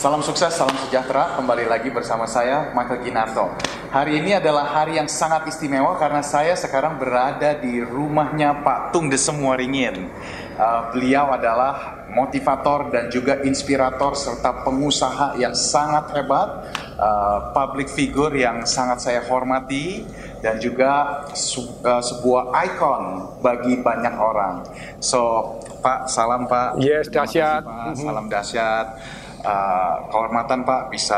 Salam sukses, salam sejahtera. Kembali lagi bersama saya, Michael Ginarto. Hari ini adalah hari yang sangat istimewa karena saya sekarang berada di rumahnya Pak Tung Desem Waringin. Uh, beliau adalah motivator dan juga inspirator serta pengusaha yang sangat hebat, uh, public figure yang sangat saya hormati dan juga su- uh, sebuah ikon bagi banyak orang. So, Pak, salam Pak. Yes, dahsyat. Salam dahsyat. Uh, kehormatan Pak bisa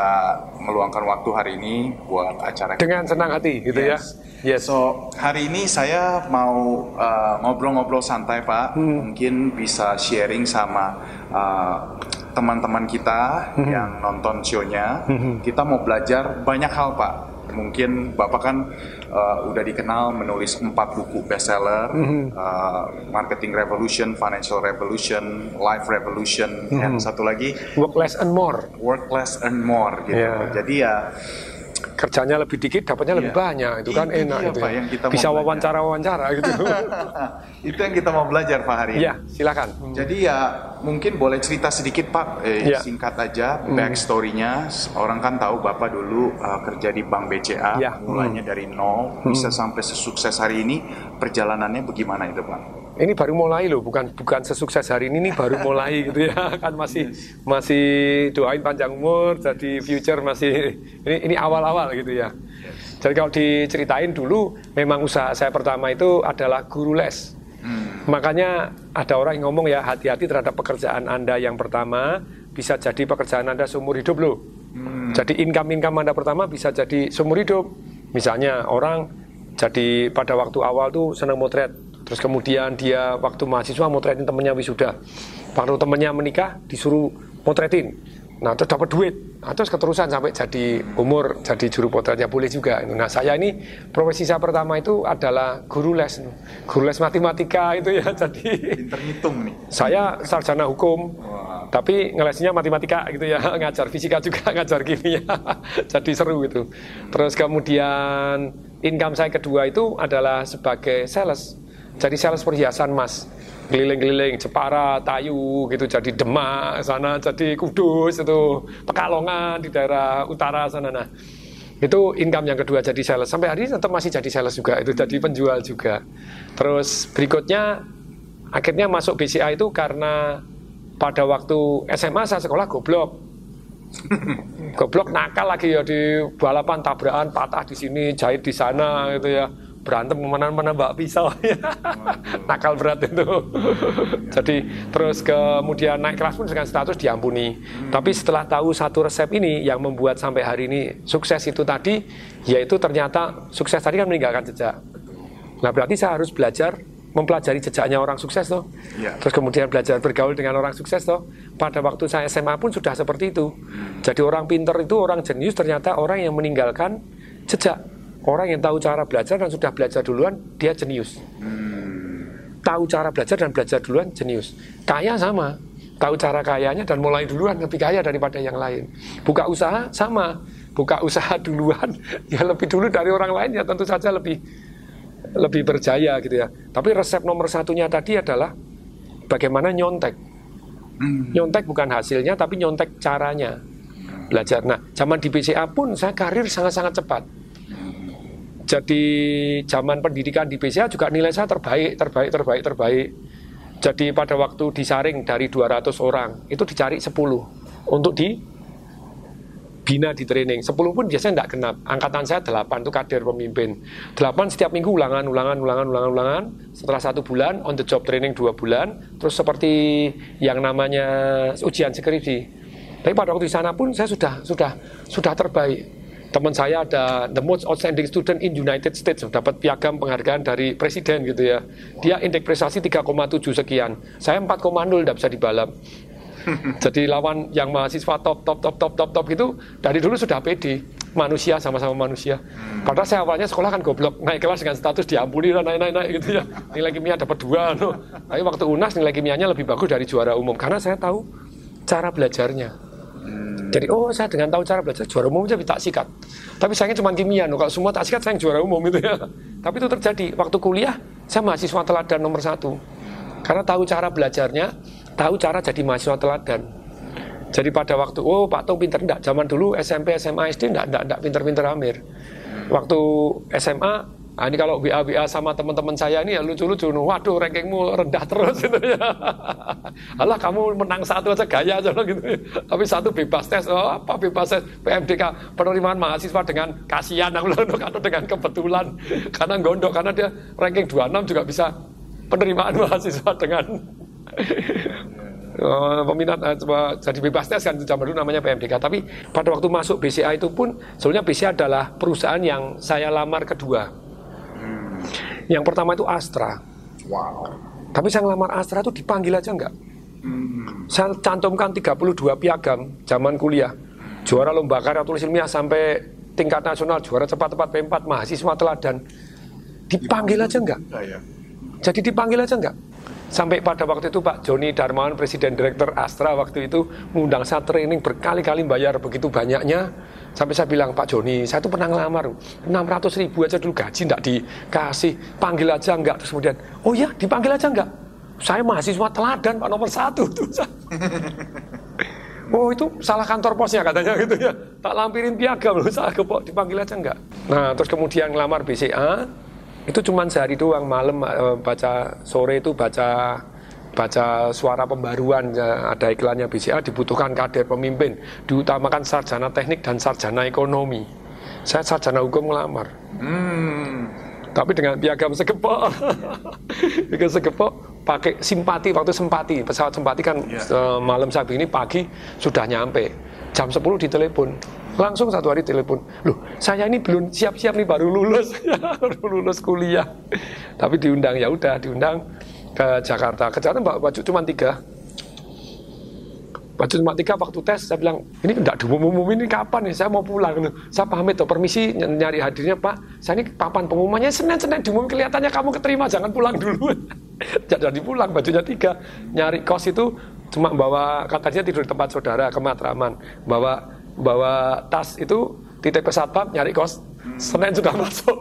meluangkan waktu hari ini buat acara dengan senang hati gitu Yes. ya. Yes. So hari ini saya mau uh, ngobrol-ngobrol santai Pak, Hmm. mungkin bisa sharing sama uh, teman-teman kita Hmm. yang nonton show-nya. Kita mau belajar banyak hal Pak. Mungkin Bapak kan uh, udah dikenal menulis empat buku bestseller, Hmm. uh, Marketing Revolution, Financial Revolution, Life Revolution, Hmm. dan satu lagi Work less and more. Work Less Earn More gitu. Yeah. Jadi ya Kerjanya lebih dikit, dapatnya lebih Iya. banyak. Itu kan enak itu. Ya. yang kita Bisa belajar. wawancara-wawancara gitu. itu yang kita mau belajar Pak hari ini. Iya, silakan. Jadi ya mungkin boleh cerita sedikit Pak, eh, Iya. singkat aja backstory-nya. Orang kan tahu Bapak dulu uh, kerja di Bank BCA, Iya. mulainya dari nol, bisa sampai sesukses hari ini. Perjalanannya bagaimana itu Pak? Ini baru mulai loh, bukan bukan sesukses hari ini, ini baru mulai gitu ya. Kan masih masih doain panjang umur, jadi future masih ini ini awal-awal gitu ya. Jadi kalau diceritain dulu, memang usaha saya pertama itu adalah guru les. Makanya ada orang yang ngomong ya hati-hati terhadap pekerjaan Anda yang pertama bisa jadi pekerjaan Anda seumur hidup loh. Jadi income-income Anda pertama bisa jadi seumur hidup. Misalnya orang jadi pada waktu awal tuh senang motret, terus kemudian dia waktu mahasiswa motretin temennya wisuda. Waktu temennya menikah disuruh motretin. Nah, terus dapat duit. Nah, terus keterusan sampai jadi umur jadi juru potretnya boleh juga. Nah, saya ini profesi saya pertama itu adalah guru les. Guru les matematika itu ya. Jadi Pinter ngitung nih. saya sarjana hukum, Wah. tapi ngelesnya matematika gitu ya, ngajar fisika juga, ngajar kimia. Jadi seru gitu. Terus kemudian income saya kedua itu adalah sebagai sales. Jadi sales perhiasan emas. Keliling-keliling Jepara, Tayu gitu jadi Demak sana, jadi Kudus itu Pekalongan di daerah utara sana. Nah, itu income yang kedua jadi sales. Sampai hari ini tetap masih jadi sales juga, itu jadi penjual juga. Terus berikutnya akhirnya masuk BCA itu karena pada waktu SMA saya sekolah goblok. goblok nakal lagi ya di balapan tabrakan patah di sini jahit di sana gitu ya berantem mana-mana mbak pisau. Nakal berat itu. Jadi terus kemudian naik kelas pun dengan status diampuni. Tapi setelah tahu satu resep ini yang membuat sampai hari ini sukses itu tadi yaitu ternyata sukses tadi kan meninggalkan jejak. Nah berarti saya harus belajar mempelajari jejaknya orang sukses toh. Iya. terus kemudian belajar bergaul dengan orang sukses toh. Pada waktu saya SMA pun sudah seperti itu. Jadi orang pinter itu orang jenius ternyata orang yang meninggalkan jejak orang yang tahu cara belajar dan sudah belajar duluan dia jenius. Tahu cara belajar dan belajar duluan jenius. Kaya sama. Tahu cara kayanya dan mulai duluan lebih kaya daripada yang lain. Buka usaha sama. Buka usaha duluan ya lebih dulu dari orang lain ya tentu saja lebih lebih berjaya gitu ya. Tapi resep nomor satunya tadi adalah bagaimana nyontek. Nyontek bukan hasilnya tapi nyontek caranya. Belajar. Nah zaman di BCA pun saya karir sangat-sangat cepat jadi zaman pendidikan di BCA juga nilai saya terbaik, terbaik, terbaik, terbaik. Jadi pada waktu disaring dari 200 orang, itu dicari 10 untuk di bina di training. 10 pun biasanya tidak genap. Angkatan saya 8 itu kader pemimpin. 8 setiap minggu ulangan, ulangan, ulangan, ulangan, ulangan. Setelah satu bulan, on the job training dua bulan. Terus seperti yang namanya ujian skripsi. Tapi pada waktu di sana pun saya sudah sudah sudah terbaik. Teman saya ada the most outstanding student in United States dapat piagam penghargaan dari presiden gitu ya dia indeks prestasi 3,7 sekian saya 4,0 tidak bisa dibalap jadi lawan yang mahasiswa top top top top top top itu dari dulu sudah pede manusia sama-sama manusia. Hmm. Padahal saya awalnya sekolah kan goblok, naik kelas dengan status diampuni naik naik naik gitu ya. Nilai kimia dapat dua, no. Tapi waktu unas nilai kimianya lebih bagus dari juara umum karena saya tahu cara belajarnya. Jadi oh saya dengan tahu cara belajar juara umum aja tak sikat. Tapi sayangnya cuma kimia, no. kalau semua tak sikat saya juara umum itu ya. Tapi itu terjadi waktu kuliah saya mahasiswa teladan nomor satu karena tahu cara belajarnya, tahu cara jadi mahasiswa teladan. Jadi pada waktu, oh Pak Tong pinter enggak, zaman dulu SMP, SMA, SD enggak, enggak, enggak pinter-pinter Amir. Waktu SMA, nah ini kalau WA-WA sama teman-teman saya ini ya lucu-lucu, waduh rankingmu rendah terus gitu ya. Alah kamu menang satu aja gaya aja gitu ya. Tapi satu bebas tes, oh, apa bebas tes PMDK penerimaan mahasiswa dengan kasihan atau dengan kebetulan karena gondok karena dia ranking 26 juga bisa penerimaan mahasiswa dengan uh, peminat uh, jadi bebas tes kan zaman dulu namanya PMDK tapi pada waktu masuk BCA itu pun sebenarnya BCA adalah perusahaan yang saya lamar kedua. Yang pertama itu Astra wow tapi saya ngelamar Astra itu dipanggil aja enggak hmm. saya cantumkan 32 piagam zaman kuliah juara lomba karya tulis ilmiah sampai tingkat nasional juara cepat-cepat P4 mahasiswa teladan dipanggil aja enggak ya. Jadi dipanggil aja enggak? Sampai pada waktu itu Pak Joni Darmawan, Presiden Direktur Astra waktu itu mengundang saya training berkali-kali bayar begitu banyaknya. Sampai saya bilang, Pak Joni, saya tuh pernah ngelamar, 600 ribu aja dulu gaji enggak dikasih, panggil aja enggak. Terus kemudian, oh ya dipanggil aja enggak? Saya mahasiswa teladan Pak nomor satu tuh. Oh itu salah kantor posnya katanya gitu ya. Tak lampirin piagam loh, salah kepok dipanggil aja enggak. Nah terus kemudian ngelamar BCA, itu cuma sehari doang malam uh, baca sore itu baca baca suara pembaruan ya, ada iklannya BCA dibutuhkan kader pemimpin diutamakan sarjana teknik dan sarjana ekonomi saya sarjana hukum ngelamar hmm. tapi dengan piagam segepok piagam segepok pakai simpati waktu simpati pesawat simpati kan yeah. Ya. malam saat ini pagi sudah nyampe jam 10 ditelepon Langsung satu hari telepon, loh saya ini belum siap-siap nih baru lulus, baru lulus kuliah. Tapi diundang ya udah diundang ke Jakarta. Ke Jakarta mbak baju cuma tiga. Baju cuma tiga waktu tes saya bilang ini tidak diumum-umum ini kapan nih saya mau pulang saya pamit tuh permisi nyari hadirnya pak. Saya ini papan pengumumannya senin senin diumum kelihatannya kamu keterima jangan pulang dulu. Jadi pulang bajunya tiga. Nyari kos itu cuma bawa katanya tidur di tempat saudara ke Matraman. Bawa bawa tas itu titip ke satpam nyari kos Senin sudah masuk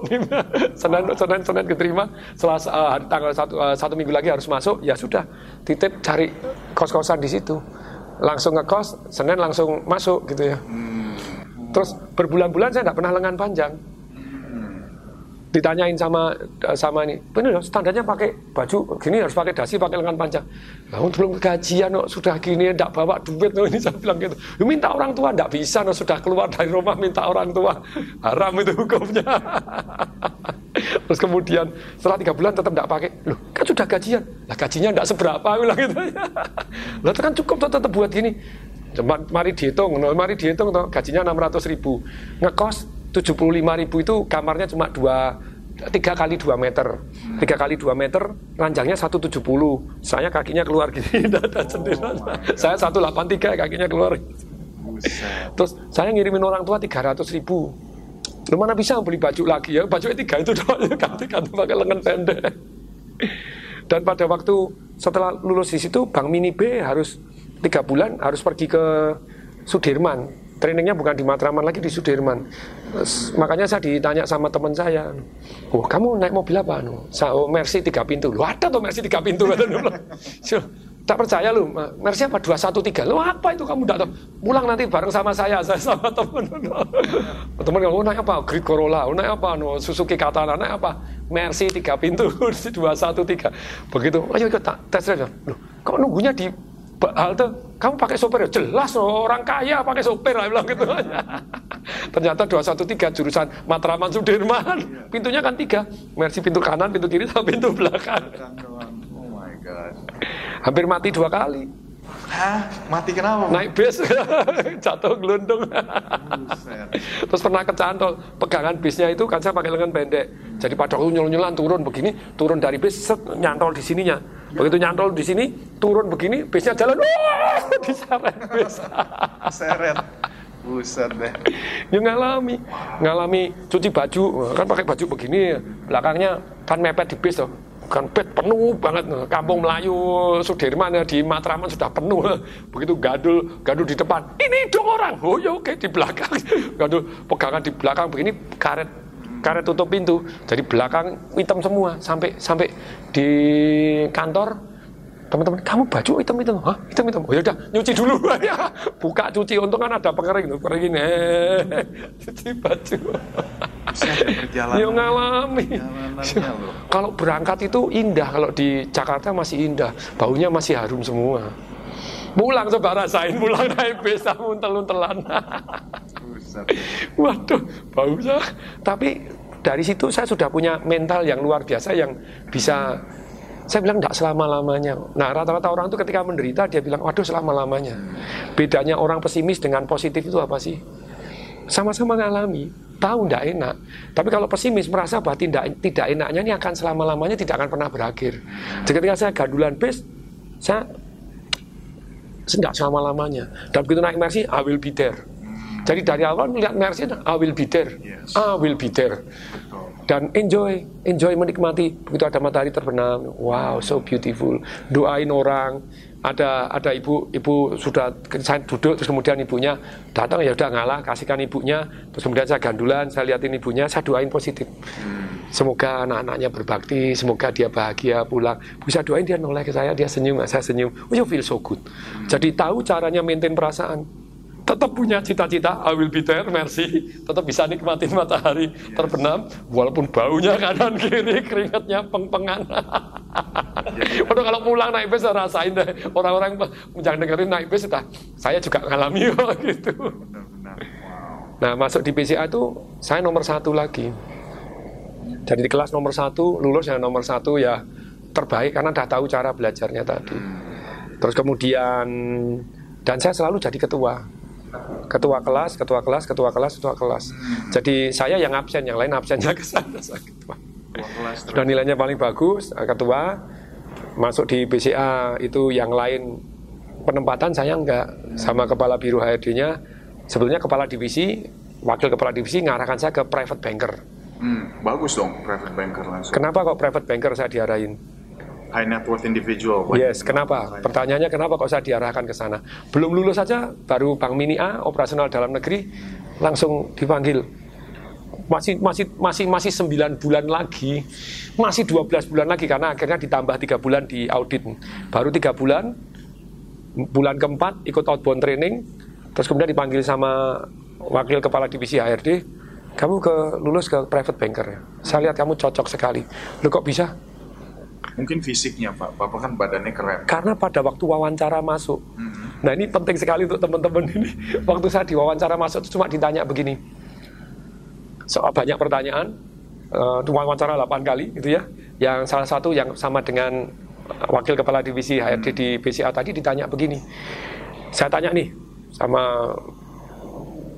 Senin Senin Senin keterima. Selasa uh, tanggal satu uh, satu minggu lagi harus masuk. Ya sudah titip cari kos kosan di situ. Langsung ke kos Senin langsung masuk gitu ya. Terus berbulan-bulan saya tidak pernah lengan panjang. Ditanyain sama sama ini benar standarnya pakai baju gini harus pakai dasi pakai lengan panjang nah, belum gajian no, sudah gini tidak bawa duit no, ini saya bilang gitu. Lu minta orang tua tidak bisa no, sudah keluar dari rumah minta orang tua. Haram itu hukumnya. Terus kemudian setelah tiga bulan tetap tidak pakai. Loh kan sudah gajian. Lah gajinya tidak seberapa bilang gitu. Lah kan cukup tuh tetap buat gini. Mari dihitung mari dihitung toh, gajinya 600 ribu. Ngekos 75 ribu itu kamarnya cuma dua tiga kali dua meter. Tiga kali dua meter ranjangnya 170 saya kakinya keluar gini dada oh, saya 183 kakinya keluar. Terus saya ngirimin orang tua 300 ribu. Lu mana bisa beli baju lagi ya? Baju tiga itu doang ganti ganti pakai lengan pendek. Dan pada waktu setelah lulus di situ Bank Mini B harus tiga bulan harus pergi ke Sudirman trainingnya bukan di Matraman lagi di Sudirman. Makanya saya ditanya sama teman saya, oh kamu naik mobil apa? No? Oh, Mercy tiga pintu. Lu ada tuh Mercy tiga pintu? tak percaya lu, Mercy apa? Dua satu tiga. Lu apa itu kamu datang? Pulang nanti bareng sama saya, saya sama teman. teman oh naik apa? Grid Corolla, oh naik apa? No, Suzuki Katana, naik apa? Mercy tiga pintu, dua satu tiga. Begitu, ayo ikut tes drive. Loh, kok nunggunya di halte kamu pakai sopir? Ya jelas oh, orang kaya pakai sopir. Lah bilang gitu. Ternyata 213 jurusan Matraman Sudirman. Pintunya kan tiga. Mercy pintu kanan pintu kiri sama pintu belakang. Oh my god. Hampir mati dua kali. Hah? Mati kenapa? Naik bis. Jatuh gelundung. Terus pernah kecantol pegangan bisnya itu kan saya pakai lengan pendek. Jadi pada waktu nyulan turun begini turun dari bis set, nyantol di sininya begitu nyantol di sini turun begini bisnya jalan wah diseret bis. Seret. Buset deh. ya ngalami ngalami cuci baju kan pakai baju begini belakangnya kan mepet di bis tuh. Kan bed penuh banget kampung Melayu Sudirman ya, di Matraman sudah penuh. Begitu gadul gadul di depan ini dong orang. Oh ya oke di belakang. Gadul pegangan di belakang begini karet karet tutup pintu jadi belakang hitam semua sampai sampai di kantor teman-teman kamu baju hitam hitam? Hah? Hitam hitam? Oh ya udah nyuci dulu. Ya buka cuci untung kan ada pengering pengering eh cuci baju. Buset ya, ngalami. Kalau berangkat itu indah, kalau di Jakarta masih indah, baunya masih harum semua. Pulang coba rasain, pulang naik bis, untel-untelan. Buset. Waduh, baunya. Tapi dari situ saya sudah punya mental yang luar biasa yang bisa saya bilang tidak selama-lamanya. Nah, rata-rata orang itu ketika menderita dia bilang, waduh selama-lamanya. Bedanya orang pesimis dengan positif itu apa sih? Sama-sama ngalami, tahu tidak enak. Tapi kalau pesimis merasa bahwa tidak, tidak enaknya ini akan selama-lamanya tidak akan pernah berakhir. Jadi ketika saya gadulan bis, saya tidak selama-lamanya. Dan begitu naik Mercy, I will be there. Jadi dari awal melihat Mercy, I will be there. Yes. I will be there. Betul. Dan enjoy, enjoy menikmati. Begitu ada matahari terbenam, wow, so beautiful. Doain orang. Ada ada ibu ibu sudah saya duduk terus kemudian ibunya datang ya udah ngalah kasihkan ibunya terus kemudian saya gandulan saya liatin ibunya saya doain positif. Semoga anak-anaknya berbakti semoga dia bahagia pulang. Bisa doain dia noleh ke saya dia senyum saya senyum. Oh you feel so good. Jadi tahu caranya maintain perasaan tetap punya cita-cita I will be there mercy tetap bisa nikmatin matahari terbenam walaupun baunya kanan kiri keringatnya peng-pengan. Waduh kalau pulang naik bis saya rasain deh. Orang-orang jangan dengerin naik bis sudah saya juga ngalami kok gitu. Benar-benar. Wow. nah masuk di PCA itu saya nomor satu lagi. Jadi di kelas nomor satu lulus yang nomor satu ya terbaik karena udah tahu cara belajarnya tadi. Terus kemudian dan saya selalu jadi ketua ketua kelas, ketua kelas, ketua kelas, ketua kelas. Jadi saya yang absen, yang lain absennya ke sana. ketua. Sudah nilainya paling bagus, eh, ketua masuk di BCA itu yang lain penempatan saya enggak sama kepala biru HRD-nya. Sebetulnya kepala divisi, wakil kepala divisi ngarahkan saya ke private banker. Hmm, bagus dong private banker langsung. Kenapa kok private banker saya diarahin? High net worth individual. Yes, kenapa? Pertanyaannya kenapa kok saya diarahkan ke sana? Belum lulus saja, baru Bank Mini A, operasional dalam negeri, langsung dipanggil. Masih masih masih masih 9 bulan lagi, masih 12 bulan lagi karena akhirnya ditambah tiga bulan di audit. Baru tiga bulan, bulan keempat ikut outbound training, terus kemudian dipanggil sama wakil kepala divisi HRD, kamu ke lulus ke private banker ya. Saya lihat kamu cocok sekali. Lu kok bisa? Mungkin fisiknya Pak, Bapak kan badannya keren. Karena pada waktu wawancara masuk, Hmm. nah ini penting sekali untuk teman-teman ini. Waktu saya diwawancara masuk itu cuma ditanya begini, soal banyak pertanyaan, eh, wawancara 8 kali gitu ya. Yang salah satu yang sama dengan eh, wakil kepala divisi HRD di BCA tadi ditanya begini. Saya tanya nih sama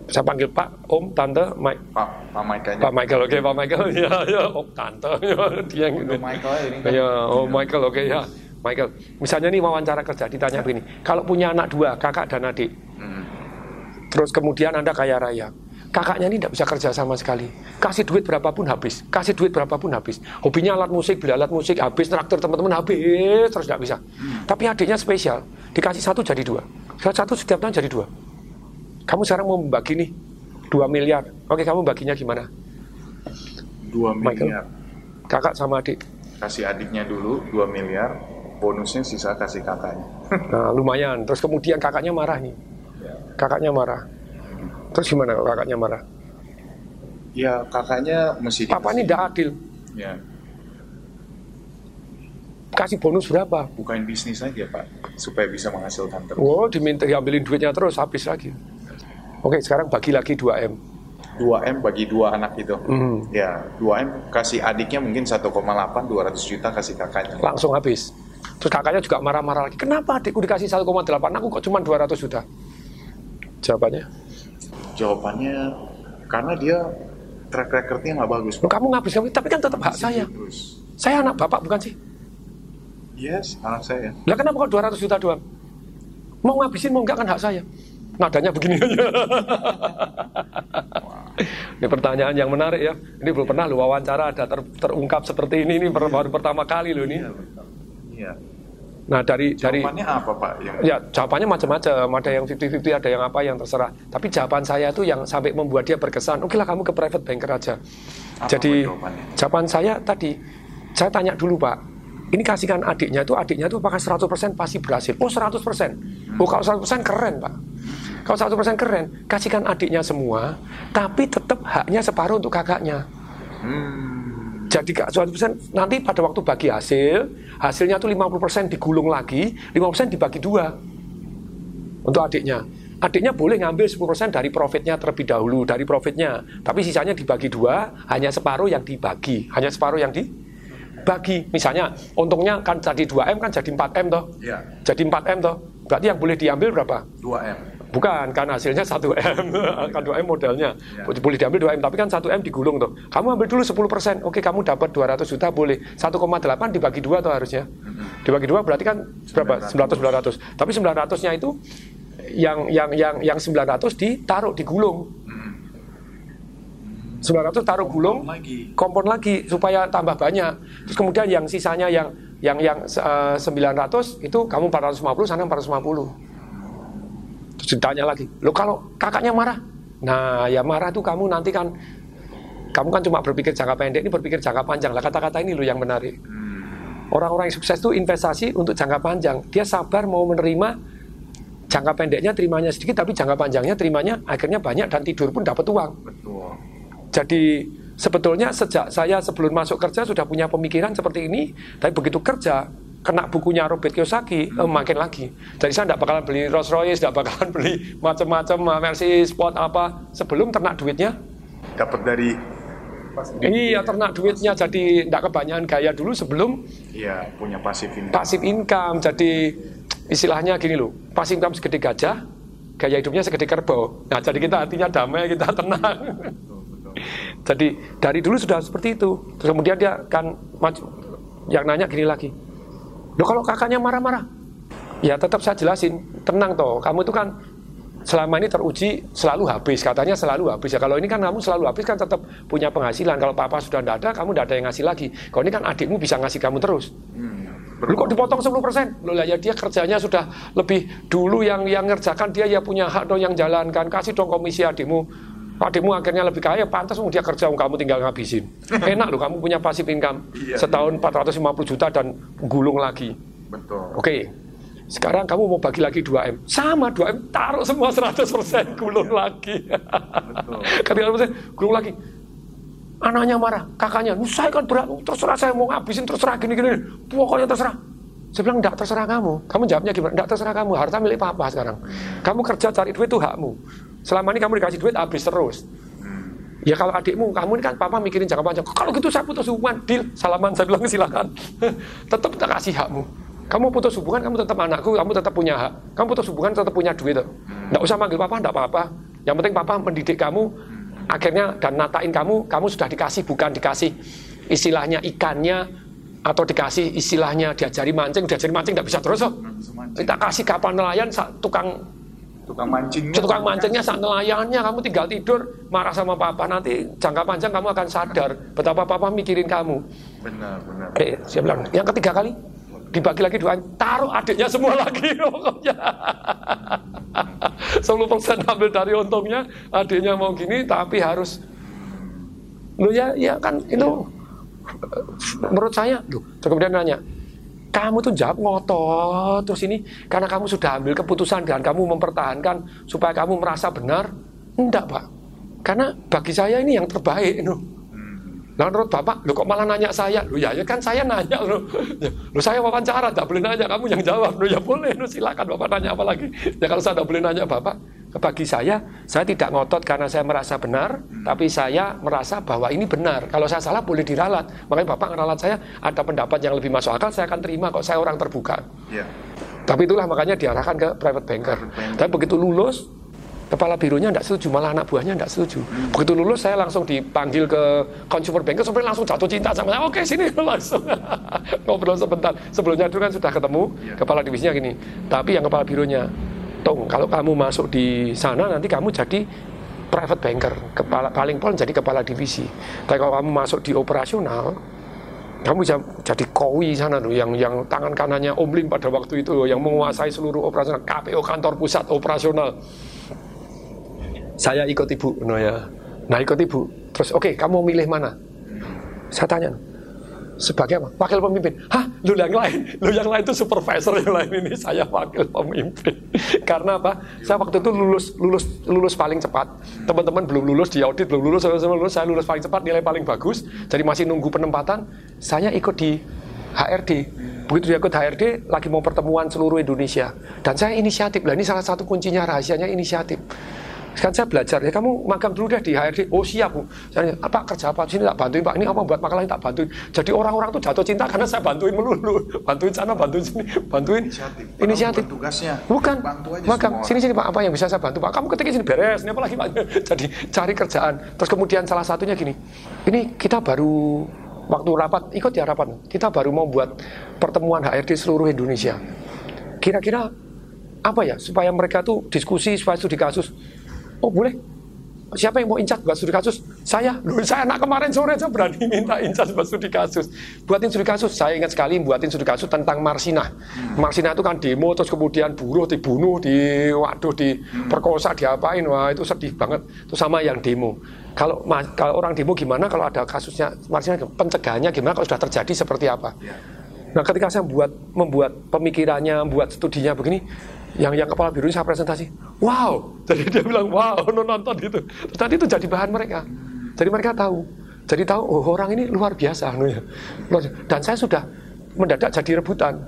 saya panggil Pak, Om, Tante, Mike, Pak, Pak aja. Pak Michael, oke Pak Michael, ya, ya, Om, Tante, ya, dia yang gitu. Michael ini kan. Ya, oh Michael, oke ya. Michael, misalnya nih wawancara kerja ditanya begini, kalau punya anak dua, kakak dan adik, Hmm. terus kemudian anda kaya raya, kakaknya ini tidak bisa kerja sama sekali, kasih duit berapapun habis, kasih duit berapapun habis, hobinya alat musik, beli alat musik habis, traktor teman-teman habis, terus tidak bisa. Tapi adiknya spesial, dikasih satu jadi dua, satu setiap tahun jadi dua. Kamu sekarang mau membagi nih dua miliar, oke kamu baginya gimana? 2 Michael. miliar. Kakak sama adik, Kasih adiknya dulu 2 miliar, bonusnya sisa kasih kakaknya. Nah, lumayan. Terus kemudian kakaknya marah nih. Kakaknya marah. Terus gimana kalau kakaknya marah? Ya kakaknya mesti Papa ini tidak adil. ya Kasih bonus berapa? bukain bisnis aja Pak supaya bisa menghasilkan terus. Oh, diminta diambilin duitnya terus habis lagi. Oke, sekarang bagi lagi 2M. 2M bagi dua anak itu. Hmm. Ya, 2M kasih adiknya mungkin 1,8 200 juta kasih kakaknya. Langsung habis. Terus kakaknya juga marah-marah lagi. Kenapa adikku dikasih 1,8? Aku kok cuma 200 juta? Jawabannya? Jawabannya karena dia track recordnya nggak bagus. Loh, kamu ngabis kamu, tapi kan tetap hak saya. Terus. Saya anak bapak bukan sih? Yes, anak saya. Lah kenapa kok 200 juta doang? Mau ngabisin mau enggak kan hak saya. Nadanya begini aja. Ini pertanyaan yang menarik ya. Ini belum pernah lu wawancara ada ter- terungkap seperti ini. Ini baru baru pertama kali loh ini. Iya. Nah dari dari Jawabannya apa Pak? Yang ya jawabannya macam-macam. Ada yang 50-50, ada yang apa yang terserah. Tapi jawaban saya itu yang sampai membuat dia berkesan. Oke lah kamu ke private banker aja. Apa Jadi jawaban saya tadi, saya tanya dulu Pak, ini kasihkan adiknya itu, adiknya itu apakah 100% pasti berhasil? Oh 100%. Oh kalau 100% keren Pak. Kalau 100% keren, kasihkan adiknya semua, tapi tetap haknya separuh untuk kakaknya. Hmm. Jadi Kak, 100% nanti pada waktu bagi hasil, hasilnya tuh 50% digulung lagi, 50% dibagi dua untuk adiknya. Adiknya boleh ngambil 10% dari profitnya terlebih dahulu, dari profitnya. Tapi sisanya dibagi dua, hanya separuh yang dibagi. Hanya separuh yang dibagi. Misalnya, untungnya kan jadi 2M kan jadi 4M toh. Iya. Jadi 4M toh. Berarti yang boleh diambil berapa? 2M. Bukan, kan hasilnya 1M, kan 2M modalnya. Ya. Boleh diambil 2M, tapi kan 1M digulung tuh. Kamu ambil dulu 10%, oke kamu dapat 200 juta boleh. 1,8 dibagi dua tuh harusnya. Dibagi dua berarti kan berapa? 900 900. Tapi 900-nya itu yang yang yang yang 900 ditaruh digulung. 900 taruh gulung, lagi. kompon lagi supaya tambah banyak. Terus kemudian yang sisanya yang yang yang eh, 900 itu kamu 450 sana 450. Terus ditanya lagi, lo kalau kakaknya marah? Nah, ya marah tuh kamu nanti kan kamu kan cuma berpikir jangka pendek, ini berpikir jangka panjang. Lah kata-kata ini lo yang menarik. Orang-orang yang sukses itu investasi untuk jangka panjang. Dia sabar mau menerima jangka pendeknya terimanya sedikit, tapi jangka panjangnya terimanya akhirnya banyak dan tidur pun dapat uang. Betul. Jadi sebetulnya sejak saya sebelum masuk kerja sudah punya pemikiran seperti ini, tapi begitu kerja kena bukunya Robert Kiyosaki eh, makin lagi. Jadi saya tidak bakalan beli Rolls Royce, tidak bakalan beli macam-macam Mercy Sport apa sebelum ternak duitnya. Dapat dari Iya ternak duitnya jadi tidak kebanyakan gaya dulu sebelum Iya, punya pasif income. pasif income. Jadi istilahnya gini loh, pasif income segede gajah, gaya hidupnya segede kerbau. Nah jadi kita hatinya damai, kita tenang. Jadi dari dulu sudah seperti itu. Terus kemudian dia kan maju, yang nanya gini lagi. Loh kalau kakaknya marah-marah, ya tetap saya jelasin, tenang toh. Kamu itu kan selama ini teruji selalu habis, katanya selalu habis ya. Kalau ini kan kamu selalu habis kan tetap punya penghasilan. Kalau papa sudah tidak ada, kamu tidak ada yang ngasih lagi. Kalau ini kan adikmu bisa ngasih kamu terus. Hmm. Lu kok dipotong 10%? Loh lah ya dia kerjanya sudah lebih dulu yang yang ngerjakan dia ya punya hak dong yang jalankan. Kasih dong komisi adikmu. Adikmu akhirnya lebih kaya, pantas um, dia kerja um, kamu tinggal ngabisin. Enak loh kamu punya pasif income. Iya, Setahun 450 juta dan gulung lagi. Betul. Oke. Sekarang kamu mau bagi lagi 2M. Sama 2M, taruh semua 100% gulung lagi. Betul. Ketika 100% gulung lagi. Anaknya marah, kakaknya, "Lu, saya kan berat, terserah saya mau ngabisin, terserah gini-gini. Pokoknya terserah. Saya bilang, enggak terserah kamu. Kamu jawabnya gimana? Enggak terserah kamu, harta milik papa sekarang. Kamu kerja cari duit itu hakmu. Selama ini kamu dikasih duit habis terus. Hmm. Ya kalau adikmu, kamu ini kan papa mikirin jangka panjang. Kalau gitu saya putus hubungan, deal, salaman. Saya bilang silakan. tetap tak kasih hakmu. Kamu putus hubungan, kamu tetap anakku, kamu tetap punya hak. Kamu putus hubungan, tetap punya duit. Nggak usah manggil papa, nggak apa-apa. Yang penting papa mendidik kamu, akhirnya dan natain kamu, kamu sudah dikasih, bukan dikasih istilahnya ikannya, atau dikasih istilahnya diajari mancing, diajari mancing nggak bisa terus. Kita kasih kapal nelayan, tukang Tukang mancingnya. tukang mancingnya saat nelayannya kamu tinggal tidur marah sama papa nanti jangka panjang kamu akan sadar betapa papa mikirin kamu Benar, benar. eh saya bilang yang ketiga kali dibagi lagi dua taruh adiknya semua lagi pokoknya 10% ambil dari untungnya adiknya mau gini tapi harus lu ya ya kan itu menurut saya terus kemudian nanya kamu tuh jawab ngotot terus ini karena kamu sudah ambil keputusan dan kamu mempertahankan supaya kamu merasa benar enggak pak karena bagi saya ini yang terbaik loh Nah, menurut Bapak, lu kok malah nanya saya? Lu ya, ya kan saya nanya lu. Ya, lu saya wawancara, tak boleh nanya, kamu yang jawab. Lu ya boleh, lu silakan Bapak nanya apa lagi. Ya kalau saya tidak boleh nanya Bapak, bagi saya, saya tidak ngotot karena saya merasa benar, tapi saya merasa bahwa ini benar. Kalau saya salah boleh diralat. Makanya Bapak ngeralat saya, ada pendapat yang lebih masuk akal, saya akan terima kok saya orang terbuka. Yeah. Tapi itulah makanya diarahkan ke private banker. Private banker. Tapi begitu lulus, kepala bironya tidak setuju, malah anak buahnya tidak setuju. Hmm. Begitu lulus saya langsung dipanggil ke consumer banker, sampai langsung jatuh cinta sama saya. Oke sini langsung ngobrol sebentar. Sebelumnya itu kan sudah ketemu yeah. kepala divisinya gini. Tapi yang kepala bironya, Tung, kalau kamu masuk di sana nanti kamu jadi private banker, kepala paling pol jadi kepala divisi. Tapi kalau kamu masuk di operasional, kamu bisa jadi kowi sana loh, yang yang tangan kanannya Om pada waktu itu yang menguasai seluruh operasional KPO kantor pusat operasional. Saya ikut ibu, no ya. Nah ikut ibu. Terus oke, okay, kamu milih mana? Saya tanya, sebagai apa? Wakil pemimpin. Hah? Lu yang lain? Lu yang lain itu supervisor yang lain ini saya wakil pemimpin. Karena apa? Saya waktu itu lulus lulus lulus paling cepat. Teman-teman belum lulus di audit, belum lulus, saya lulus, saya lulus paling cepat, nilai paling bagus. Jadi masih nunggu penempatan. Saya ikut di HRD. Begitu dia ikut HRD, lagi mau pertemuan seluruh Indonesia. Dan saya inisiatif. Lah ini salah satu kuncinya rahasianya inisiatif. Sekarang saya belajar, ya kamu magang dulu deh di HRD. Oh siap bu. Saya apa kerja apa sini tak bantuin pak. Ini apa buat makalah tak bantuin. Jadi orang-orang tuh jatuh cinta karena saya bantuin melulu. Bantuin sana, bantuin sini, bantuin inisiatif. inisiatif. Tugasnya. Bukan. Magang. Sini sini pak. Apa yang bisa saya bantu pak? Kamu ketika sini beres. Ini apa lagi pak? Jadi cari kerjaan. Terus kemudian salah satunya gini. Ini kita baru waktu rapat ikut ya rapat. Kita baru mau buat pertemuan HRD seluruh Indonesia. Kira-kira apa ya supaya mereka tuh diskusi supaya studi kasus Oh boleh. Siapa yang mau incat buat studi kasus? Saya. Loh, saya anak kemarin sore saya berani minta incat buat studi kasus. Buatin studi kasus. Saya ingat sekali buatin studi kasus tentang Marsina. Hmm. Marsina itu kan demo terus kemudian buruh dibunuh, di waduh diperkosa, diapain. Wah itu sedih banget. Itu sama yang demo. Kalau kalau orang demo gimana kalau ada kasusnya Marsina pencegahannya gimana kalau sudah terjadi seperti apa? Ya. Nah ketika saya buat membuat pemikirannya, membuat studinya begini, yang yang kepala biru saya presentasi. Wow. Jadi dia bilang wow nonton gitu terus nanti itu jadi bahan mereka. Jadi mereka tahu. Jadi tahu oh orang ini luar biasa ya. dan saya sudah mendadak jadi rebutan.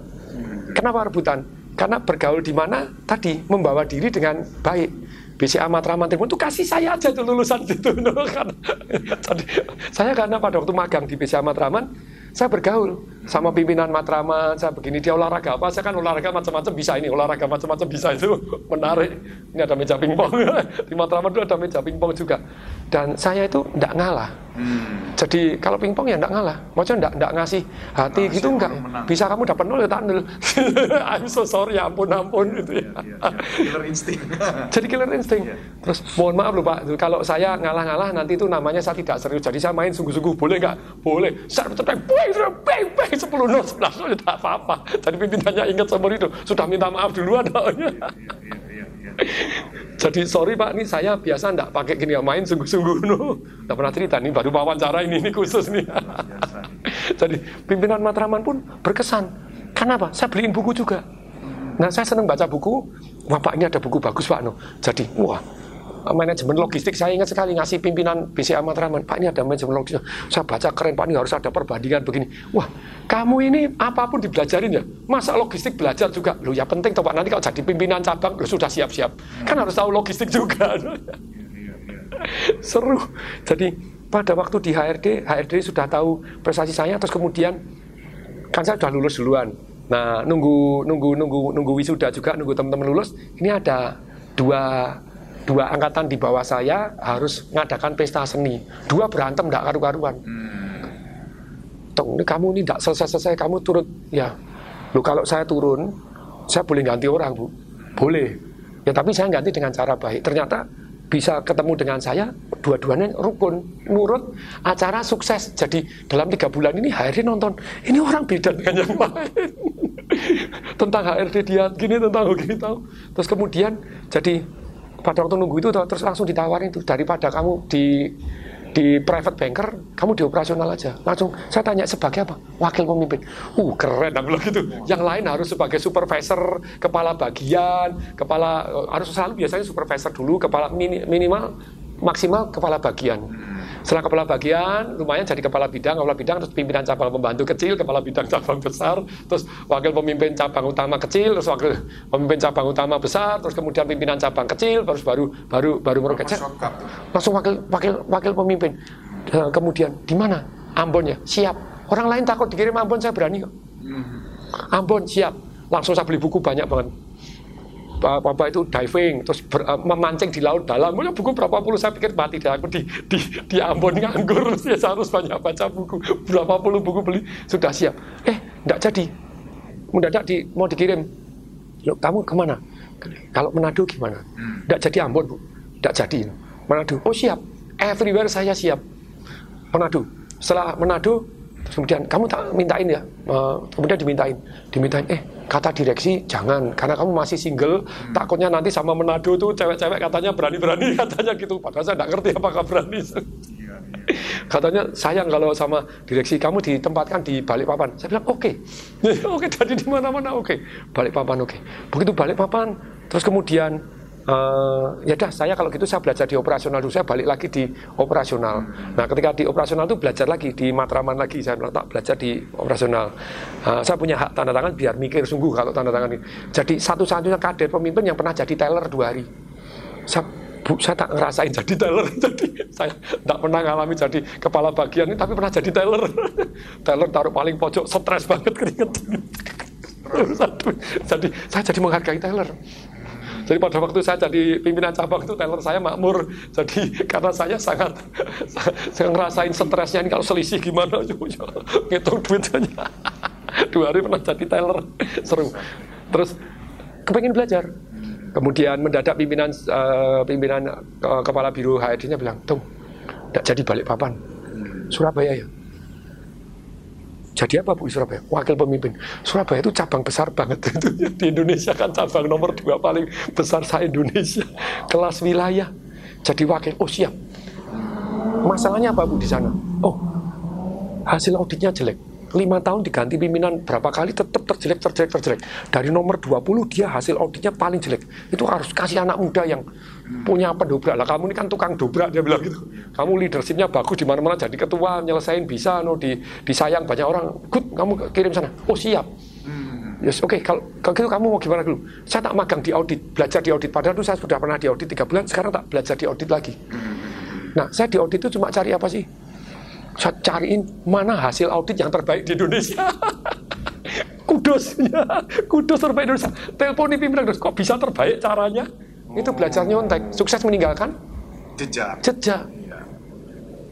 Kenapa rebutan? Karena bergaul di mana? Tadi membawa diri dengan baik. BCA Matraman Tribun itu kasih saya aja tuh lulusan itu jadi saya karena pada waktu magang di BCA Matraman saya bergaul sama pimpinan Matraman, saya begini dia olahraga apa, saya kan olahraga macam-macam bisa ini, olahraga macam-macam bisa itu menarik. Ini ada meja pingpong di Matraman itu ada meja pingpong juga. Dan saya itu tidak ngalah. Hmm. Jadi kalau pingpong ya tidak ngalah. Maksudnya tidak tidak ngasih hati nah, gitu enggak. Bisa kamu dapat nol ya tak nol. I'm so sorry, ya ampun ampun gitu ya. ya, ya, ya. Killer insting. Jadi killer insting. Ya. Terus mohon maaf loh Pak, kalau saya ngalah-ngalah nanti itu namanya saya tidak serius. Jadi saya main sungguh-sungguh boleh nggak? Boleh. Saya tetap bang, bang, bang, 10 nol, 11 nol, tidak apa-apa. Jadi pimpinannya ingat seumur itu, sudah minta maaf duluan. Jadi sorry Pak, ini saya biasa enggak pakai gini main sungguh-sungguh no. Enggak pernah cerita nih baru wawancara ini ini khusus nih. Jadi pimpinan Matraman pun berkesan. Kenapa? Saya beliin buku juga. Nah saya senang baca buku. Wah Pak ini ada buku bagus Pak no. Jadi wah manajemen logistik saya ingat sekali ngasih pimpinan BCA Matraman Pak ini ada manajemen logistik. Saya baca keren Pak ini harus ada perbandingan begini. Wah kamu ini apa pun dibelajarin ya masa logistik belajar juga? Lo ya penting toh Pak nanti kalau jadi pimpinan cabang lo sudah siap-siap. Kan harus tahu logistik juga. Seru. Jadi pada waktu di HRD HRD sudah tahu prestasi saya terus kemudian kan saya sudah lulus duluan. Nah nunggu nunggu nunggu nunggu wisuda juga nunggu teman-teman lulus ini ada dua dua angkatan di bawah saya harus mengadakan pesta seni. Dua berantem tidak karu-karuan. Ini kamu ini tidak selesai-selesai, kamu turut ya. Lu kalau saya turun, saya boleh ganti orang bu, boleh. Ya tapi saya ganti dengan cara baik. Ternyata bisa ketemu dengan saya, dua-duanya rukun, nurut, acara sukses. Jadi dalam tiga bulan ini HRD nonton, ini orang beda dengan yang lain. tentang HRD dia gini, tentang gini tahu. Terus kemudian jadi pada waktu nunggu itu terus langsung ditawarin itu daripada kamu di di private banker, kamu di operasional aja. Langsung saya tanya sebagai apa? Wakil pemimpin. Uh, keren aku bilang gitu. Yang lain harus sebagai supervisor, kepala bagian, kepala harus selalu biasanya supervisor dulu, kepala mini, minimal maksimal kepala bagian. Setelah kepala bagian, lumayan jadi kepala bidang, kepala bidang terus pimpinan cabang pembantu kecil, kepala bidang cabang besar, terus wakil pemimpin cabang utama kecil, terus wakil pemimpin cabang utama besar, terus kemudian pimpinan cabang kecil, terus baru baru baru meroket. Langsung wakil wakil wakil pemimpin. Nah, kemudian di mana? Ambon ya, siap. Orang lain takut dikirim Ambon, saya berani kok. Hmm. Ambon siap. Langsung saya beli buku banyak banget apa itu diving terus ber, uh, memancing di laut dalam. Punya buku berapa puluh? Saya pikir mati deh aku di di di Ambon nganggur. Ya saya harus banyak baca buku. Berapa puluh buku beli? Sudah siap. Eh tidak jadi. Mendadak di mau dikirim. Kamu ke mana? Kalau Manado gimana? Tidak jadi Ambon bu. Tidak jadi. Manado. Oh siap. Everywhere saya siap. Manado. Setelah Manado kemudian kamu tak mintain ya uh, kemudian dimintain dimintain eh kata direksi jangan karena kamu masih single hmm. takutnya nanti sama Manado tuh cewek-cewek katanya berani-berani katanya gitu padahal saya tidak ngerti apakah berani iya, iya. katanya sayang kalau sama direksi kamu ditempatkan di balik papan saya bilang oke okay. oke okay, jadi di mana-mana oke okay. balik papan oke okay. begitu balik papan terus kemudian uh, ya dah saya kalau gitu saya belajar di operasional dulu saya balik lagi di operasional nah ketika di operasional itu belajar lagi di Matraman lagi saya tak belajar di operasional uh, saya punya hak tanda tangan biar mikir sungguh kalau tanda tangan ini jadi satu-satunya kader pemimpin yang pernah jadi teller dua hari saya Bu, saya tak ngerasain jadi teller, jadi saya tak pernah ngalami jadi kepala bagian ini, tapi pernah jadi teller. teller taruh paling pojok, stres banget keringet. jadi saya jadi menghargai teller. Jadi pada waktu saya jadi pimpinan cabang itu teller saya makmur. Jadi karena saya sangat saya ngerasain stresnya ini kalau selisih gimana ngitung duitnya. Dua hari pernah jadi teller seru. Terus kepengen belajar. Kemudian mendadak pimpinan uh, pimpinan uh, kepala biro HRD-nya bilang, "Tung, tidak jadi balik papan. Surabaya ya." Jadi apa Bu Surabaya? Wakil pemimpin. Surabaya itu cabang besar banget itu di Indonesia kan cabang nomor dua paling besar sa Indonesia. Kelas wilayah. Jadi wakil. Oh siap. Masalahnya apa Bu di sana? Oh hasil auditnya jelek lima tahun diganti pimpinan berapa kali tetap terjelek terjelek terjelek dari nomor 20 dia hasil auditnya paling jelek itu harus kasih anak muda yang punya pendobrak lah kamu ini kan tukang dobrak dia bilang gitu kamu leadershipnya bagus di mana mana jadi ketua nyelesain bisa no di disayang banyak orang good kamu kirim sana oh siap Yes, oke. Okay. Kalau, kalau gitu kamu mau gimana dulu? Saya tak magang di audit, belajar di audit. Padahal itu saya sudah pernah di audit tiga bulan. Sekarang tak belajar di audit lagi. Nah, saya di audit itu cuma cari apa sih? Saya cariin mana hasil audit yang terbaik di Indonesia. Kudus, ya. Kudus terbaik Indonesia. Teleponi pimpinan kok bisa terbaik caranya? Oh. Itu belajar nyontek. Sukses meninggalkan jejak. Jejak.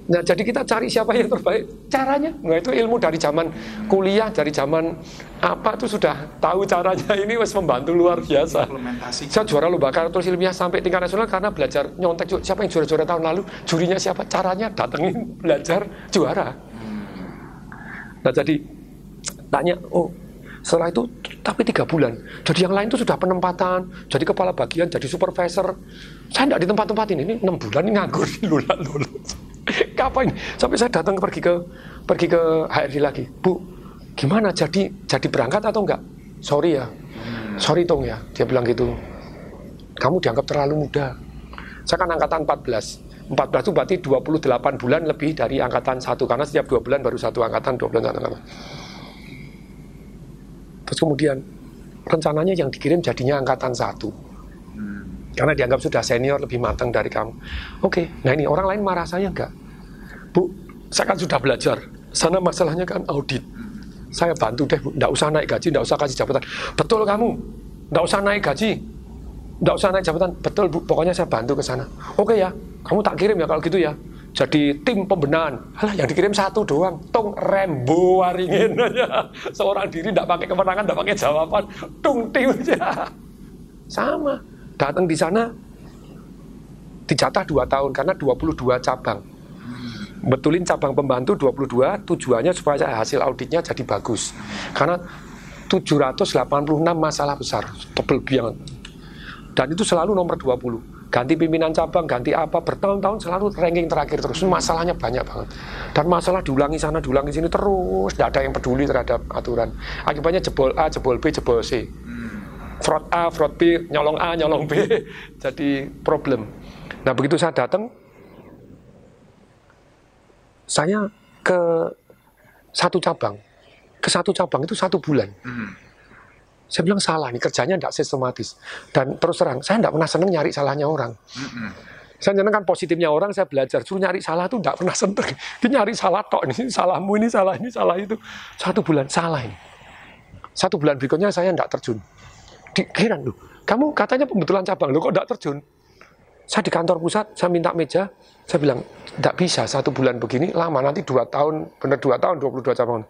Nah, jadi kita cari siapa yang terbaik. Caranya, nah itu ilmu dari zaman kuliah, dari zaman apa itu sudah tahu caranya. Ini wes membantu luar biasa. Saya juara lomba kartu ilmiah sampai tingkat nasional karena belajar nyontek. Siapa yang juara-juara tahun lalu? Jurinya siapa? Caranya datengin belajar juara. Nah, jadi tanya, oh setelah itu tapi tiga bulan. Jadi yang lain itu sudah penempatan, jadi kepala bagian, jadi supervisor. Saya tidak di tempat-tempat ini, ini enam bulan ini nganggur di lulus. Kapan? Sampai saya datang pergi ke pergi ke HRD lagi. Bu, gimana jadi jadi berangkat atau enggak? Sorry ya. Sorry Tong ya. Dia bilang gitu. Kamu dianggap terlalu muda. Saya kan angkatan 14. 14 itu berarti 28 bulan lebih dari angkatan satu karena setiap dua bulan baru satu angkatan, dua bulan angkatan. Terus kemudian rencananya yang dikirim jadinya angkatan satu karena dianggap sudah senior lebih matang dari kamu. Oke, okay. nah ini orang lain marah saya enggak? Bu, saya kan sudah belajar. Sana masalahnya kan audit. Saya bantu deh, Bu. Usah naik gaji, enggak usah kasih jabatan. Betul kamu, enggak usah naik gaji. Enggak usah naik jabatan. Betul, Bu. Pokoknya saya bantu ke sana. Oke ya, kamu tak kirim ya kalau gitu ya. Jadi tim pembenahan, Alah, yang dikirim satu doang, tung rembo waringin aja. Seorang diri tidak pakai kemenangan, tidak pakai jawaban, tung tim aja. Sama, datang di sana dijatah dua tahun karena 22 cabang. Betulin cabang pembantu 22 tujuannya supaya hasil auditnya jadi bagus. Karena 786 masalah besar, tebel biang. Dan itu selalu nomor 20. Ganti pimpinan cabang, ganti apa, bertahun-tahun selalu ranking terakhir terus. Masalahnya banyak banget. Dan masalah diulangi sana, diulangi sini terus. Tidak ada yang peduli terhadap aturan. Akibatnya jebol A, jebol B, jebol C fraud A, fraud B, nyolong A, nyolong B, jadi problem. Nah begitu saya datang, saya ke satu cabang, ke satu cabang itu satu bulan. Hmm. Saya bilang salah nih kerjanya tidak sistematis dan terus terang saya tidak pernah seneng nyari salahnya orang. Mm-mm. Saya nyenengkan positifnya orang, saya belajar. Suruh nyari salah tuh tidak pernah seneng. Dia nyari salah tok, ini salahmu, ini salah, ini salah itu. Satu bulan, salah ini. Satu bulan berikutnya saya tidak terjun. Di, heran loh, kamu katanya pembetulan cabang, loh kok tidak terjun? Saya di kantor pusat, saya minta meja, saya bilang, tidak bisa satu bulan begini, lama, nanti dua tahun, benar dua tahun, 22 cabang.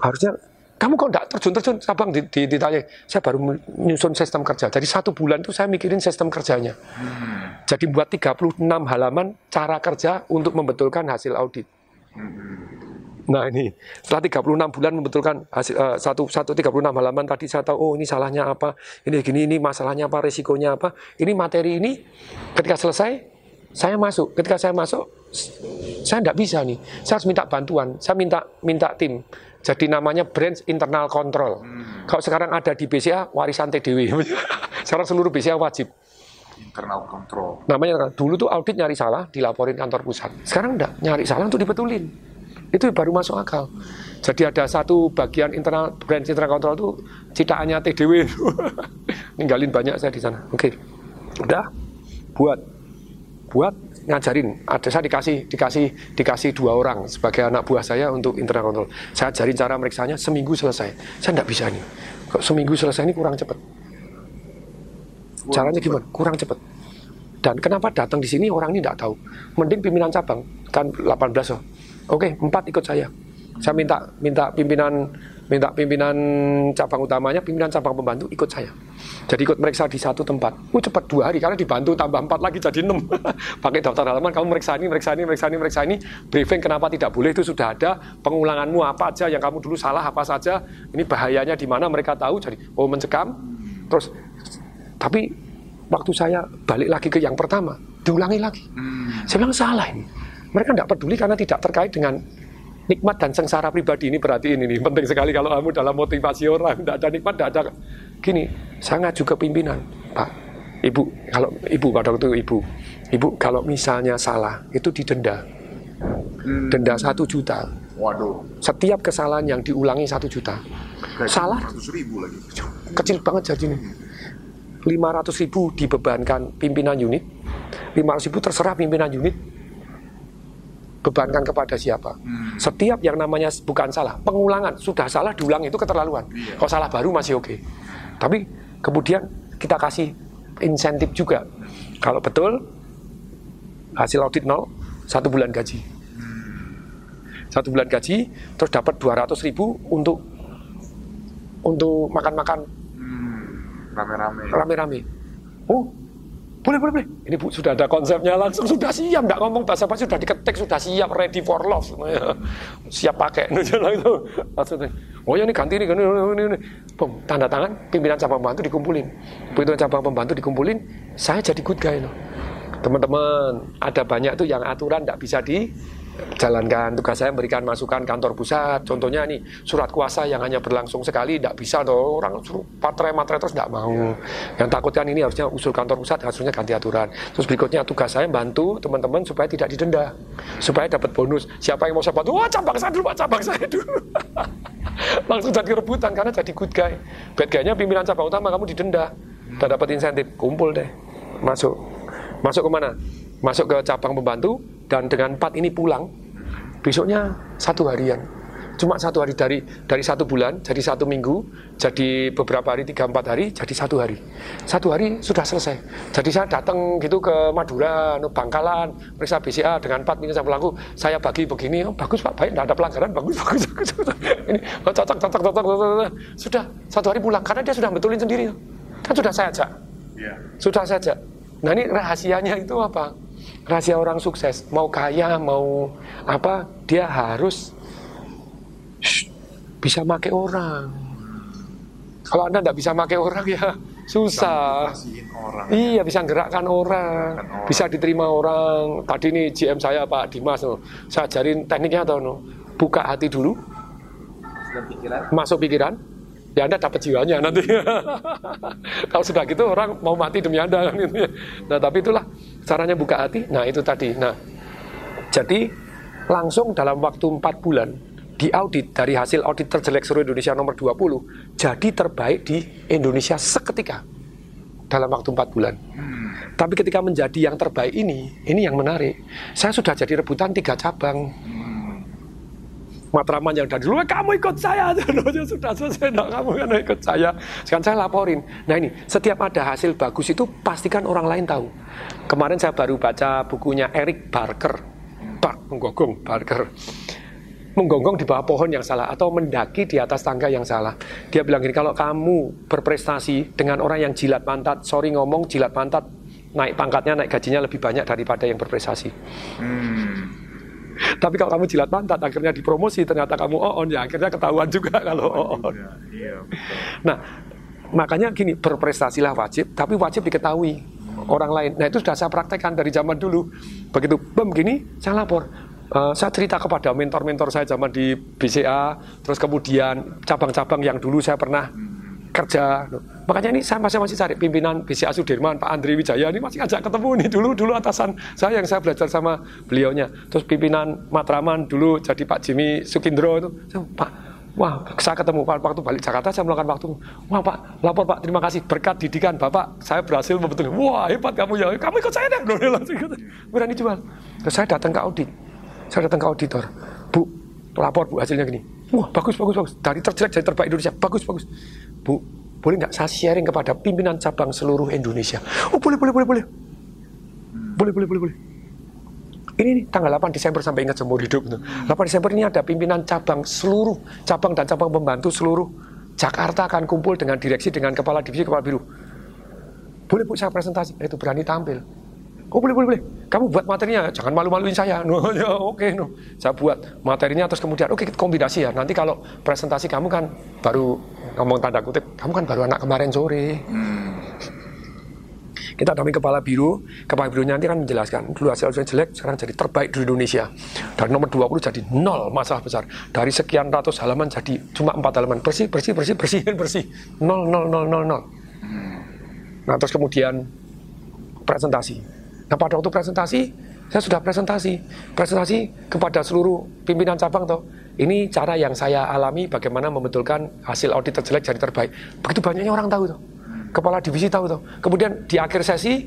Harusnya kamu kok enggak terjun-terjun cabang di, di, ditanya saya baru menyusun sistem kerja jadi satu bulan itu saya mikirin sistem kerjanya Hmm. jadi buat 36 halaman cara kerja untuk membetulkan hasil audit Hmm. Nah ini. Setelah 36 bulan membetulkan hasil eh, satu satu 36 halaman tadi saya tahu oh ini salahnya apa ini gini ini masalahnya apa resikonya apa. Ini materi ini ketika selesai saya masuk. Ketika saya masuk saya tidak bisa nih. Saya harus minta bantuan. Saya minta minta tim. Jadi namanya branch internal control. Kalau sekarang ada di BCA warisan TDW sekarang seluruh BCA wajib. Internal control. namanya dulu tuh audit nyari salah dilaporin kantor pusat. Sekarang enggak nyari salah untuk dibetulin itu baru masuk akal. Jadi ada satu bagian internal branch internal control itu citaannya TDW ninggalin banyak saya di sana. Oke. Udah. Buat. Buat ngajarin. Ada saya dikasih dikasih dikasih dua orang sebagai anak buah saya untuk internal control saya ajarin cara meriksanya seminggu selesai. Saya enggak bisa nih kok seminggu selesai ini kurang cepat caranya gimana? Kurang cepat dan kenapa datang di sini orang ini tidak tahu? Mending pimpinan cabang kan 18 oh oke empat ikut saya. Saya minta minta pimpinan minta pimpinan cabang utamanya pimpinan cabang pembantu ikut saya. Jadi ikut meriksa di satu tempat. Uh cepat dua hari karena dibantu tambah empat lagi jadi enam. Pakai daftar halaman kamu meriksa ini meriksa ini meriksa ini meriksa ini. Briefing kenapa tidak boleh itu sudah ada. Pengulanganmu apa aja yang kamu dulu salah apa saja. Ini bahayanya di mana mereka tahu. Jadi oh mencekam. Terus tapi waktu saya balik lagi ke yang pertama, diulangi lagi. Hmm. Saya bilang salah ini. Mereka tidak peduli karena tidak terkait dengan nikmat dan sengsara pribadi ini. Berarti ini nih penting sekali kalau kamu dalam motivasi orang tidak ada nikmat tidak ada gini saya ngaju ke pimpinan. Pak ibu kalau ibu pada waktu itu ibu. Ibu kalau misalnya salah itu didenda Hmm. denda satu juta. Waduh. setiap kesalahan yang diulangi satu juta. Gaji Salah. 100 ribu lagi. kecil banget jadi ini 500 ribu dibebankan pimpinan unit. 500 ribu terserah pimpinan unit bebankan kepada siapa Hmm. setiap yang namanya bukan salah pengulangan sudah salah diulang itu keterlaluan Iya. kalau salah baru masih oke tapi kemudian kita kasih insentif juga kalau betul hasil audit nol satu bulan gaji satu bulan gaji terus dapat 200 ribu untuk untuk makan-makan Hmm. Rame-rame. rame-rame. Oh, boleh, boleh, boleh. Ini bu, sudah ada konsepnya langsung, sudah siap. Nggak ngomong bahasa basi, sudah diketik, sudah siap, ready for love. Siap pakai. itu. Maksudnya, oh ya ini ganti ini, ini, ini, ini. Boom, tanda tangan, pimpinan cabang pembantu dikumpulin. Begitu cabang pembantu dikumpulin, saya jadi good guy. loh. Teman-teman, ada banyak tuh yang aturan nggak bisa dijalankan. Tugas saya memberikan masukan kantor pusat. Contohnya nih, surat kuasa yang hanya berlangsung sekali, tidak bisa dong. Orang suruh materai-materai terus tidak mau. Yang takutkan ini harusnya usul kantor pusat, harusnya ganti aturan. Terus berikutnya tugas saya bantu teman-teman supaya tidak didenda. Supaya dapat bonus. Siapa yang mau saya bantu? Wah, cabang saya dulu, Pak, cabang saya dulu. Langsung jadi rebutan karena jadi good guy. Bad guy-nya pimpinan cabang utama kamu didenda. Dan dapat insentif, kumpul deh. Masuk. Masuk ke mana? Masuk ke cabang pembantu dan dengan empat ini pulang. Besoknya satu harian. Cuma satu hari dari dari satu bulan jadi satu minggu jadi beberapa hari tiga empat hari jadi satu hari satu hari sudah selesai jadi saya datang gitu ke Madura no, Bangkalan periksa BCA dengan empat minggu saya pelaku saya bagi begini oh, bagus pak baik tidak ada pelanggaran bagus bagus, bagus, bagus. ini oh, cocok cocok cocok cocok. sudah satu hari pulang karena dia sudah betulin sendiri kan sudah saya ajak Iya. sudah saja. Nah ini rahasianya itu apa? Rahasia orang sukses, mau kaya, mau apa, dia harus shh, bisa make orang. Kalau anda tidak bisa make orang ya susah. Orang. Iya bisa gerakkan orang, Gerakkan orang. bisa diterima orang. Tadi nih GM saya Pak Dimas, no. saya ajarin tekniknya atau no. buka hati dulu, pikiran. masuk pikiran, ya Anda dapat jiwanya nanti. Kalau sudah gitu orang mau mati demi Anda kan gitu ya. Nah, tapi itulah caranya buka hati. Nah, itu tadi. Nah, jadi langsung dalam waktu 4 bulan diaudit dari hasil audit terjelek seluruh Indonesia nomor 20 jadi terbaik di Indonesia seketika dalam waktu 4 bulan. Hmm. Tapi ketika menjadi yang terbaik ini, ini yang menarik. Saya sudah jadi rebutan tiga cabang. Hmm. Matraman yang dari dulu, kamu ikut saya, sudah selesai, nah, kamu kan ikut saya. Sekarang saya laporin. Nah ini, setiap ada hasil bagus itu pastikan orang lain tahu. Kemarin saya baru baca bukunya Eric Barker, Pak Menggogong Barker menggonggong di bawah pohon yang salah atau mendaki di atas tangga yang salah. Dia bilang gini, kalau kamu berprestasi dengan orang yang jilat pantat, sorry ngomong jilat pantat, naik pangkatnya, naik gajinya lebih banyak daripada yang berprestasi. Hmm. Tapi kalau kamu jilat pantat, akhirnya dipromosi, ternyata kamu on, ya akhirnya ketahuan juga kalau on. Iya, nah, makanya gini, berprestasilah wajib, tapi wajib diketahui orang lain. Nah itu sudah saya praktekkan dari zaman dulu. Begitu bem gini, saya lapor Uh, saya cerita kepada mentor-mentor saya zaman di BCA, terus kemudian cabang-cabang yang dulu saya pernah kerja. Makanya ini saya masih masih cari pimpinan BCA Sudirman, Pak Andri Wijaya ini masih ajak ketemu nih dulu dulu atasan saya yang saya belajar sama beliaunya. Terus pimpinan Matraman dulu jadi Pak Jimmy Sukindro itu, Pak Wah, saya ketemu Pak waktu balik Jakarta, saya melakukan waktu. Wah Pak, lapor Pak, terima kasih berkat didikan Bapak, saya berhasil membetulkan. Wah hebat kamu ya, kamu ikut saya deh, langsung. Berani jual. Terus saya datang ke audit, saya datang ke auditor, Bu, lapor Bu hasilnya gini. Wah bagus bagus bagus. Dari terjelek jadi terbaik Indonesia. Bagus bagus. Bu, boleh nggak saya sharing kepada pimpinan cabang seluruh Indonesia? Oh boleh boleh boleh boleh. Boleh boleh boleh boleh. Ini nih tanggal 8 Desember sampai ingat seumur hidup. 8 Desember ini ada pimpinan cabang seluruh cabang dan cabang pembantu seluruh Jakarta akan kumpul dengan direksi dengan kepala divisi kepala biru. Boleh bu saya presentasi, itu berani tampil. Oh boleh, boleh, boleh. Kamu buat materinya, jangan malu-maluin saya. No, ya, oke, okay, no. Saya buat materinya terus kemudian, oke okay, kombinasi ya. Nanti kalau presentasi kamu kan baru ngomong tanda kutip, kamu kan baru anak kemarin sore. Hmm. Kita damping kepala biru, kepala birunya nanti kan menjelaskan, dulu hasil hasilnya jelek, sekarang jadi terbaik di Indonesia. Dari nomor 20 jadi nol masalah besar. Dari sekian ratus halaman jadi cuma empat halaman. Bersih, bersih, bersih, bersih, bersih. Nol, nol, nol, nol, nol. Hmm. Nah terus kemudian presentasi Nah pada waktu presentasi, saya sudah presentasi, presentasi kepada seluruh pimpinan cabang toh. Ini cara yang saya alami bagaimana membetulkan hasil audit terjelek jadi terbaik. Begitu banyaknya orang tahu tuh. Kepala divisi tahu tuh. Kemudian di akhir sesi,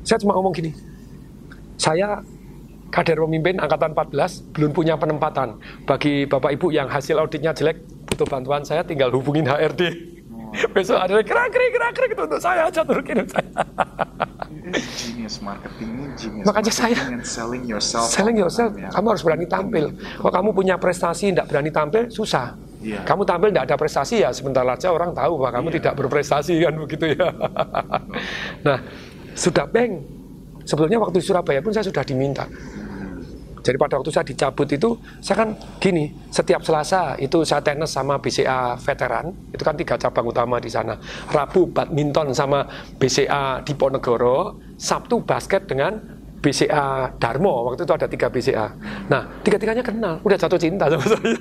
saya cuma ngomong gini. Saya kader pemimpin angkatan 14 belum punya penempatan. Bagi Bapak Ibu yang hasil auditnya jelek, butuh bantuan saya tinggal hubungin HRD. Besok ada gerak gerak gerak itu untuk saya aja turunin saya. genius marketing ini genius. Makanya saya selling yourself. Selling yourself, ya. kamu harus berani tampil. Kalau kamu punya prestasi tidak berani tampil, susah. Yeah. Kamu tampil tidak ada prestasi ya sebentar aja orang tahu bahwa kamu yeah. tidak berprestasi kan begitu ya. nah, sudah beng. Sebetulnya waktu di Surabaya pun saya sudah diminta. Jadi pada waktu saya dicabut itu, saya kan gini, setiap Selasa itu saya tenis sama BCA veteran, itu kan tiga cabang utama di sana. Rabu badminton sama BCA Diponegoro, Sabtu basket dengan BCA Darmo waktu itu ada tiga BCA. Nah tiga-tiganya kenal, udah jatuh cinta sama saya.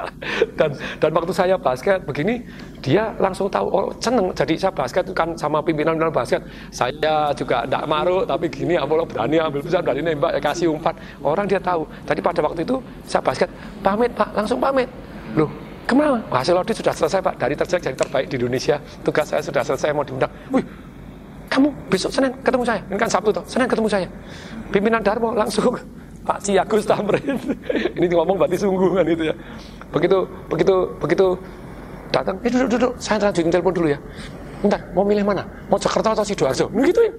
dan dan waktu saya basket begini, dia langsung tahu oh seneng. Jadi saya basket kan sama pimpinan pimpinan basket. Saya juga tidak maruk, tapi gini Apollo berani ambil besar berani nembak, ya kasih umpat. Orang dia tahu. Tadi pada waktu itu saya basket pamit pak, langsung pamit. Loh ke mana? Hasil audit sudah selesai pak, dari terbaik jadi terbaik di Indonesia. Tugas saya sudah selesai mau diundang. Wih kamu besok Senin ketemu saya. Ini kan Sabtu toh. Senin ketemu saya. Pimpinan Darmo langsung Pak Ciagus Tamrin. ini ngomong berarti sungguh kan itu ya. Begitu begitu begitu datang, eh duduk duduk, saya lanjutin telepon dulu ya. Bentar, mau milih mana? Mau Jakarta atau Sidoarjo? Begitu ya.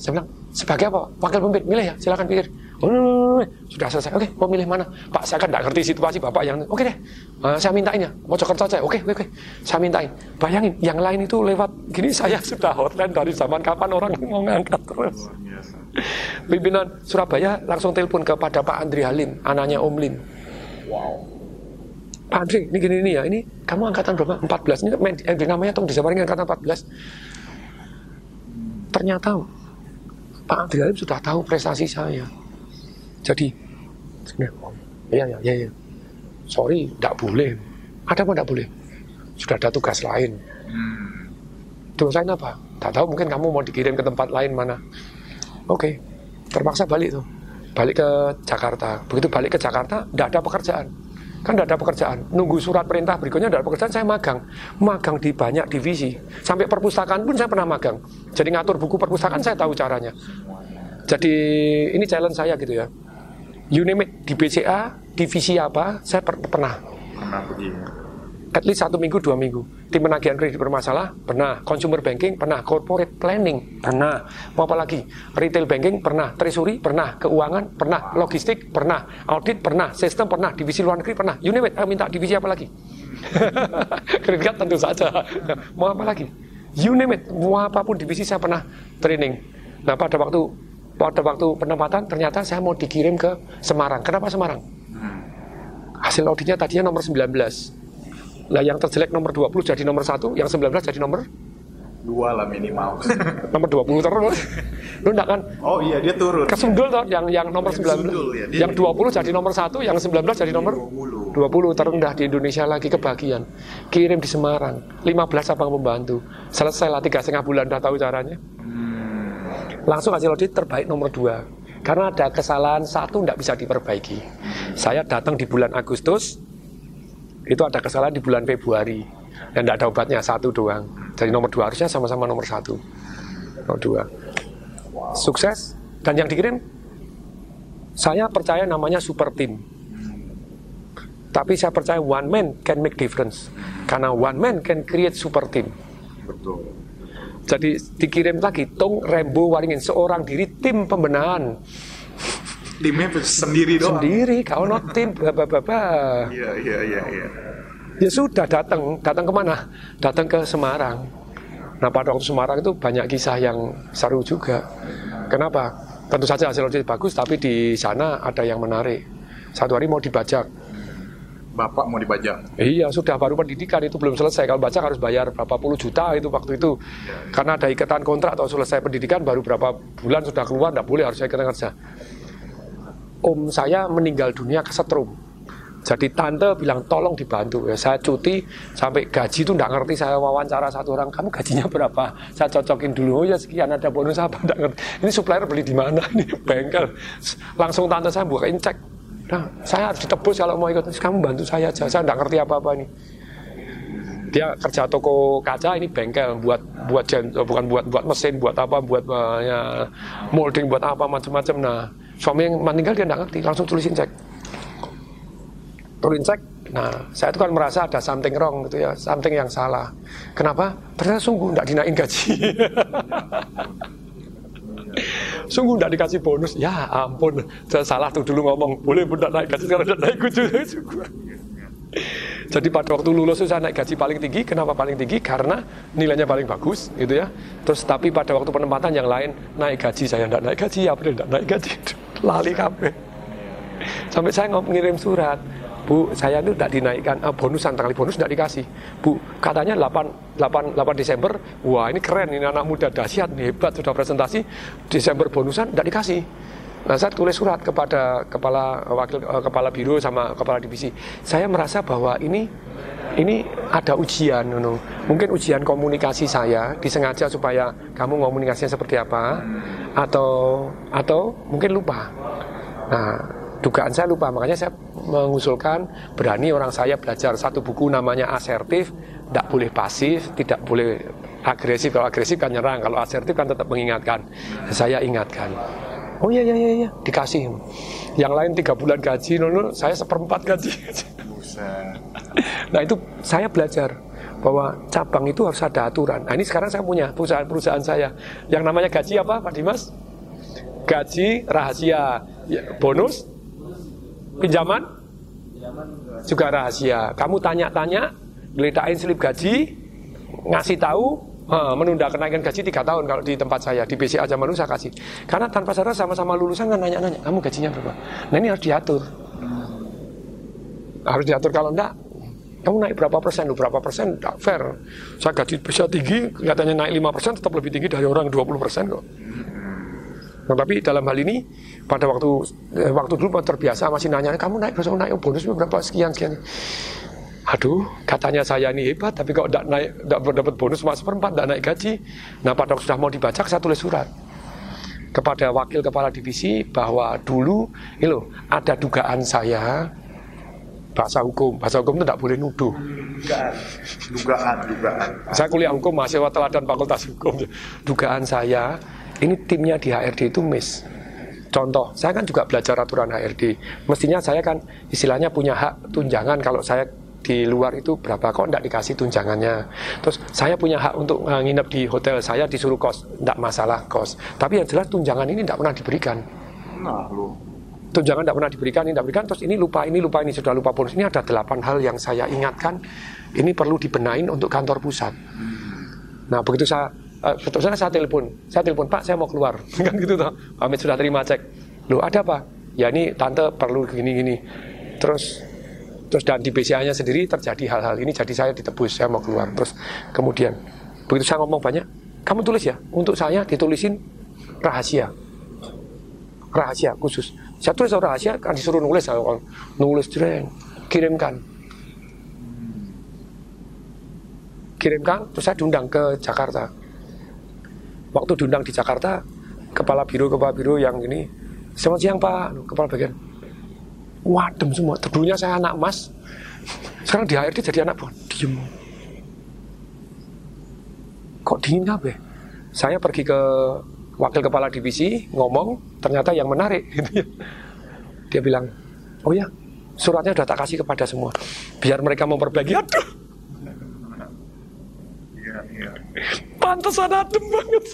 Saya bilang, sebagai apa? Wakil pemimpin, milih ya, silakan pikir. Oh, sudah selesai. Oke, mau milih mana? Pak, saya kan tidak ngerti situasi Bapak yang... Oke deh, uh, saya mintain ya. Mau Jakarta saja. Oke, oke, oke. Saya mintain. Bayangin, yang lain itu lewat gini saya sudah hotline dari zaman kapan orang mau ngangkat terus. Pimpinan Surabaya langsung telepon kepada Pak Andri Halim, anaknya Om Lin. Wow. Pak Andri, ini gini ini ya. Ini kamu angkatan berapa? 14. Ini eh, namanya Tong Disawaring angkatan 14. Ternyata Pak Andri Halim sudah tahu prestasi saya jadi, ya ya ya ya, sorry, tidak boleh. Ada apa tidak boleh? Sudah ada tugas lain. Tugas lain apa? Tak tahu mungkin kamu mau dikirim ke tempat lain mana. Oke, okay. terpaksa balik tuh. balik ke Jakarta. Begitu balik ke Jakarta, tidak ada pekerjaan. Kan tidak ada pekerjaan. Nunggu surat perintah berikutnya tidak ada pekerjaan, saya magang. Magang di banyak divisi. Sampai perpustakaan pun saya pernah magang. Jadi ngatur buku perpustakaan saya tahu caranya. Jadi ini challenge saya gitu ya. You name it, di BCA, divisi apa, saya per pernah. Pernah begini at least satu minggu dua minggu. Tim penagihan kredit bermasalah pernah. Consumer banking pernah. Corporate planning pernah. Mau apa lagi? Retail banking pernah. Treasury pernah. Keuangan pernah. Logistik pernah. Audit pernah. Sistem pernah. Divisi luar negeri pernah. You name it, minta divisi apa lagi? Kredit card tentu saja. Mau apa lagi? You name it, mau apa pun divisi saya pernah training. Nah pada waktu pada waktu penempatan ternyata saya mau dikirim ke Semarang kenapa Semarang hmm. hasil auditnya tadinya nomor 19 lah yang terjelek nomor 20 jadi nomor 1, yang 19 jadi nomor dua lah minimal. nomor 20 terus. Lu enggak kan? Oh iya dia turun. Kesundul toh yang yang nomor sembilan 19. Ya, yang 20 jadi nomor 1, yang 19 jadi nomor 20. 20 terendah di Indonesia lagi kebagian. Kirim di Semarang. 15 abang pembantu. Selesai lah tiga setengah bulan udah tahu caranya. Hmm. Langsung hasil audit terbaik nomor 2. Karena ada kesalahan satu tidak bisa diperbaiki. Saya datang di bulan Agustus, itu ada kesalahan di bulan Februari. Dan tidak ada obatnya satu doang. Jadi nomor dua harusnya sama-sama nomor satu. Nomor dua. Sukses. Dan yang dikirim saya percaya namanya super team. Tapi saya percaya one man can make difference. Karena one man can create super team. Betul jadi dikirim lagi Tung Rembo Waringin seorang diri tim pembenahan. Timnya sendiri doang. Sendiri kau not tim bla iya iya iya iya. Ya sudah datang. Datang ke mana? Datang ke Semarang. Nah pada waktu Semarang itu banyak kisah yang seru juga. Kenapa? Tentu saja hasil audit bagus tapi di sana ada yang menarik. Satu hari mau dibajak Bapak mau dibajak? Iya, sudah baru pendidikan itu belum selesai. Kalau bajak harus bayar berapa puluh juta itu waktu itu. Karena ada ikatan kontrak atau selesai pendidikan baru berapa bulan sudah keluar, tidak boleh harus ikatan kerja om saya meninggal dunia kesetrum. Jadi tante bilang tolong dibantu ya. Saya cuti sampai gaji itu nggak ngerti. Saya wawancara satu orang, kamu gajinya berapa? Saya cocokin dulu. Oh ya sekian ada bonus apa? Nggak ngerti. Ini supplier beli di mana? Ini bengkel. Langsung tante saya bukain cek. Nah, saya harus ditebus kalau mau ikut. Kamu bantu saya aja. Saya nggak ngerti apa-apa ini. Dia kerja toko kaca ini bengkel buat buat bukan buat buat mesin buat apa buat uh, ya, molding buat apa macam-macam. Nah Suami yang meninggal dia tidak ngerti, langsung tulisin cek. Tulisin cek, nah saya itu kan merasa ada something wrong gitu ya, something yang salah. Kenapa? Ternyata sungguh tidak dinaik gaji. sungguh tidak dikasih bonus. Ya ampun, saya salah tuh dulu ngomong, boleh pun tidak naik gaji, sekarang tidak naik gaji. Jadi pada waktu lulus saya naik gaji paling tinggi. Kenapa paling tinggi? Karena nilainya paling bagus, gitu ya. Terus tapi pada waktu penempatan yang lain naik gaji saya tidak naik gaji, ya benar tidak naik gaji. Lali kape. Sampai saya ngirim surat, Bu, saya itu tidak dinaikkan uh, bonusan, tanggal bonus tidak dikasih. Bu, katanya 8, 8, 8 Desember, wah ini keren, ini anak muda dahsyat, hebat, sudah presentasi, Desember bonusan tidak dikasih. Nah, saya tulis surat kepada kepala wakil uh, kepala biro sama kepala divisi. Saya merasa bahwa ini ini ada ujian, know. mungkin ujian komunikasi saya disengaja supaya kamu komunikasinya seperti apa, atau atau mungkin lupa. Nah, dugaan saya lupa, makanya saya mengusulkan berani orang saya belajar satu buku namanya asertif, tidak boleh pasif, tidak boleh agresif. Kalau agresif kan nyerang, kalau asertif kan tetap mengingatkan. Saya ingatkan. Oh iya iya iya, iya. dikasih. Yang lain tiga bulan gaji, nono, saya seperempat gaji. nah itu saya belajar bahwa cabang itu harus ada aturan. Nah ini sekarang saya punya perusahaan-perusahaan saya. Yang namanya gaji apa Pak Dimas? Gaji rahasia. Ya, bonus? Pinjaman? Juga rahasia. Kamu tanya-tanya, geledakin slip gaji, ngasih tahu, menunda kenaikan gaji tiga tahun kalau di tempat saya di BCA zaman dulu saya kasih karena tanpa sadar sama-sama lulusan kan nanya-nanya kamu gajinya berapa nah ini harus diatur harus diatur kalau enggak kamu naik berapa persen, lu berapa persen, enggak fair. Saya gaji bisa tinggi, kelihatannya naik 5 persen, tetap lebih tinggi dari orang 20 persen kok. Nah, tapi dalam hal ini, pada waktu eh, waktu dulu terbiasa masih nanya, kamu naik berapa naik bonus berapa? Sekian sekian. Aduh katanya saya ini hebat tapi kok tidak naik tidak dapat bonus mas seperempat tidak naik gaji. Nah pada waktu sudah mau dibaca saya tulis surat kepada wakil kepala divisi bahwa dulu ini loh ada dugaan saya bahasa hukum. Bahasa hukum itu tidak boleh nuduh. Dugaan. Dugaan dugaan. Saya kuliah hukum mahasiswa teladan fakultas hukum. Dugaan saya ini timnya di HRD itu miss. Contoh saya kan juga belajar aturan HRD mestinya saya kan istilahnya punya hak tunjangan. Kalau saya di luar itu berapa kok tidak dikasih tunjangannya? Terus saya punya hak untuk uh, nginep di hotel saya disuruh kos tidak masalah kos. Tapi yang jelas tunjangan ini tidak pernah diberikan. Nah lu. Tunjangan tidak pernah diberikan ini tidak diberikan. Terus ini lupa ini lupa ini sudah lupa bonus. Ini ada delapan hal yang saya ingatkan. Ini perlu dibenain untuk kantor pusat. Nah begitu saya betul saya saya telepon saya telepon pak saya mau keluar. Kan gitu toh. Amit sudah terima cek. Lo ada apa? Ya ini tante perlu gini gini. Terus terus dan di BCA-nya sendiri terjadi hal-hal ini jadi saya ditebus saya mau keluar. Terus kemudian begitu saya ngomong banyak kamu tulis ya? Untuk saya ditulisin rahasia. Rahasia khusus. Saya tulis rahasia kan disuruh nulis nulis jreng kirimkan. Kirimkan terus saya diundang ke Jakarta waktu diundang di Jakarta kepala biro kepala biro yang ini selamat siang pak kepala bagian wadem semua. Dulunya saya anak emas, sekarang di HRD jadi anak buah. Diem. Kok dingin apa? Saya pergi ke wakil kepala divisi ngomong, ternyata yang menarik. Gitu ya. Dia bilang, oh ya, suratnya udah tak kasih kepada semua, biar mereka memperbaiki. Aduh, pantesan adem banget.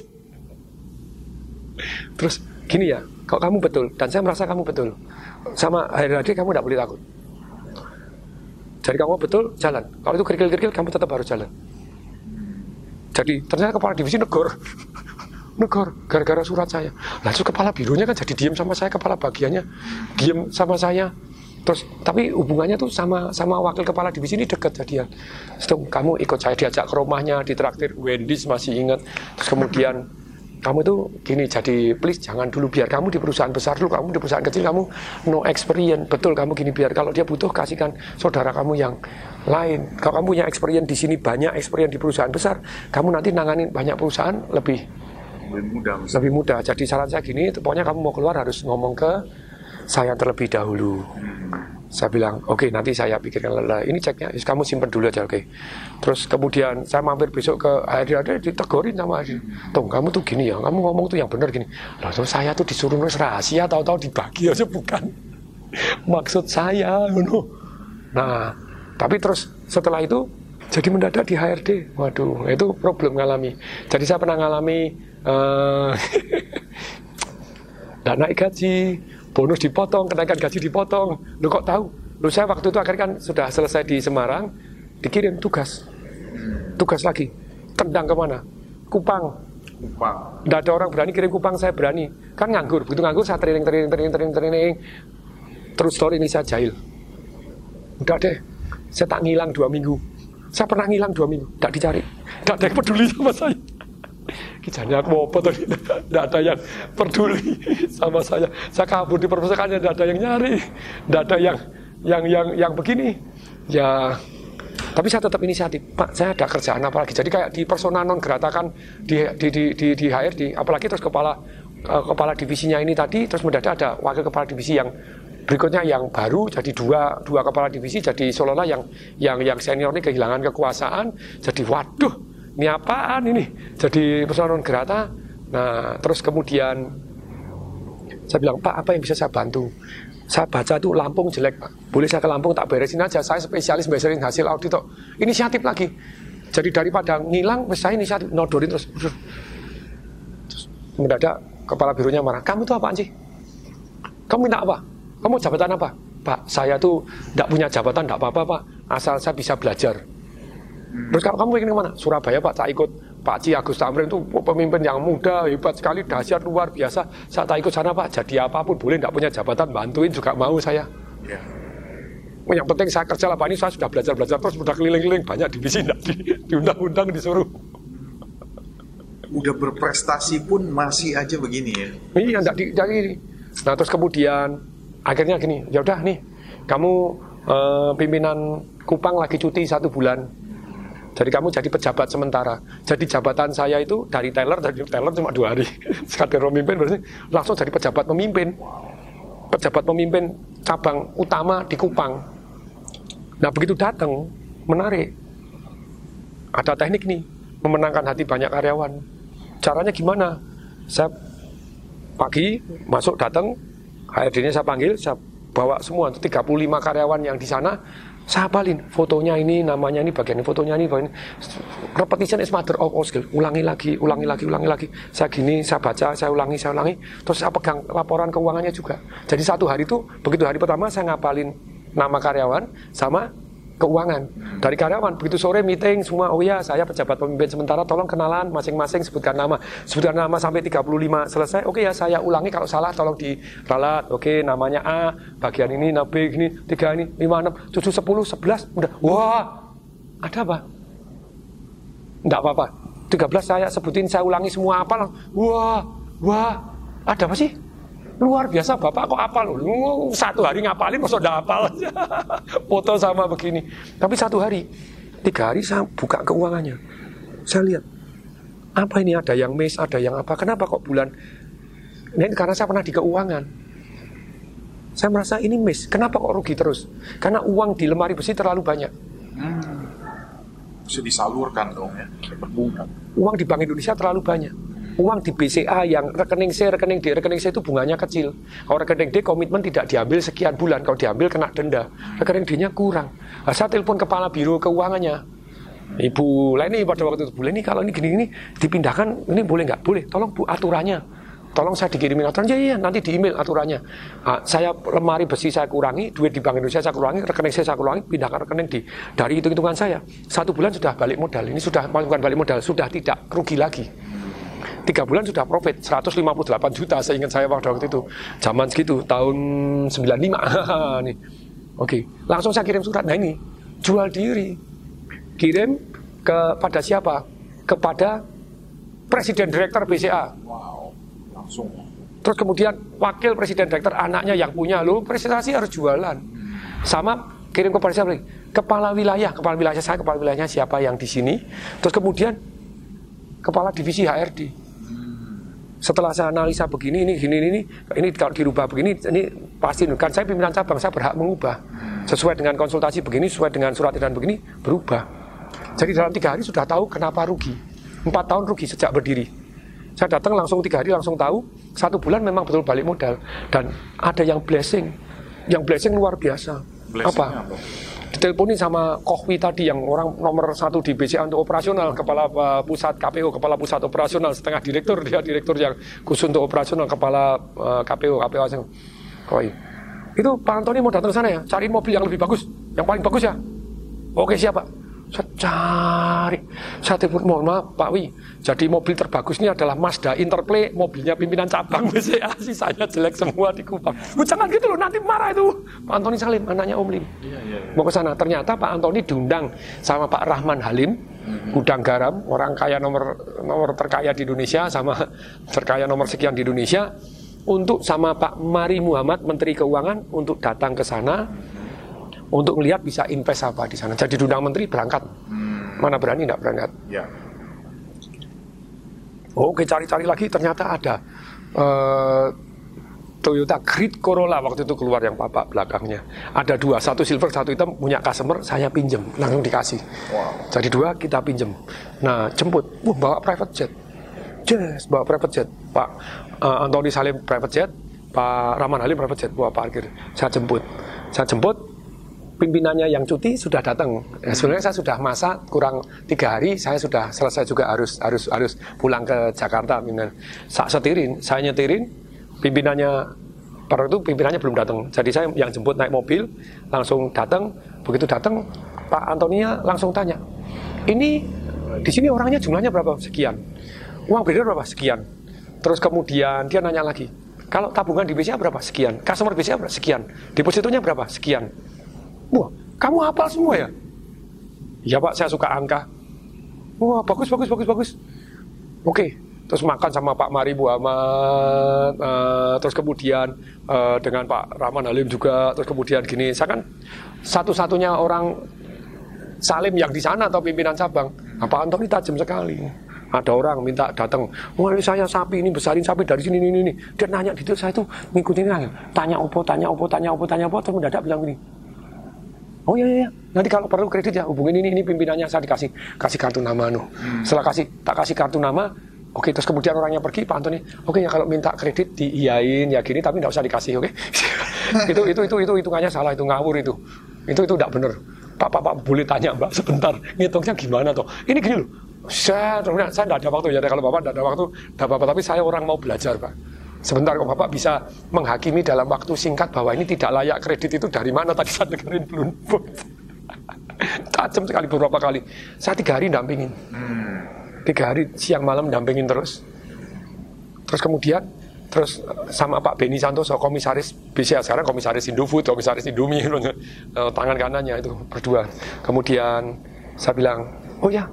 Terus gini ya, kalau kamu betul, dan saya merasa kamu betul sama HRD kamu tidak boleh takut. Jadi kamu betul jalan. Kalau itu kerikil-kerikil kamu tetap harus jalan. Jadi ternyata kepala divisi negor. negor gara-gara surat saya. Lalu kepala birunya kan jadi diem sama saya, kepala bagiannya diem sama saya. Terus tapi hubungannya tuh sama sama wakil kepala divisi ini dekat jadian. Setung, kamu ikut saya diajak ke rumahnya, ditraktir Wendy's masih ingat. Terus kemudian kamu tuh gini jadi please jangan dulu biar kamu di perusahaan besar dulu kamu di perusahaan kecil kamu no experience betul kamu gini biar kalau dia butuh kasihkan saudara kamu yang lain kalau kamu punya experience di sini banyak experience di perusahaan besar kamu nanti nanganin banyak perusahaan lebih lebih mudah lebih mudah jadi saran saya gini pokoknya kamu mau keluar harus ngomong ke saya terlebih dahulu saya bilang, oke okay, nanti saya pikirkan lelah. Ini ceknya, kamu simpan dulu aja, oke. Okay. Terus kemudian saya mampir besok ke HRD, ditegorin sama HRD. Tuh, kamu tuh gini ya, kamu ngomong tuh yang benar gini. Loh, terus saya tuh disuruh nulis rahasia, tahu-tahu dibagi aja bukan. Maksud saya, you Nah, tapi terus setelah itu jadi mendadak di HRD. Waduh, itu problem ngalami. Jadi saya pernah ngalami uh, naik gaji, bonus dipotong, kenaikan gaji dipotong. Lu kok tahu? Lu saya waktu itu akhirnya kan sudah selesai di Semarang, dikirim tugas. Tugas lagi. Tendang ke mana? Kupang. Kupang. Tidak ada orang berani kirim Kupang, saya berani. Kan nganggur. Begitu nganggur saya training, training, training, training, training. Terus story ini saya jahil. Udah deh, saya tak ngilang dua minggu. Saya pernah ngilang dua minggu, tidak dicari. Tidak ada yang peduli sama saya. Kijanya aku apa tadi? Tidak ada yang peduli sama saya. Saya kabur di perpustakaan tidak ada yang nyari, tidak ada yang yang yang yang begini. Ya, tapi saya tetap inisiatif. Pak, saya ada kerjaan apa lagi? Jadi kayak di persona non geratakan di di di di, di HRD, apalagi terus kepala uh, kepala divisinya ini tadi, terus mendadak ada wakil kepala divisi yang berikutnya yang baru jadi dua dua kepala divisi jadi seolah-olah yang yang yang senior ini kehilangan kekuasaan jadi waduh ini apaan ini? Jadi persoalan gerata. Nah, terus kemudian saya bilang, Pak, apa yang bisa saya bantu? Saya baca tuh Lampung jelek, Pak. Boleh saya ke Lampung tak beresin aja. Saya spesialis beresin hasil audit kok. Inisiatif lagi. Jadi daripada ngilang, saya inisiatif nodorin terus. Terus mendadak kepala birunya marah. Kamu tuh apaan sih? Kamu minta apa? Kamu jabatan apa? Pak, saya tuh tidak punya jabatan, tidak apa-apa, Pak. Asal saya bisa belajar. Terus kalau kamu ingin ke mana? Surabaya Pak, tak ikut Pak Ci Agus Tamrin itu pemimpin yang muda, hebat sekali, dahsyat, luar biasa. Saya tak ikut sana Pak, jadi apa pun boleh, tidak punya jabatan, bantuin juga mau saya. Ya. Yang penting saya kerja lah Pak, ini saya sudah belajar-belajar terus, sudah keliling-keliling, banyak divisi, tidak di, diundang-undang disuruh. Udah berprestasi pun masih aja begini ya? Iya, tidak di, ini. Nah terus kemudian, akhirnya gini, ya udah nih, kamu uh, pimpinan Kupang lagi cuti satu bulan, Jadi kamu jadi pejabat sementara. Jadi jabatan saya itu dari teller, dari teller cuma dua hari. Sekadar memimpin berarti langsung jadi pejabat pemimpin. Pejabat pemimpin cabang utama di Kupang. Nah begitu datang, menarik. Ada teknik nih, memenangkan hati banyak karyawan. Caranya gimana? Saya pagi masuk datang, HRD-nya saya panggil, saya bawa semua 35 karyawan yang di sana saya hafalin fotonya ini, namanya ini, bagian fotonya ini, bagian ini. Repetition is mother of all skill. Ulangi lagi, ulangi lagi, ulangi lagi. Saya gini, saya baca, saya ulangi, saya ulangi. Terus saya pegang laporan keuangannya juga. Jadi satu hari itu, begitu hari pertama saya ngapalin nama karyawan sama keuangan. Dari karyawan begitu sore meeting semua oh ya saya pejabat pemimpin sementara tolong kenalan masing-masing sebutkan nama. Sebutkan nama sampai 35 selesai oke ya saya ulangi kalau salah tolong diralat. Oke namanya A bagian ini B ini tiga ini lima enam tujuh sepuluh sebelas udah. Wah ada apa? Enggak apa-apa. 13 saya sebutin saya ulangi semua apa wah wah ada apa sih Luar biasa Bapak kok apal loh. Satu hari ngapalin masa udah apal. Foto sama begini. Tapi satu hari, tiga hari saya buka keuangannya. Saya lihat, apa ini ada yang miss, ada yang apa. Kenapa kok bulan? Ini karena saya pernah di keuangan. Saya merasa ini miss. Kenapa kok rugi terus? Karena uang di lemari besi terlalu banyak. Hmm. Bisa disalurkan dong ya, Uang di Bank Indonesia terlalu banyak uang di BCA yang rekening C, rekening D, rekening C itu bunganya kecil. Kalau rekening D komitmen tidak diambil sekian bulan, kalau diambil kena denda. Rekening D-nya kurang. Nah, saya telepon kepala biro keuangannya. Ibu Leni pada waktu itu, Bu Leni kalau ini gini-gini dipindahkan, ini boleh nggak? Boleh, tolong Bu aturannya. Tolong saya dikirimin aturan, ya, ya nanti di email aturannya. Nah, saya lemari besi saya kurangi, duit di Bank Indonesia saya kurangi, rekening saya saya kurangi, pindahkan rekening di dari hitung-hitungan saya. Satu bulan sudah balik modal, ini sudah bukan balik modal, sudah tidak rugi lagi tiga bulan sudah profit 158 juta saya ingat saya waktu itu. Zaman segitu tahun 95 nih. Oke langsung saya kirim surat. Nah ini jual diri. Kirim kepada siapa? Kepada presiden direktur BCA wow langsung. Terus kemudian wakil presiden direktur anaknya yang punya. Lo presentasi harus jualan. Sama kirim kepada siapa lagi? Kepala wilayah. Kepala wilayah saya kepala wilayahnya siapa yang di sini? Terus kemudian kepala divisi HRD setelah saya analisa begini ini gini ini ini kalau dirubah begini ini pasti kan saya pimpinan cabang saya berhak mengubah. Sesuai dengan konsultasi begini sesuai dengan surat edaran begini berubah. Jadi dalam tiga hari sudah tahu kenapa rugi. Empat tahun rugi sejak berdiri. Saya datang langsung tiga hari langsung tahu satu bulan memang betul balik modal. Dan ada yang blessing. Yang blessing luar biasa. Blessing apa? apa? Diteleponin sama Kohwi tadi yang orang nomor satu di BCA untuk operasional, kepala uh, pusat KPO, kepala pusat operasional, setengah direktur dia direktur yang khusus untuk operasional, kepala uh, KPO, KPO asing. Kohwi. Itu Pak Antoni mau datang ke sana ya, cari mobil yang lebih bagus, yang paling bagus ya. Oke siapa? Saya cari, saya telepon, mohon maaf Pak Wi, jadi mobil terbagus ini adalah Mazda Interplay, mobilnya pimpinan cabang BCA, sisanya jelek semua di Kupang. Bu, jangan gitu loh, nanti marah itu. Pak Antoni Salim, anaknya Om Lim. Iya, iya, iya. Mau ke sana, ternyata Pak Antoni diundang sama Pak Rahman Halim, mm-hmm. gudang garam, orang kaya nomor nomor terkaya di Indonesia, sama terkaya nomor sekian di Indonesia, untuk sama Pak Mari Muhammad, Menteri Keuangan, untuk datang ke sana, untuk melihat bisa invest apa di sana. Jadi diundang menteri berangkat. Hmm. Mana berani tidak berangkat? Ya. Oke cari-cari lagi ternyata ada uh, Toyota Grid Corolla waktu itu keluar yang bapak belakangnya. Ada dua, satu silver, satu hitam punya customer, saya pinjem, langsung dikasih. Wow. Jadi dua kita pinjem. Nah jemput, wah bawa private jet. Yes, bawa private jet. Pak uh, Anthony Salim private jet, Pak Rahman Halim private jet, bawa parkir. Saya jemput. Saya jemput, pimpinannya yang cuti sudah datang. Ya, sebenarnya saya sudah masa kurang tiga hari, saya sudah selesai juga harus harus harus pulang ke Jakarta. Saya setirin, saya nyetirin, pimpinannya pada itu pimpinannya belum datang. Jadi saya yang jemput naik mobil, langsung datang. Begitu datang, Pak Antonia langsung tanya, ini di sini orangnya jumlahnya berapa? Sekian. Uang beredar berapa? Sekian. Terus kemudian dia nanya lagi, kalau tabungan di BCA berapa? Sekian. Customer BCA berapa? Sekian. Depositonya berapa? Sekian. Wah, kamu hafal semua ya? Ya pak, saya suka angka. Wah, bagus, bagus, bagus, bagus. Oke, terus makan sama Pak Mari Muhammad, uh, terus kemudian uh, dengan Pak Rahman Halim juga, terus kemudian gini, saya kan satu-satunya orang Salim yang di sana atau pimpinan cabang. Nah, Pak Antoni tajam sekali. Ada orang minta datang, wah ini saya sapi ini besarin sapi dari sini ini ini. Dia nanya gitu, saya tuh ngikutin aja. Tanya opo, tanya opo, tanya opo, tanya opo, terus mendadak bilang gini. Oh iya, iya iya, nanti kalau perlu kredit ya hubungin ini ini pimpinannya saya dikasih kasih kartu nama nu. Hmm. Setelah kasih tak kasih kartu nama, Oke, terus kemudian orangnya pergi, Pak Antoni, oke ya kalau minta kredit diiyain ya gini, tapi tidak usah dikasih, oke? itu itu itu itu hitungannya salah, itu ngawur itu, itu itu tidak benar. Pak Pak Pak boleh tanya Mbak sebentar, ngitungnya gimana toh? Ini gini loh, saya, saya tidak ada waktu ya, kalau Bapak tidak ada waktu, tidak apa-apa, tapi saya orang mau belajar Pak. Sebentar kok Bapak bisa menghakimi dalam waktu singkat bahwa ini tidak layak kredit itu dari mana tadi saya dengerin belum. Tajam sekali beberapa kali. Saya tiga hari dampingin. Tiga hari siang malam dampingin terus terus kemudian terus sama Pak Beni Santoso komisaris BCA sekarang komisaris Indofood komisaris Indomie eh, tangan kanannya itu berdua kemudian saya bilang oh ya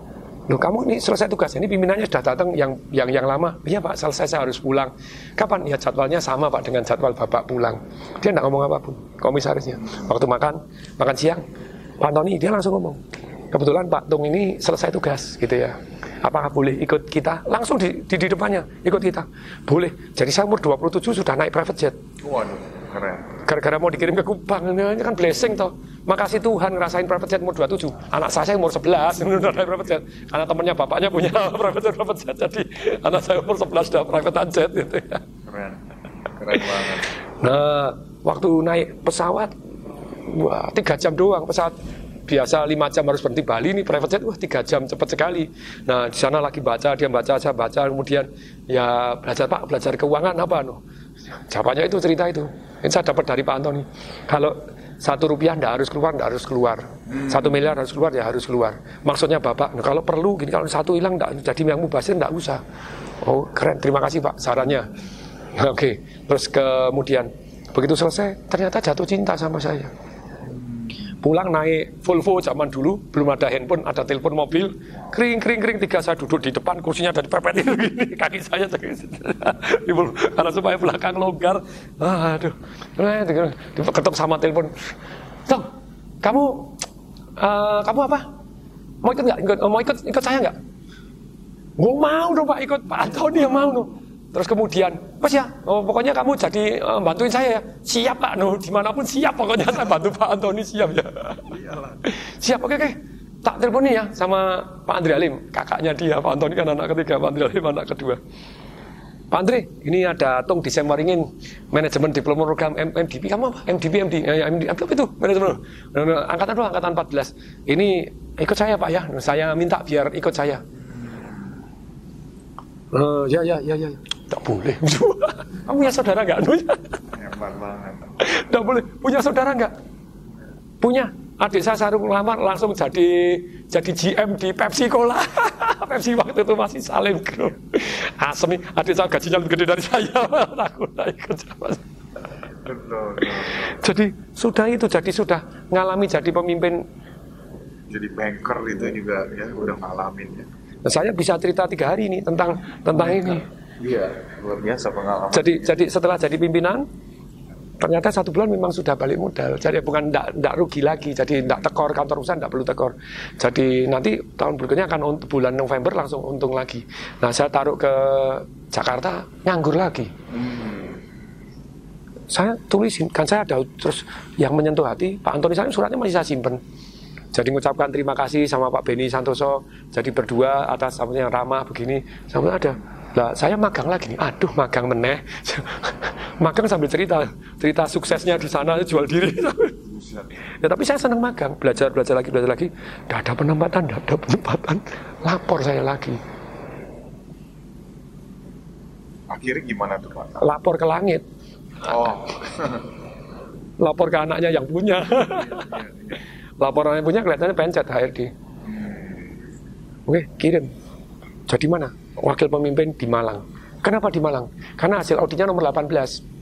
Loh kamu ini selesai tugas ini pimpinannya sudah datang yang yang yang lama. Iya Pak, selesai saya harus pulang. Kapan? Ya jadwalnya sama Pak dengan jadwal Bapak pulang. Dia tidak ngomong apa pun, komisarisnya. Waktu makan, makan siang, Pak Tony dia langsung ngomong. Kebetulan Pak Tung ini selesai tugas gitu ya apakah boleh ikut kita? Langsung di, di, di depannya, ikut kita. Boleh. Jadi saya umur 27 sudah naik private jet. Waduh, keren. Gara-gara mau dikirim ke Kupang, ini kan blessing toh. Makasih Tuhan ngerasain private jet umur 27. Anak saya umur 11 sudah naik private jet. Karena temannya bapaknya punya private jet, private jet. Jadi anak saya umur 11 sudah private jet gitu ya. Keren. Keren banget. Nah, waktu naik pesawat, wah tiga jam doang pesawat biasa lima jam harus berhenti Bali ini private jet wah tiga jam cepat sekali nah di sana lagi baca dia baca saya baca kemudian ya belajar pak belajar keuangan apa no jawabannya itu cerita itu ini saya dapat dari Pak Antoni. Kalau satu rupiah tidak harus keluar tidak harus keluar. Satu miliar harus keluar ya harus keluar. Maksudnya bapak nah, kalau perlu gini kalau satu hilang tidak jadi yang mubasir tidak usah. Oh keren. Terima kasih pak sarannya. Oke okay. terus kemudian begitu selesai ternyata jatuh cinta sama saya pulang naik Volvo zaman dulu belum ada handphone ada telepon mobil kering kering kering tiga saya duduk di depan kursinya dari pepet ini kaki saya karena supaya belakang longgar. Aduh. Ketok sama telepon. Tong kamu uh, kamu apa? Mau ikut nggak? Mau ikut ikut saya nggak? Gue mau dong Pak ikut. Pak Antoni yang mau dong Terus kemudian, Mas ya, oh, pokoknya kamu jadi uh, bantuin saya ya. Siap Pak, no, di mana pun siap pokoknya saya bantu Pak Antoni siap ya. siap, oke oke. Tak teleponin ya sama Pak Andri Alim, kakaknya dia. Pak Antoni kan anak ketiga, Pak Andri Alim anak kedua. Pak Andri, ini ada Tung di Semaringin, manajemen diploma program MDP. Kamu apa? MDP, MD, ya, MD, apa itu? Manajemen. Angkatan berapa? Angkatan 14. Ini ikut saya Pak ya. Saya minta biar ikut saya. Uh, ya, ya, ya, ya. Tak boleh. Kamu punya saudara nggak? Tak boleh. Punya saudara nggak? Punya. Adik saya sarung lamar langsung jadi jadi GM di Pepsi Cola. Pepsi waktu itu masih salim grup. Asem nih, adik saya gajinya lebih gede dari saya. Aku ikut Jadi sudah itu, jadi sudah ngalami jadi pemimpin. Jadi banker itu juga ya udah ngalamin ya. Nah, saya bisa cerita tiga hari ini tentang tentang ini. Iya, luar biasa pengalaman. Jadi jadi setelah jadi pimpinan, ternyata satu bulan memang sudah balik modal. Jadi bukan tidak rugi lagi. Jadi tidak tekor kantor usaha tidak perlu tekor. Jadi nanti tahun berikutnya akan bulan November langsung untung lagi. Nah saya taruh ke Jakarta nganggur lagi. Hmm. Saya tulisin kan saya ada terus yang menyentuh hati Pak Antoni saya suratnya masih saya simpen. Jadi mengucapkan terima kasih sama Pak Beni Santoso. Jadi berdua atas apa yang ramah begini. Sampai ada lah saya magang lagi nih, aduh magang meneh. magang sambil cerita, cerita suksesnya di sana jual diri. ya tapi saya senang magang, belajar belajar lagi belajar lagi. Tidak ada penempatan, tidak ada penempatan. Lapor saya lagi. Akhirnya gimana tuh Pak? Lapor ke langit. Oh. Lapor ke anaknya yang punya. Laporannya punya kelihatannya pencet HRD. Hmm. Oke, kirim. Jadi mana? Wakil pemimpin di Malang. Kenapa di Malang? Karena hasil auditnya nomor 18.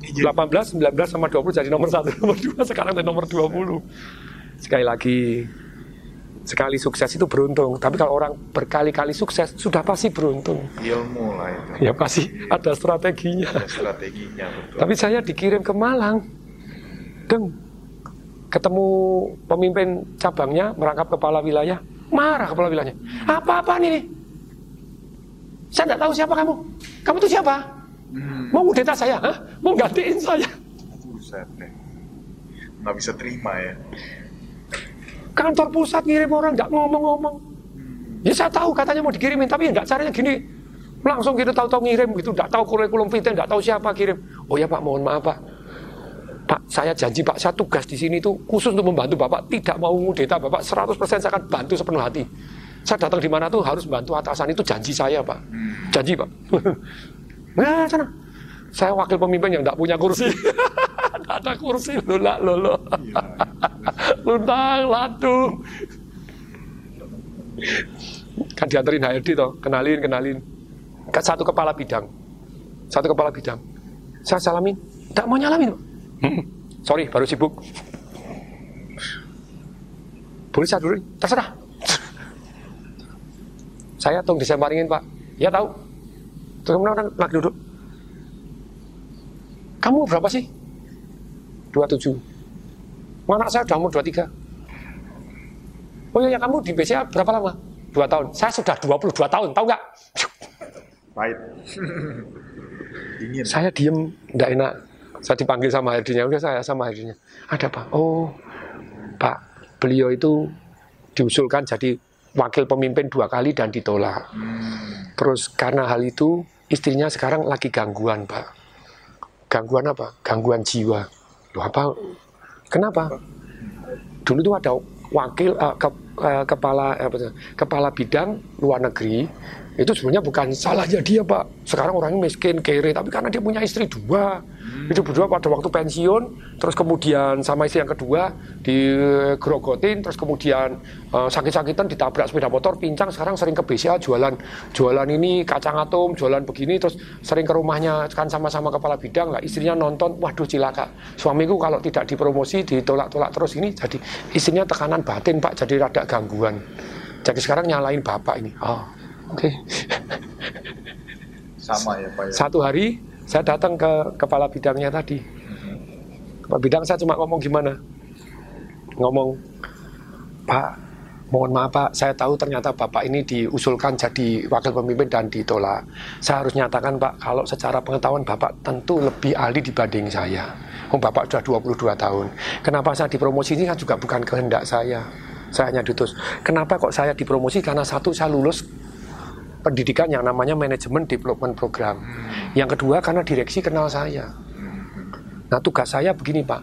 18, 19 sama 20 jadi nomor 1, nomor 2 sekarang jadi nomor 20. Sekali lagi, sekali sukses itu beruntung. Tapi kalau orang berkali-kali sukses, sudah pasti beruntung. Ilmu lah itu. Ya pasti ada strateginya. Ada strateginya, betul. Tapi saya dikirim ke Malang. Deng, ketemu pemimpin cabangnya merangkap kepala wilayah marah kepala wilayahnya apa-apa nih saya tidak tahu siapa kamu kamu itu siapa hmm. mau ngudeta saya Hah? mau gantiin saya Buset deh nggak bisa terima ya kantor pusat ngirim orang nggak ngomong-ngomong hmm. ya saya tahu katanya mau dikirimin tapi nggak caranya gini langsung gitu tahu-tahu ngirim gitu nggak tahu kurikulum vitae nggak tahu siapa kirim oh ya pak mohon maaf pak Pak, saya janji Pak, saya tugas di sini itu khusus untuk membantu Bapak. Tidak mau ngudeta Bapak, 100% saya akan bantu sepenuh hati. Saya datang di mana tuh harus bantu atasan itu janji saya Pak. Janji Pak. nah, sana. Saya wakil pemimpin yang tidak punya kursi. Tidak ada kursi, lulak lolo. Luntang, latung. Kan diantarin HRD toh, kenalin, kenalin. Satu kepala bidang. Satu kepala bidang. Saya salamin, tidak mau nyalamin. Pak. Hmm, sorry, baru sibuk. Boleh saya dulu? Terserah. Saya tunggu disemparingin pak. Ya tahu. Terus kemudian lagi duduk. Kamu berapa sih? 27. Anak saya udah umur 23. Oh iya, ya, kamu di BCA berapa lama? Dua tahun. Saya sudah 22 tahun, tahu nggak? Pahit. Saya diem, nggak enak. Saya dipanggil sama HRD-nya, udah saya sama HRD-nya. Ada Pak? Oh, Pak, beliau itu diusulkan jadi wakil pemimpin dua kali dan ditolak. Hmm. Terus karena hal itu, istrinya sekarang lagi gangguan, Pak. Gangguan apa? Gangguan jiwa. Loh apa? Kenapa? Dulu itu ada wakil uh, ke, uh, kepala uh, kepala bidang luar negeri itu sebenarnya bukan salahnya dia pak. Sekarang orangnya miskin kere tapi karena dia punya istri dua. Hmm. itu berdua pada waktu pensiun terus kemudian sama istri yang kedua digerogotin terus kemudian uh, sakit-sakitan ditabrak sepeda motor pincang sekarang sering ke BCA jualan jualan ini kacang atom jualan begini terus sering ke rumahnya kan sama-sama kepala bidang lah istrinya nonton waduh cilaka suamiku kalau tidak dipromosi ditolak-tolak terus ini jadi istrinya tekanan batin pak jadi rada gangguan. Jadi sekarang nyalain bapak ini. Oh Oke. Okay. Sama ya Pak ya. Satu hari saya datang ke kepala bidangnya tadi. Kepala bidang saya cuma ngomong gimana? Ngomong, Pak, mohon maaf Pak, saya tahu ternyata Bapak ini diusulkan jadi wakil pemimpin dan ditolak. Saya harus nyatakan Pak, kalau secara pengetahuan Bapak tentu lebih ahli dibanding saya. Oh, Bapak sudah 22 tahun. Kenapa saya dipromosi ini kan juga bukan kehendak saya. Saya hanya diutus. Kenapa kok saya dipromosi? Karena satu, saya lulus pendidikan yang namanya manajemen development program. Yang kedua karena direksi kenal saya. Nah tugas saya begini Pak,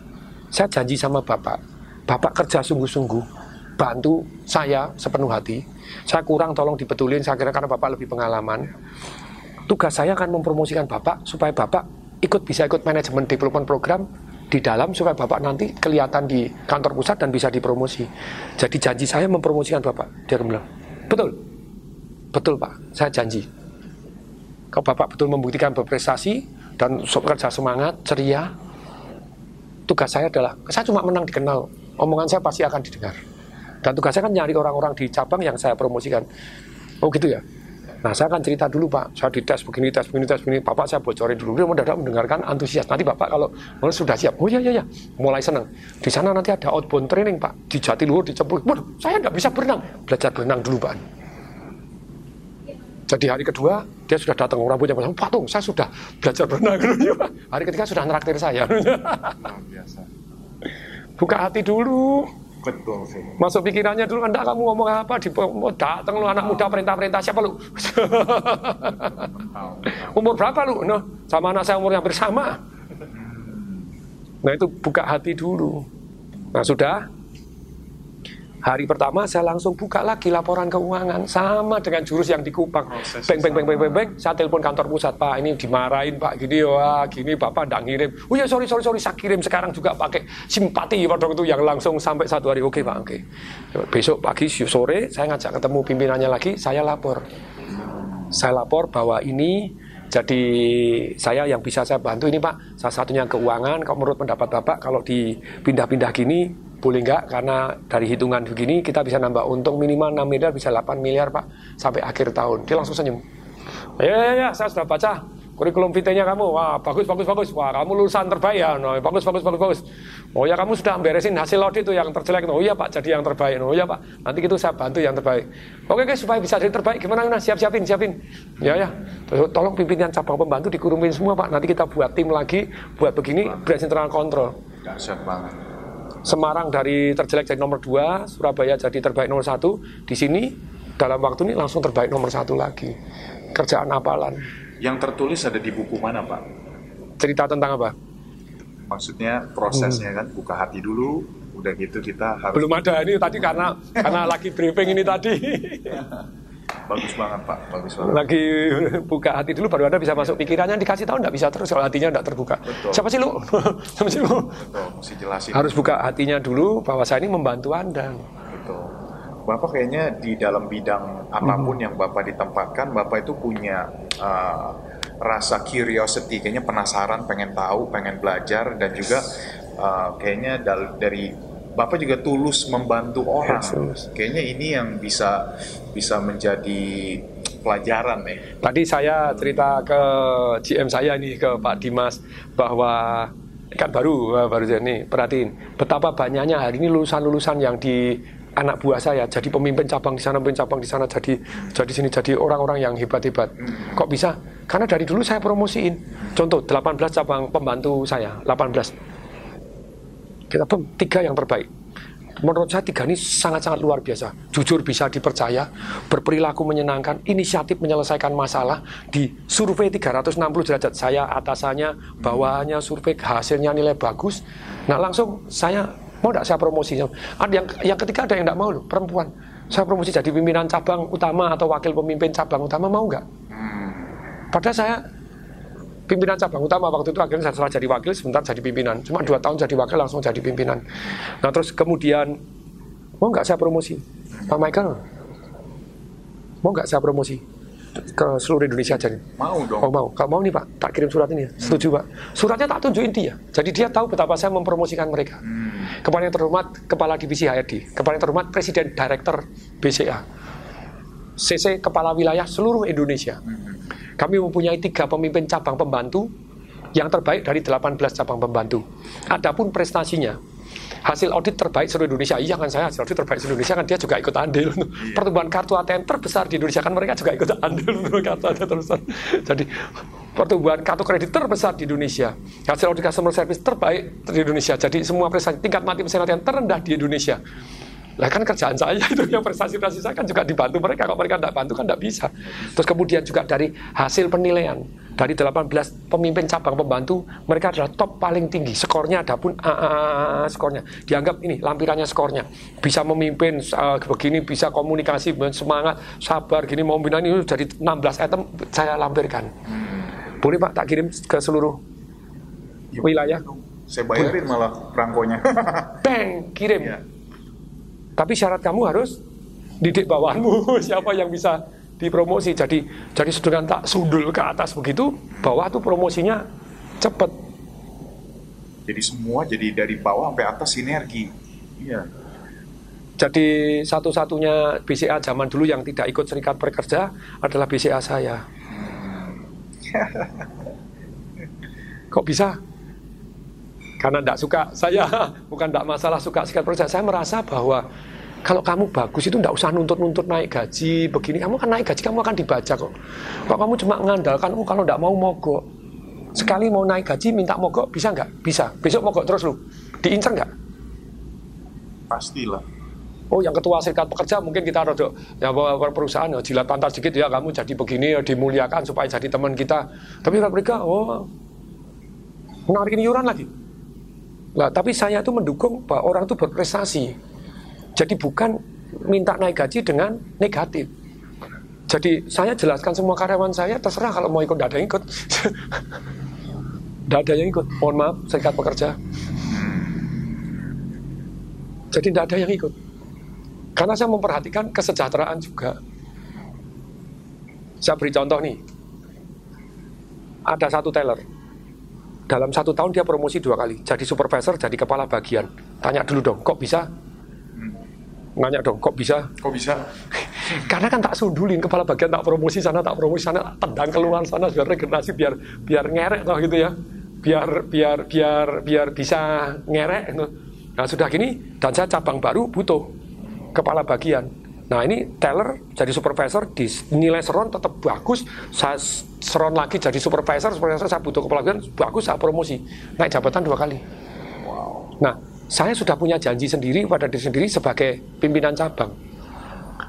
saya janji sama Bapak, Bapak kerja sungguh-sungguh, bantu saya sepenuh hati. Saya kurang tolong dibetulin, saya kira karena Bapak lebih pengalaman. Tugas saya akan mempromosikan Bapak supaya Bapak ikut bisa ikut manajemen development program di dalam supaya Bapak nanti kelihatan di kantor pusat dan bisa dipromosi. Jadi janji saya mempromosikan Bapak. Dia bilang, betul. Betul Pak, saya janji. Kalau Bapak betul membuktikan berprestasi dan kerja semangat, ceria, tugas saya adalah, saya cuma menang dikenal, omongan saya pasti akan didengar. Dan tugas saya kan nyari orang-orang di cabang yang saya promosikan. Oh gitu ya? Nah saya akan cerita dulu Pak, saya dites begini, tes begini, tes begini, Bapak saya bocorin dulu, dia mendadak mendengarkan antusias. Nanti Bapak kalau oh, sudah siap, oh iya iya iya, mulai senang. Di sana nanti ada outbound training Pak, di Jatiluhur, di. Waduh, saya nggak bisa berenang, belajar berenang dulu Pak. Jadi hari kedua dia sudah datang. Rambutnya pasang patung saya sudah belajar berenang hari ketiga sudah neraktir saya. Biasa. Buka hati dulu. Betul sih masuk pikirannya dulu anda kamu ngomong apa? Di datang lu anak muda perintah perintah siapa lu? Umur berapa lu? No sama anak saya umur yang bersama nah itu buka hati dulu. Nah sudah Hari pertama saya langsung buka lagi laporan keuangan sama dengan jurus yang di Kupang. Beng beng beng beng beng beng. Saya telepon kantor pusat Pak ini dimarahin Pak gini wah gini Bapak tidak ngirim. Oh ya sorry sorry sorry saya kirim sekarang juga pakai simpati pada itu yang langsung sampai satu hari oke Pak oke. Besok pagi sore saya ngajak ketemu pimpinannya lagi saya lapor. Saya lapor bahwa ini jadi saya yang bisa saya bantu ini Pak, salah satunya keuangan. Kalau menurut pendapat Bapak, kalau dipindah-pindah gini, boleh enggak karena dari hitungan begini kita bisa nambah. Untung minimal 6 miliar bisa 8 miliar pak. Sampai akhir tahun. Dia langsung senyum. Ya ya ya saya sudah baca kurikulum vitae-nya kamu, wah bagus, bagus, bagus, wah kamu lulusan terbaik. Ya, no, bagus, bagus, bagus, bagus. Oh ya kamu sudah beresin hasil audit itu yang terjelek, oh iya pak jadi yang terbaik, oh iya pak, nanti itu saya bantu yang terbaik. Oke guys supaya bisa jadi terbaik, gimana nah siap siapin, siapin, ya ya. Tolong pimpinan cabang pembantu dikurumin semua pak, nanti kita buat tim lagi, buat begini, beres internal kontrol. Dahsyat banget. Semarang dari terjelek jadi nomor 2, Surabaya jadi terbaik nomor satu. Di sini dalam waktu ini langsung terbaik nomor satu lagi. Kerjaan apalan. Yang tertulis ada di buku mana Pak? Cerita tentang apa? Maksudnya prosesnya kan buka hati dulu, udah gitu kita harus Belum ada ini tadi karena karena lagi briefing ini tadi. bagus banget Pak, bagus banget. lagi buka hati dulu baru Anda bisa masuk pikirannya dikasih tahu nggak bisa terus kalau hatinya nggak terbuka. Betul. Siapa sih lu? Siapa sih lu? Betul, mesti jelasin. Harus buka hatinya dulu bahwa saya ini membantu Anda. Betul. Bapak kayaknya di dalam bidang apa pun yang Bapak ditempatkan, Bapak itu punya uh, rasa curiosity, kayaknya penasaran, pengen tahu, pengen belajar, dan juga uh, kayaknya dari Bapak juga tulus membantu orang. Yes, tulus. Kayaknya ini yang bisa bisa menjadi pelajaran nih. Tadi saya cerita ke GM saya ini ke Pak Dimas bahwa kan baru eh, baru ini perhatiin betapa banyaknya hari ini lulusan-lulusan yang di anak buah saya jadi pemimpin cabang di sana, pemimpin cabang di sana jadi jadi sini jadi orang-orang yang hebat-hebat. Kok bisa? Karena dari dulu saya promosiin. Contoh 18 cabang pembantu saya, 18 kita pun tiga yang terbaik. Menurut saya tiga ini sangat-sangat luar biasa. Jujur bisa dipercaya, berperilaku menyenangkan, inisiatif menyelesaikan masalah di survei 360 derajat. Saya atasannya, bawahannya survei, hasilnya nilai bagus. Nah langsung saya mau tidak saya promosi. Ada yang yang ketiga ada yang tidak mau loh, perempuan. Saya promosi jadi pimpinan cabang utama atau wakil pemimpin cabang utama mau nggak? Padahal saya pimpinan cabang utama waktu itu akhirnya setelah jadi wakil sebentar jadi pimpinan cuma dua tahun jadi wakil langsung jadi pimpinan nah terus kemudian mau nggak saya promosi Pak Michael mau nggak saya promosi ke seluruh Indonesia jadi Mau dong. Oh mau, kalau mau nih Pak, tak kirim surat ini ya. Setuju Pak. Suratnya tak tunjukin dia. Jadi dia tahu betapa saya mempromosikan mereka. Kepala yang terhormat Kepala Divisi HRD, Kepala yang terhormat Presiden Director BCA, CC Kepala Wilayah seluruh Indonesia. Kami mempunyai tiga pemimpin cabang pembantu yang terbaik dari 18 cabang pembantu. Adapun prestasinya, hasil audit terbaik seluruh Indonesia. Iya kan saya hasil audit terbaik seluruh Indonesia kan dia juga ikut andil. Pertumbuhan kartu ATM terbesar di Indonesia kan mereka juga ikut andil kartu ATM terbesar. Jadi pertumbuhan kartu kredit terbesar di Indonesia. Hasil audit customer service terbaik di Indonesia. Jadi semua prestasi tingkat mati mesin ATM terendah di Indonesia. Lah kan kerjaan saya itu yang prestasi-prestasi saya kan juga dibantu mereka. Kalau mereka tidak bantu kan tidak bisa. Terus kemudian juga dari hasil penilaian dari 18 pemimpin cabang pembantu mereka adalah top paling tinggi skornya ada pun AAA skornya dianggap ini lampirannya skornya bisa memimpin uh, begini bisa komunikasi semangat sabar gini mau ini jadi 16 item saya lampirkan boleh pak tak kirim ke seluruh Ya, wilayah Saya bayarin malah perangkonya. bang kirim Iya. Tapi syarat kamu harus didik bawahanmu siapa yang bisa dipromosi. Jadi jadi sedangkan tak sundul ke atas begitu, bawah tuh promosinya cepet. jadi semua jadi dari bawah sampai atas sinergi. Iya. Jadi satu-satunya BCA zaman dulu yang tidak ikut serikat pekerja adalah BCA saya. Kok bisa? Karena tidak suka saya, bukan tidak masalah suka serikat pekerja. Saya merasa bahwa kalau kamu bagus itu tidak usah nuntut-nuntut naik gaji begini. Kamu kan naik gaji, kamu akan dibaca kok. Kok kamu cuma mengandalkan, oh kalau tidak mau mogok. Sekali mau naik gaji minta mogok, bisa nggak? Bisa. Besok mogok terus lu. Diincer nggak? Pastilah. Oh, yang ketua serikat pekerja mungkin kita rodok ya perusahaan ya jilat pantat sedikit ya kamu jadi begini ya dimuliakan supaya jadi teman kita. Tapi mereka oh menarikin iuran lagi. Nah, tapi saya itu mendukung bahwa orang itu berprestasi. Jadi bukan minta naik gaji dengan negatif. Jadi saya jelaskan semua karyawan saya terserah kalau mau ikut tidak ada ikut. Tidak ada yang ikut. Mohon maaf, serikat pekerja. Jadi tidak ada yang ikut. Karena saya memperhatikan kesejahteraan juga. Saya beri contoh nih. Ada satu teller. Dalam satu tahun dia promosi dua kali. Jadi supervisor, jadi kepala bagian. Tanya dulu dong, kok bisa? Nanya dong, kok bisa? Kok bisa? Karena kan tak sundulin kepala bagian tak promosi sana, tak promosi sana, tendang keluar sana biar regenerasi biar biar ngerek toh gitu ya. Biar biar biar biar bisa ngerek gitu. Nah, sudah gini dan saya cabang baru butuh kepala bagian. Nah ini teller jadi supervisor di nilai seron tetap bagus, saya seron lagi jadi supervisor, supervisor saya butuh kepala bagian bagus, saya promosi naik jabatan dua kali. Wow. Nah saya sudah punya janji sendiri pada diri sendiri sebagai pimpinan cabang.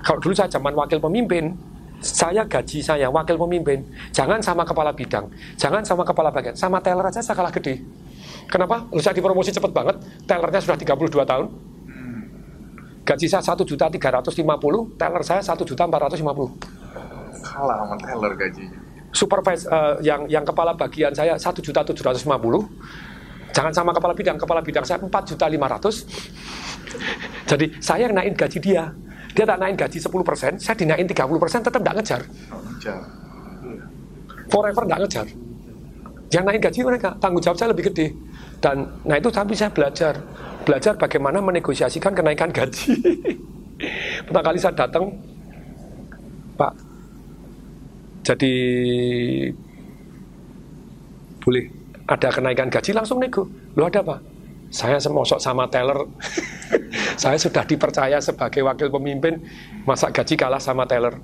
Kalau dulu saya zaman wakil pemimpin, saya gaji saya wakil pemimpin, jangan sama kepala bidang, jangan sama kepala bagian, sama teller aja saya kalah gede. Kenapa? Saya dipromosi cepat banget, tellernya sudah 32 tahun, Gaji saya satu juta tiga ratus lima puluh, teller saya satu juta empat ratus lima puluh. Kalah sama teller gajinya. Supervisor uh, yang yang kepala bagian saya satu juta tujuh ratus lima puluh. Jangan sama kepala bidang, kepala bidang saya empat juta lima ratus. Jadi saya yang naikin gaji dia. Dia tak naikin gaji 10 persen, saya dinaikin 30 persen, tetap tidak ngejar. ngejar. Forever tidak ngejar. Yang naikin gaji mereka, tanggung jawab saya lebih gede. Dan nah itu tapi saya belajar belajar bagaimana menegosiasikan kenaikan gaji. Pertama kali saya datang, Pak, jadi boleh ada kenaikan gaji langsung nego. Lu ada apa? Saya semosok sama teller. saya sudah dipercaya sebagai wakil pemimpin, masa gaji kalah sama teller.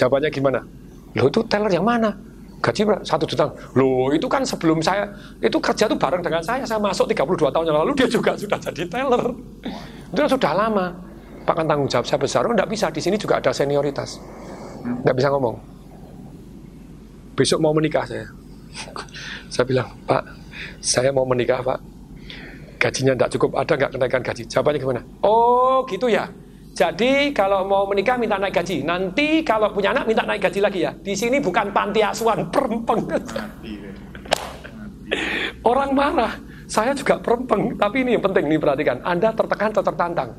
Jawabannya gimana? Lo itu teller yang mana? Gaji? Satu juta. Loh itu kan sebelum saya, itu kerja tuh bareng dengan saya. Saya masuk 32 tahun yang lalu, dia juga sudah jadi teller. Itu sudah lama. Pak kan tanggung jawab saya besar. Oh, enggak bisa, di sini juga ada senioritas. Enggak bisa ngomong. Besok mau menikah saya. saya bilang, Pak, saya mau menikah, Pak. Gajinya enggak cukup, ada enggak kenaikan gaji? Jawabannya gimana? Oh, gitu ya. Jadi kalau mau menikah minta naik gaji. Nanti kalau punya anak minta naik gaji lagi ya. Di sini bukan panti asuhan, perempeng. Orang marah. Saya juga perempeng. Tapi ini yang penting nih perhatikan. Anda tertekan atau tertantang.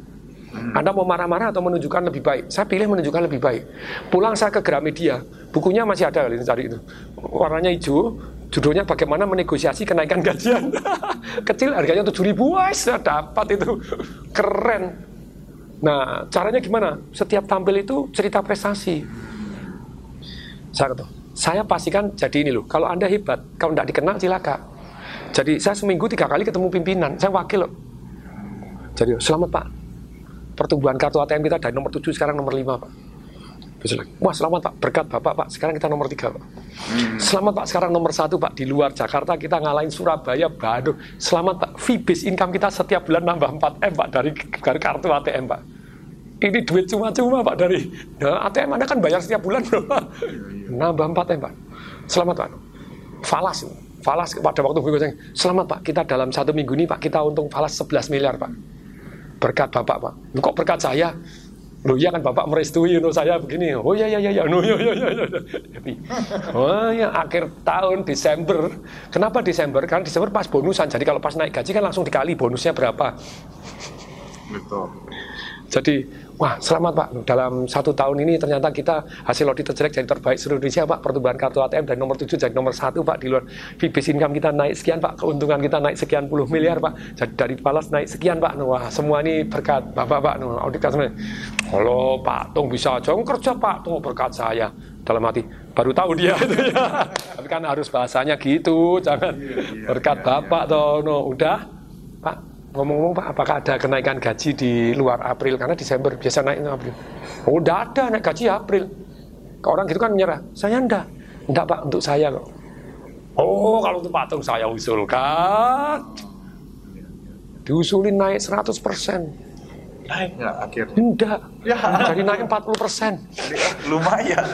Anda mau marah-marah atau menunjukkan lebih baik? Saya pilih menunjukkan lebih baik. Pulang saya ke Gramedia. Bukunya masih ada kali ini cari itu. Warnanya hijau. Judulnya bagaimana menegosiasi kenaikan gajian. Kecil harganya 7 ribu. Saya dapat itu. Keren Nah, caranya gimana? Setiap tampil itu cerita prestasi. Saya kata, saya pastikan jadi ini loh. Kalau Anda hebat, kalau tidak dikenal cilaka. Jadi saya seminggu tiga kali ketemu pimpinan, saya wakil loh. Jadi selamat Pak. Pertumbuhan kartu ATM kita dari nomor 7 sekarang nomor 5 Pak. Besok lagi, wah selamat Pak, berkat Bapak Pak, sekarang kita nomor 3 Pak. Hmm. Selamat Pak, sekarang nomor 1 Pak, di luar Jakarta kita ngalahin Surabaya, Bandung. Selamat Pak, fee base income kita setiap bulan nambah 4M Pak, dari, dari kartu ATM Pak. Ini duit cuma-cuma Pak, dari nah, ATM Anda kan bayar setiap bulan bro. Nambah 4M Pak. Selamat Pak. Falas, falas pada waktu gue selamat Pak, kita dalam satu minggu ini Pak, kita untung falas 11 miliar Pak. Berkat Bapak Pak. Kok berkat saya? Loh iya kan Bapak merestui no, saya begini. Oh iya iya iya iya. No, iya iya iya. iya. Tapi oh ya akhir tahun Desember. Kenapa Desember? Karena Desember pas bonusan. Jadi kalau pas naik gaji kan langsung dikali bonusnya berapa. Betul. Jadi Wah, selamat Pak. Dalam satu tahun ini ternyata kita hasil audit terjelek jadi terbaik seluruh Indonesia Pak. Pertumbuhan kartu ATM dari nomor 7 jadi nomor 1 Pak. Di luar fee income kita naik sekian Pak. Keuntungan kita naik sekian puluh miliar Pak. Jadi dari Palas naik sekian Pak. Wah, semua ini berkat Bapak Pak. Audit customer. Halo Pak, Tung bisa aja kerja Pak. Tung berkat saya. Dalam hati, baru tahu dia itu ya. Tapi kan harus bahasanya gitu. Jangan iya, iya, berkat iya, Bapak toh. No, udah Pak Ngomong-ngomong Pak, apakah ada kenaikan gaji di luar April? Karena Desember biasa naik April. Oh, udah ada naik gaji April. Orang gitu kan menyerah. Saya enggak. Enggak Pak, untuk saya kok. Oh, kalau untuk patung saya usulkan. Diusulin naik 100 persen. Naik nggak akhirnya? Enggak. Ya. Jadi naik 40 persen. Lumayan.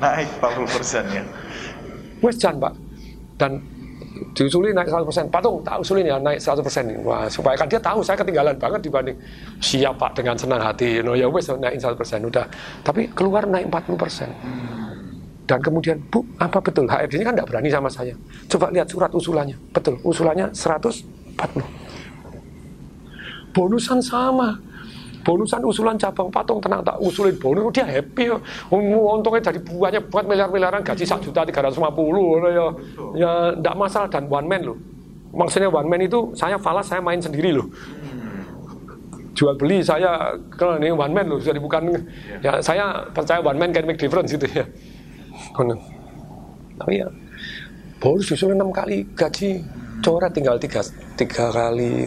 Naik 40 persen ya. Wes Pak. Dan diusulin naik 100%. Patung, tak usulin ya naik 100%. Wah, supaya kan dia tahu saya ketinggalan banget dibanding siap Pak dengan senang hati. No, ya wes naik 100% udah. Tapi keluar naik 40%. Dan kemudian, Bu, apa betul? HRD ini kan tidak berani sama saya. Coba lihat surat usulannya. Betul, usulannya 140. Bonusan sama bonusan usulan cabang patung tenang tak usulin bonus. Dia happy untungnya jadi buahnya buat miliar-miliaran gaji satu juta tiga ratus lima puluh ya. Ya tidak masalah. Dan one man loh. Maksudnya one man itu saya falas saya main sendiri loh. Jual beli saya kalau ini one man loh. Jadi bukan ya. Saya percaya one man can make difference gitu ya. Tapi ya baru susul enam kali gaji coret tinggal tiga tiga kali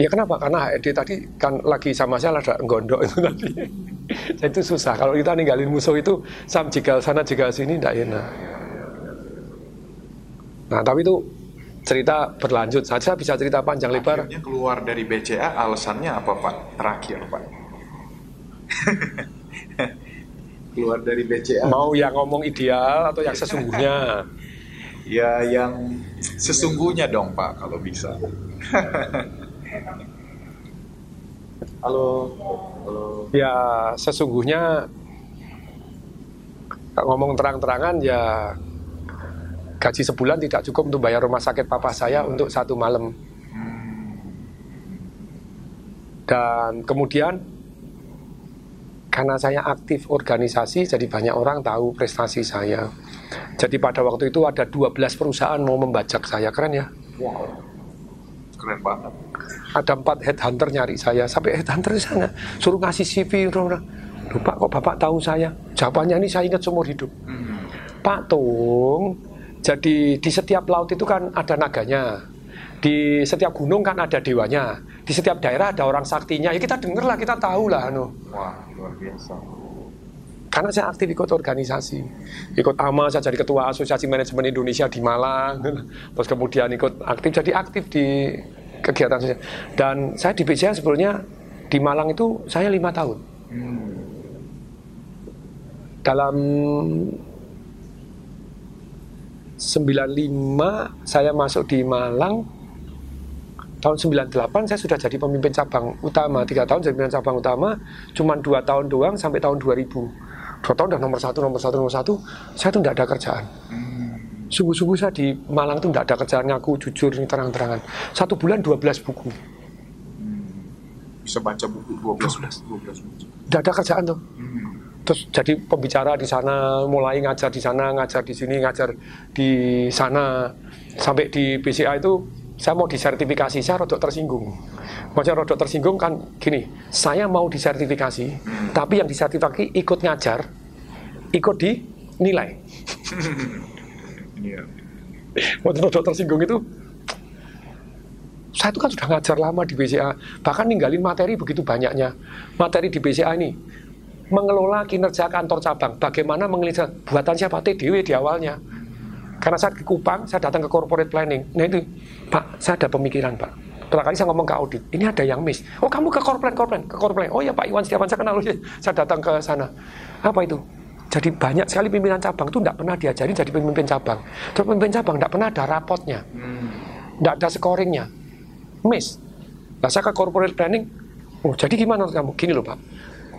ya kenapa karena HRD tadi kan lagi sama saya ada gondok itu tadi saya itu susah kalau kita ninggalin musuh itu sam jika sana jika sini tidak enak nah tapi itu cerita berlanjut saja bisa cerita panjang lebar. Akhirnya keluar dari BCA alasannya apa Pak? Terakhir Pak. keluar dari BCA. Mau yang ngomong ideal atau yang sesungguhnya? ya yang sesungguhnya dong Pak kalau bisa. Halo. Halo. Ya sesungguhnya ngomong terang-terangan ya gaji sebulan tidak cukup untuk bayar rumah sakit papa saya untuk satu malam. Dan kemudian karena saya aktif organisasi jadi banyak orang tahu prestasi saya. Jadi pada waktu itu ada 12 perusahaan mau membajak saya, keren ya? Wow. Keren banget. Ada empat headhunter nyari saya, sampai headhunter di sana suruh ngasih CV, orang Lupa kok bapak tahu saya? Jawabannya ini saya ingat seumur hidup. Hmm. Pak Tung, jadi di setiap laut itu kan ada naganya. Di setiap gunung kan ada dewanya. Di setiap daerah ada orang saktinya. Ya kita denger lah, kita tahu lah. Anu. Wah, luar biasa. Karena saya aktif ikut organisasi. Ikut AMA, saya jadi ketua Asosiasi Manajemen Indonesia di Malang. Terus kemudian ikut aktif, jadi aktif di kegiatan sosial. Dan saya di BCA sebetulnya di Malang itu saya lima tahun. Hmm. Dalam 95 saya masuk di Malang tahun 98 saya sudah jadi pemimpin cabang utama tiga tahun jadi pemimpin cabang utama cuma dua tahun doang sampai tahun 2000 dua tahun udah nomor satu nomor satu nomor satu saya tuh tidak ada kerjaan sungguh-sungguh saya di Malang tuh tidak ada kerjaan ngaku jujur ini terang-terangan. Satu bulan 12 buku. Bisa baca buku 12 12 buku tidak ada kerjaan tuh. Terus jadi pembicara di sana, mulai ngajar di sana, ngajar di sini, ngajar di sana, sampai di BCA itu saya mau disertifikasi, saya rodok tersinggung. Maksudnya rodok tersinggung kan gini, saya mau disertifikasi, tapi yang disertifikasi ikut ngajar, ikut dinilai. Yeah. Maksudnya rodok tersinggung itu, saya itu kan sudah ngajar lama di BCA, bahkan ninggalin materi begitu banyaknya. Materi di BCA ini, mengelola kinerja kantor cabang. Bagaimana mengelola buatan siapa TDW di awalnya. Karena saat ke Kupang, saya datang ke corporate planning. Nah itu, Pak, saya ada pemikiran, Pak. Pertama kali saya ngomong ke audit, ini ada yang miss. Oh, kamu ke corporate, corporate, ke corporate. Oh ya Pak Iwan Setiawan, saya kenal. Saya datang ke sana. Apa itu? Jadi banyak sekali pimpinan cabang itu tidak pernah diajari jadi pemimpin cabang. Terus pemimpin cabang tidak pernah ada rapotnya. Tidak ada scoringnya. Miss. Nah saya ke corporate planning, oh jadi gimana kamu? Gini loh Pak,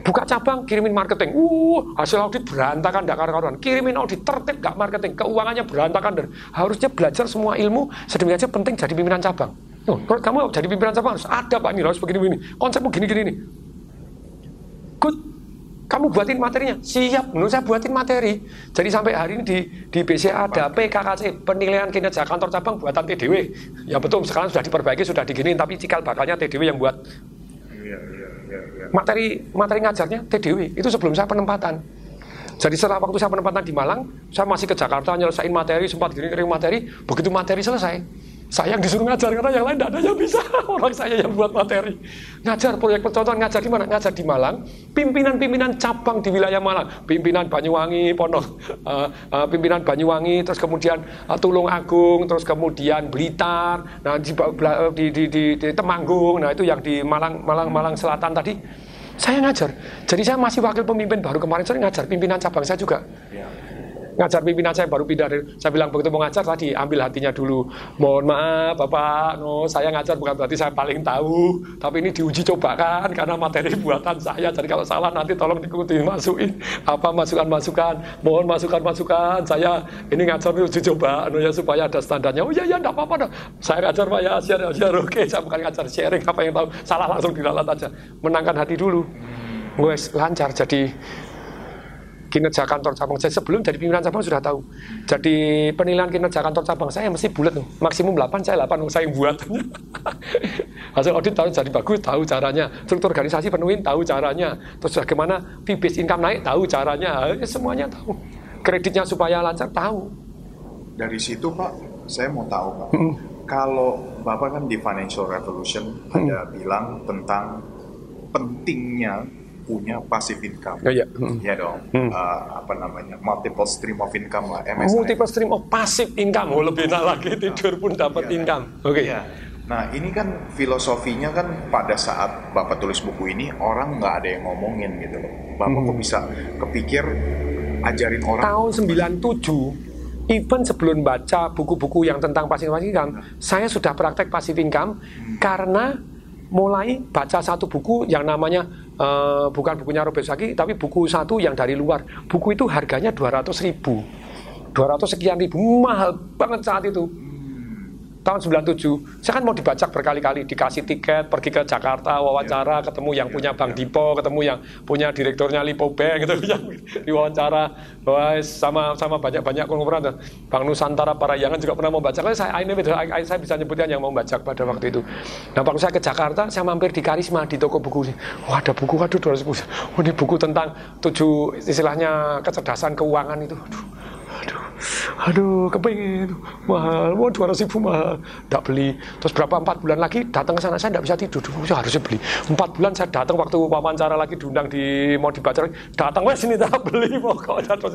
buka cabang kirimin marketing uh hasil audit berantakan tidak karuan kirimin audit tertib gak marketing keuangannya berantakan dan harusnya belajar semua ilmu sedemikian penting jadi pimpinan cabang oh, kalau kamu jadi pimpinan cabang harus ada pak ini harus begini begini konsepmu gini gini nih good kamu buatin materinya. Siap menurut saya buatin materi. Jadi sampai hari ini di di BCA ada PKKC penilaian kinerja kantor cabang buatan TDW ya betul sekarang sudah diperbaiki sudah diginin tapi cikal bakalnya TDW yang buat iya, iya materi materi ngajarnya TDW itu sebelum saya penempatan. Jadi setelah waktu saya penempatan di Malang saya masih ke Jakarta nyelesain materi sempat gini materi. Begitu materi selesai saya yang disuruh ngajar karena yang lain tidak ada yang bisa. Orang saya yang buat materi. Ngajar proyek percontohan ngajar di mana? Ngajar di Malang. Pimpinan-pimpinan cabang di wilayah Malang. Pimpinan Banyuwangi Pondok uh, uh, pimpinan Banyuwangi terus kemudian uh, Tulung Agung terus kemudian Blitar. Nah di, di, di, di, di Temanggung. Nah itu yang di Malang Malang Malang Selatan tadi. Saya ngajar. Jadi saya masih wakil pemimpin. Baru kemarin saya ngajar pimpinan cabang saya juga. Ya ngajar pimpinan saya baru pindah. Dari saya bilang begitu mau ngajar tadi ambil hatinya dulu. Mohon maaf bapak. No saya ngajar bukan berarti saya paling tahu. Tapi ini diuji coba kan karena materi buatan saya. Jadi kalau salah nanti tolong diikuti masukin apa masukan-masukan. Mohon masukan-masukan. Saya ini ngajar uji coba no, ya supaya ada standarnya. Oh iya iya enggak apa-apa saya ngajar pak ya share share oke saya bukan ngajar sharing apa yang tahu. Salah langsung dilalat aja. Menangkan hati dulu. Wes lancar. Jadi kinerja kantor cabang. Saya sebelum jadi pimpinan cabang sudah tahu. Jadi penilaian kinerja kantor cabang saya mesti bulat tuh maksimum 8 saya 8 saya yang buat. Hasil audit tahu jadi bagus tahu caranya. Struktur organisasi penuhin tahu caranya. Terus bagaimana fee based income naik tahu caranya. Ya, semuanya tahu. Kreditnya supaya lancar tahu. Dari situ pak saya mau tahu pak. Hmm. kalau bapak kan di financial revolution hmm. ada bilang tentang pentingnya punya passive income. Oh, iya. Hmm. Ya dong. Hmm. Uh, apa namanya? Multiple stream of income lah, MSI. Multiple stream of passive income. Oh, lebih enak lagi tidur pun dapat yeah. income. Oke. Okay. Yeah. Nah ini kan filosofinya kan pada saat Bapak tulis buku ini orang nggak ada yang ngomongin gitu loh. Bapak hmm. kok bisa kepikir ajarin orang. Tahun 97 even sebelum baca buku-buku yang tentang passive income, saya sudah praktek passive income hmm. karena mulai baca satu buku yang namanya uh, bukan bukunya Robert Saki tapi buku satu yang dari luar. Buku itu harganya 200 ribu. 200 sekian ribu. Mahal banget saat itu tahun 97 saya kan mau dibajak berkali-kali dikasih tiket pergi ke Jakarta wawancara yeah. ketemu yang yeah. punya Bank yeah. Dipo ketemu yang punya direkturnya Lipo Bank gitu yang diwawancara. Bahwa sama sama banyak-banyak konglomerat Bank Nusantara Parayangan juga pernah mau baca saya ini saya bisa nyebutkan yang mau baca pada waktu itu. Nah waktu saya ke Jakarta saya mampir di Karisma di toko buku. Wah ada buku aduh 200 buku. Oh, ini buku tentang tujuh istilahnya kecerdasan keuangan itu. Aduh aduh aduh kepengen. Mahal mau dua ratus ribu mahal. Tidak beli. Terus berapa? Empat bulan lagi datang ke sana saya tidak bisa tidur. Duh, saya harusnya beli. Empat bulan saya datang waktu wawancara lagi diundang di mau dibaca datang wes sini tak beli pokoknya terus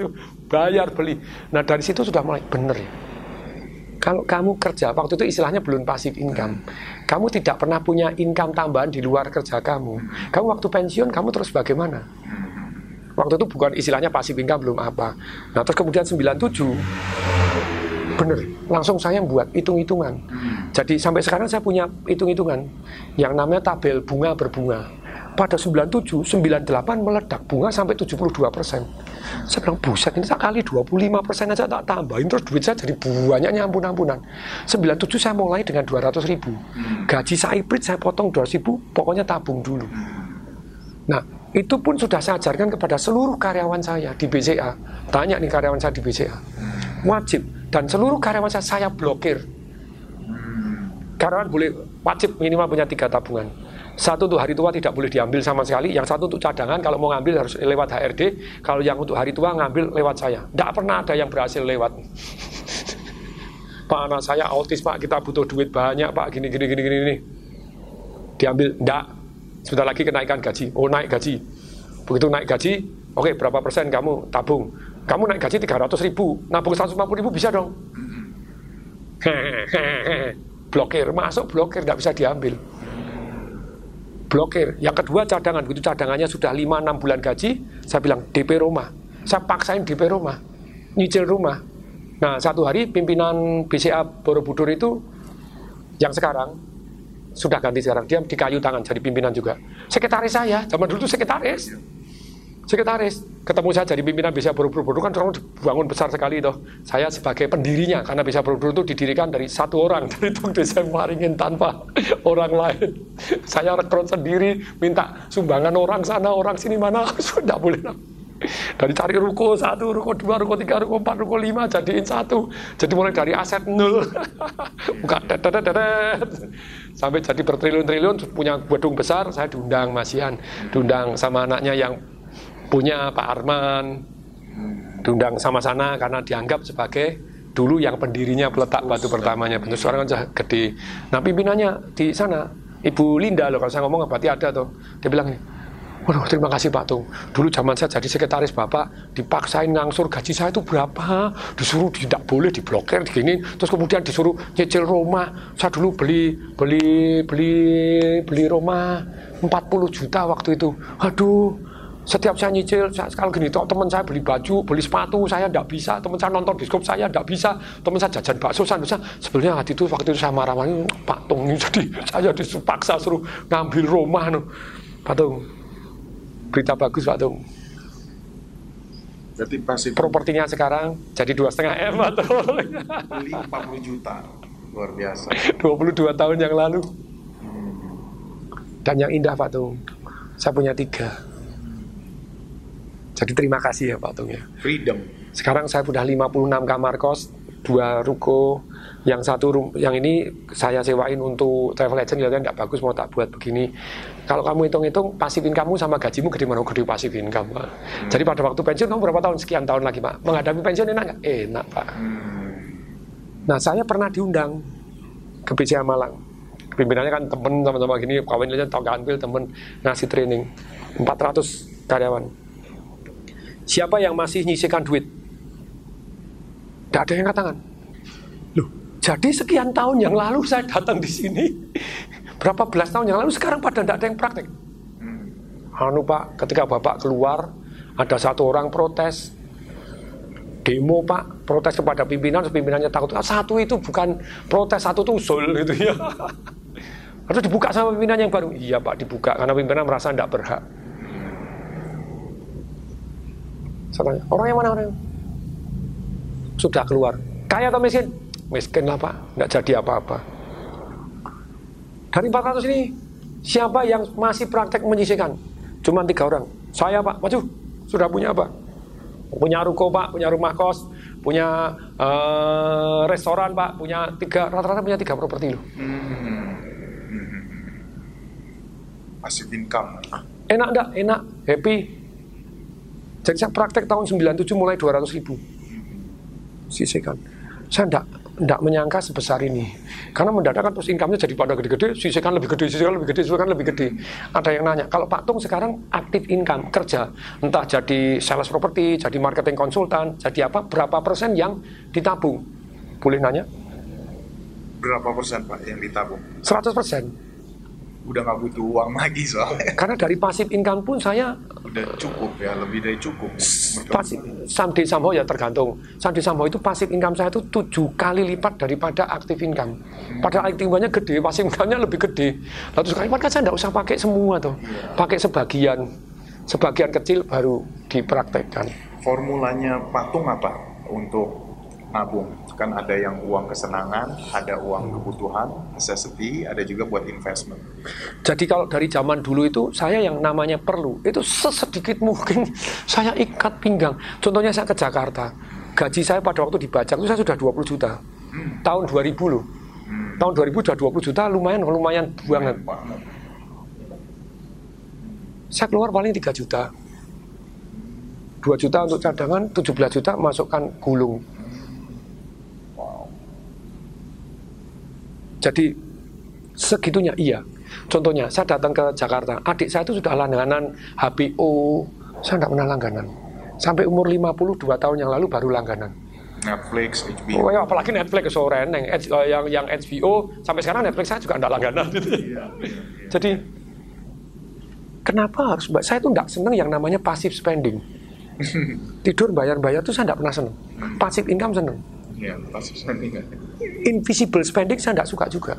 bayar beli. Nah dari situ sudah mulai bener ya kalau kamu kerja waktu itu istilahnya belum pasif income. Kamu tidak pernah punya income tambahan di luar kerja kamu. Kamu waktu pensiun kamu terus bagaimana Waktu itu bukan istilahnya pasif income belum apa. Nah terus kemudian 97 bener langsung saya buat hitung-hitungan. Jadi sampai sekarang saya punya hitung-hitungan yang namanya tabel bunga berbunga. Pada 97, 98 meledak bunga sampai 72 persen. Saya bilang buset ini tak kali 25 persen aja tak tambahin terus duit saya jadi banyaknya ampun-ampunan. 97 saya mulai dengan 200 ribu. Gaji saya hybrid saya potong 200 ribu pokoknya tabung dulu. Nah itu pun sudah saya ajarkan kepada seluruh karyawan saya di BCA. Tanya nih karyawan saya di BCA. Wajib. Dan seluruh karyawan saya saya blokir. Karyawan boleh wajib minimal punya tiga tabungan. Satu untuk hari tua tidak boleh diambil sama sekali. Yang satu untuk cadangan, kalau mau ngambil harus lewat HRD. Kalau yang untuk hari tua ngambil lewat saya. Tidak pernah ada yang berhasil lewat. Pak anak saya autis pak, kita butuh duit banyak pak, gini gini gini gini. Diambil, tidak Sebentar lagi kenaikan gaji. Oh naik gaji. Begitu naik gaji, oke okay, berapa persen kamu tabung? Kamu naik gaji 300 ribu, nabung 150 ribu bisa dong. blokir, masuk blokir, nggak bisa diambil. Blokir. Yang kedua cadangan, begitu cadangannya sudah 5-6 bulan gaji, saya bilang DP rumah. Saya paksain DP rumah, nyicil rumah. Nah satu hari pimpinan BCA Borobudur itu yang sekarang sudah ganti sekarang. Dia di kayu tangan jadi pimpinan juga. Sekretaris saya zaman dulu itu sekretaris. Sekretaris. Ketemu saya jadi pimpinan bisa Borobudur kan orang bangun besar sekali itu saya sebagai pendirinya karena bisa Borobudur itu didirikan dari satu orang. Dari Tung Desa Maringin tanpa orang lain. Saya rekrut sendiri minta sumbangan orang sana orang sini mana. Sudah boleh dari cari ruko satu, ruko dua, ruko tiga, ruko empat, ruko lima, jadiin satu. Jadi mulai dari aset nol, dedet sampai jadi bertriliun-triliun punya gedung besar. Saya diundang Masian, diundang sama anaknya yang punya Pak Arman, diundang sama sana karena dianggap sebagai dulu yang pendirinya peletak batu pertamanya. Bentuk sekarang kan gede. Nah pimpinannya di sana, Ibu Linda loh kalau saya ngomong berarti ada tuh. Dia bilang Waduh, terima kasih Pak Tung. Dulu zaman saya jadi sekretaris Bapak, dipaksain ngangsur gaji saya itu berapa? Disuruh tidak boleh diblokir, begini. Terus kemudian disuruh nyicil rumah. Saya dulu beli beli beli beli rumah 40 juta waktu itu. Aduh, setiap saya nyicil, saya, kalau gini, teman saya beli baju, beli sepatu, saya tidak bisa. Teman saya nonton diskop, saya tidak bisa. Teman saya jajan bakso, saya bisa. Sebenarnya hati itu waktu itu saya marah-marah, Pak Tung, jadi saya dipaksa suruh ngambil rumah. Pak Tung, berita bagus Pak Tung. Berarti pasif. Propertinya sekarang jadi dua setengah m atau beli 40 juta, luar biasa. 22 tahun yang lalu. Dan yang indah Pak Tung, saya punya tiga. Jadi terima kasih ya Pak Tung ya. Freedom. Sekarang saya sudah 56 kamar kos, dua ruko yang satu yang ini saya sewain untuk travel agent lihatnya tidak bagus mau tak buat begini kalau kamu hitung-hitung pasif income sama gajimu gede mana? Gede pasif income pak. Hmm. jadi pada waktu pensiun kamu berapa tahun? Sekian tahun lagi pak. Menghadapi pensiun enak nggak? Enak pak. Hmm. nah saya pernah diundang ke BCA Malang. Pimpinannya kan temen sama-sama gini kawin aja tau gantil temen ngasih training. 400 karyawan. Siapa yang masih nyisikan duit? Tidak ada yang angkat tangan loh jadi sekian tahun yang lalu saya datang di sini berapa belas tahun yang lalu sekarang pada tidak ada yang praktek. Anu pak ketika bapak keluar ada satu orang protes. Demo pak protes kepada pimpinan pimpinannya takut. Satu itu bukan protes satu tusul gitu ya. Harus dibuka sama pimpinan yang baru. Iya pak dibuka karena pimpinan merasa tidak berhak. Saya tanya, orang yang mana orang sudah keluar. Kaya atau miskin? Miskin lah pak. Nggak jadi apa-apa dari 400 ini siapa yang masih praktek menyisihkan? Cuma tiga orang. Saya pak. Maju sudah punya apa? Punya ruko pak. Punya rumah kos. Punya uh, restoran pak. Punya tiga rata-rata punya tiga properti loh. Masih income. Enak enggak enak. Happy. Jadi saya praktek tahun 97 mulai 200 ribu. Sisihkan. Saya enggak enggak menyangka sebesar ini. Karena mendadak kan terus income-nya jadi pada gede-gede sisihkan lebih gede sisihkan lebih gede sisihkan lebih gede. Ada yang nanya kalau Pak Tung sekarang aktif income kerja entah jadi sales property jadi marketing konsultan jadi apa berapa persen yang ditabung? Boleh nanya? Berapa persen Pak yang ditabung? 100 persen udah nggak butuh uang lagi soalnya. Karena dari pasif income pun saya udah cukup ya, lebih dari cukup. Pasif someday somehow ya tergantung. Someday somehow itu pasif income saya itu tujuh kali lipat daripada aktif income. Hmm. Padahal aktif income-nya gede, pasif income-nya lebih gede. Lalu kali lipat kan saya nggak usah pakai semua tuh, iya. pakai sebagian, sebagian kecil baru dipraktekkan. Formulanya patung apa untuk nabung? kan ada yang uang kesenangan, ada uang kebutuhan, necessity, ada juga buat investment. Jadi kalau dari zaman dulu itu saya yang namanya perlu itu sesedikit mungkin saya ikat pinggang. Contohnya saya ke Jakarta, gaji saya pada waktu dibajak itu saya sudah 20 juta. Hmm. Tahun 2000 loh. Hmm. Tahun 2000 sudah 20 juta lumayan lumayan banget. Saya keluar paling 3 juta. 2 juta untuk cadangan, 17 juta masukkan gulung Jadi segitunya iya. Contohnya, saya datang ke Jakarta, adik saya itu sudah langganan HBO, saya tidak pernah langganan. Sampai umur 52 tahun yang lalu baru langganan. Netflix, HBO. Oh, ya, apalagi Netflix yang, eh, yang yang HBO sampai sekarang Netflix saya juga tidak langganan. Gitu. Iya, iya, iya. Jadi kenapa harus saya itu tidak senang yang namanya passive spending. Tidur bayar-bayar itu saya tidak pernah senang. Passive income senang. Ya, passive spending. Invisible spending saya tidak suka juga.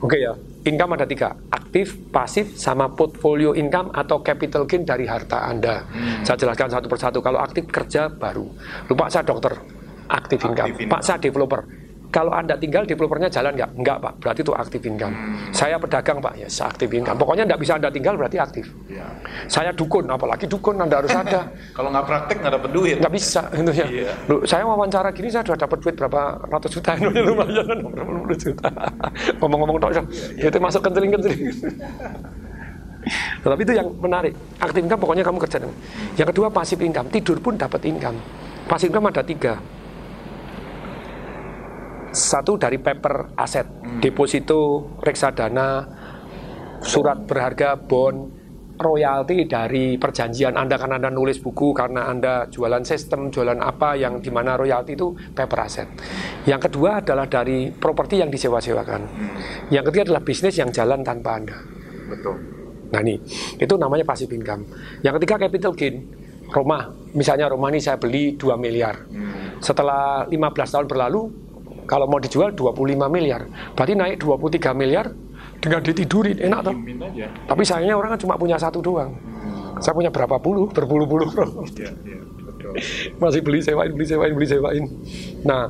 Oke okay, ya, income ada tiga, aktif, pasif, sama portfolio income atau capital gain dari harta Anda. Hmm. Saya jelaskan satu persatu. Kalau aktif kerja baru, lupa saya dokter, aktif income. income. Pak saya developer, kalau Anda tinggal developernya jalan nggak? Enggak Pak, berarti itu aktif income. Hmm. Saya pedagang Pak, ya aktif income. Pokoknya nggak bisa Anda tinggal berarti aktif. Ya. Saya dukun, apalagi dukun Anda harus ada. Kalau nggak praktek nggak dapat duit. Nggak bisa, itu ya. Iya. Loh, saya wawancara gini saya sudah dapat duit berapa ratus juta, ini lumayan, berapa juta. Ngomong-ngomong tok, ya, ya. itu masuk kenceling-kenceling. Tapi itu yang menarik. Aktif income pokoknya kamu kerja. Yang kedua pasif income, tidur pun dapat income. Pasif income ada tiga satu dari paper aset, hmm. deposito, reksadana, surat berharga, bond, royalti dari perjanjian Anda karena Anda nulis buku, karena Anda jualan sistem, jualan apa yang di mana royalti itu paper aset. Yang kedua adalah dari properti yang disewa-sewakan. Hmm. Yang ketiga adalah bisnis yang jalan tanpa Anda. Betul. Nah ini, itu namanya passive income. Yang ketiga capital gain. Rumah, misalnya rumah ini saya beli 2 miliar. Hmm. Setelah 15 tahun berlalu, kalau mau dijual 25 miliar, berarti naik 23 miliar dengan ditidurin, enak tuh. Tapi sayangnya orang kan cuma punya satu doang. Hmm. Saya punya berapa puluh, berpuluh-puluh bro. Ya, ya, Masih beli sewain, beli sewain, beli sewain. Nah,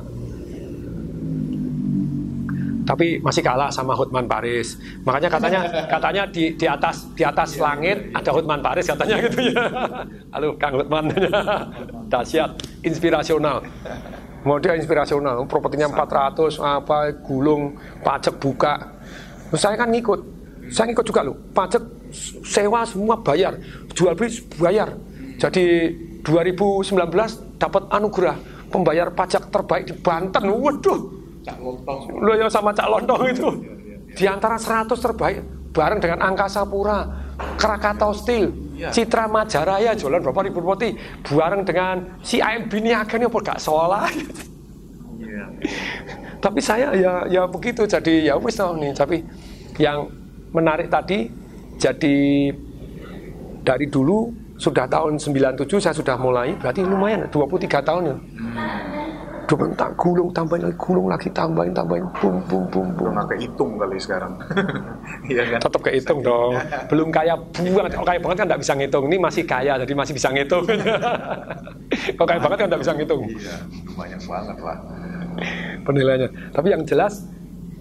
tapi masih kalah sama Hotman Paris. Makanya katanya katanya di di atas di atas ya, langit ya, ya. ada Hotman Paris katanya gitu ya. Halo Kang Hotman. Dahsyat, inspirasional. Model inspirasional, propertinya 400, apa, gulung, pajak buka. Saya kan ngikut, saya ngikut juga loh. Pajak sewa semua bayar, jual beli bayar. Jadi 2019 dapat anugerah pembayar pajak terbaik di Banten. Waduh. Cak Lontong. Lo ya sama Cak Lontong itu. Di antara 100 terbaik bareng dengan Angkasa Pura, Krakatau Steel, ya. Citra Majaraya jualan berapa ribu roti bareng dengan si AMB ini apa gak seolah ya. tapi saya ya ya begitu jadi ya wis nih tapi yang menarik tadi jadi dari dulu sudah tahun 97 saya sudah mulai berarti lumayan 23 tahun ya. Cuma tak gulung tambahin lagi gulung lagi tambahin tambahin bum bum bum bum. Udah kehitung kali sekarang. Iya kan? Tetap kehitung dong. Belum kaya banget. Kalau kaya banget kan nggak bisa ngitung. Ini masih kaya jadi masih bisa ngitung. Kalau kaya banget kan nggak bisa ngitung. Iya, banyak banget lah. Penilaiannya. Tapi yang jelas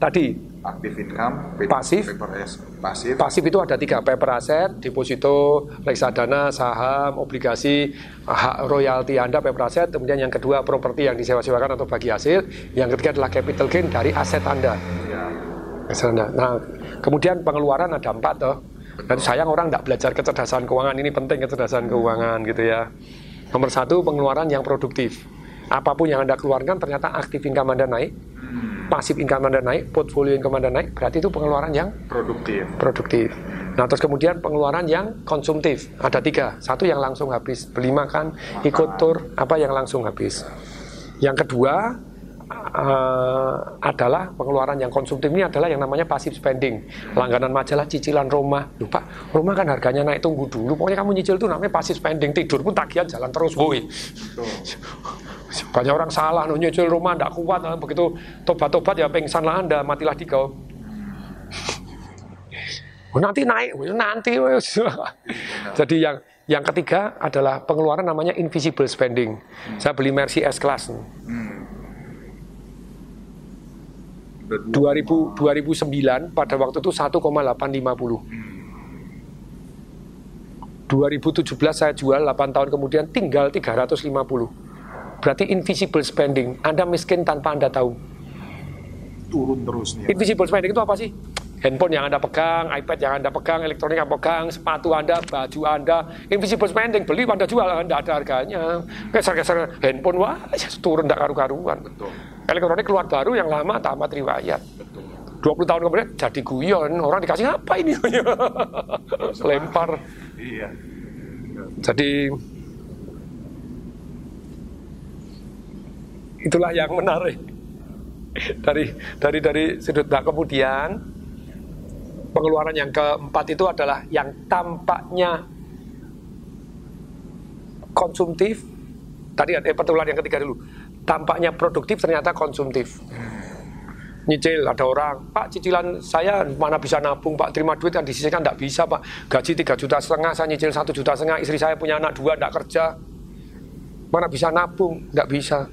tadi aktif income, pasif, pasif. Pasif itu ada tiga, paper asset, deposito, reksadana, saham, obligasi, hak royalti Anda, paper asset. Kemudian yang kedua properti yang disewa-sewakan atau bagi hasil. Yang ketiga adalah capital gain dari aset Anda. Ya. Aset Anda. Nah, kemudian pengeluaran ada empat toh. Dan sayang orang tidak belajar kecerdasan keuangan ini penting kecerdasan keuangan gitu ya. Nomor satu pengeluaran yang produktif. Apa pun yang anda keluarkan ternyata aktif income anda naik pasif income Anda naik, portfolio income Anda naik, berarti itu pengeluaran yang produktif. Produktif. Nah, terus kemudian pengeluaran yang konsumtif. Ada tiga. Satu yang langsung habis, beli makan, ikut tur, apa yang langsung habis. Yang kedua uh, adalah pengeluaran yang konsumtif ini adalah yang namanya passive spending. Langganan majalah, cicilan rumah. Lupa, rumah kan harganya naik tunggu dulu. Pokoknya kamu nyicil itu namanya passive spending. Tidur pun tagihan jalan terus, woi. Banyak orang salah, no, nyicil rumah tidak kuat, nah, begitu tobat-tobat ya pengsan lah anda, matilah tiga. Oh, nanti naik, oh, nanti. Jadi yang yang ketiga adalah pengeluaran namanya invisible spending. Saya beli Mercy S Class. Hmm. 2000, 2009 pada waktu itu 1,850. Hmm. 2017 saya jual 8 tahun kemudian tinggal 350 berarti invisible spending. Anda miskin tanpa Anda tahu. Turun terus nih. Invisible spending itu apa sih? Handphone yang Anda pegang, iPad yang Anda pegang, elektronik yang pegang, sepatu Anda, baju Anda, invisible spending, beli Anda jual, Anda ada harganya. Geser-geser handphone, wah, ya turun tidak karu-karuan. Betul. Elektronik keluar baru yang lama tamat riwayat. Betul. 20 tahun kemudian jadi guyon, orang dikasih apa ini? Lempar. Iya. Jadi itulah yang menarik. Dari dari dari sudut nah kemudian pengeluaran yang keempat itu adalah yang tampaknya konsumtif. Tadi eh, pengeluaran yang ketiga dulu. Tampaknya produktif ternyata konsumtif. Nyicil ada orang pak cicilan saya mana bisa nabung pak? Terima duit yang disisihkan tidak bisa pak. Gaji tiga juta setengah saya nyicil satu juta setengah istri saya punya anak dua tidak kerja. Mana bisa nabung? Tidak bisa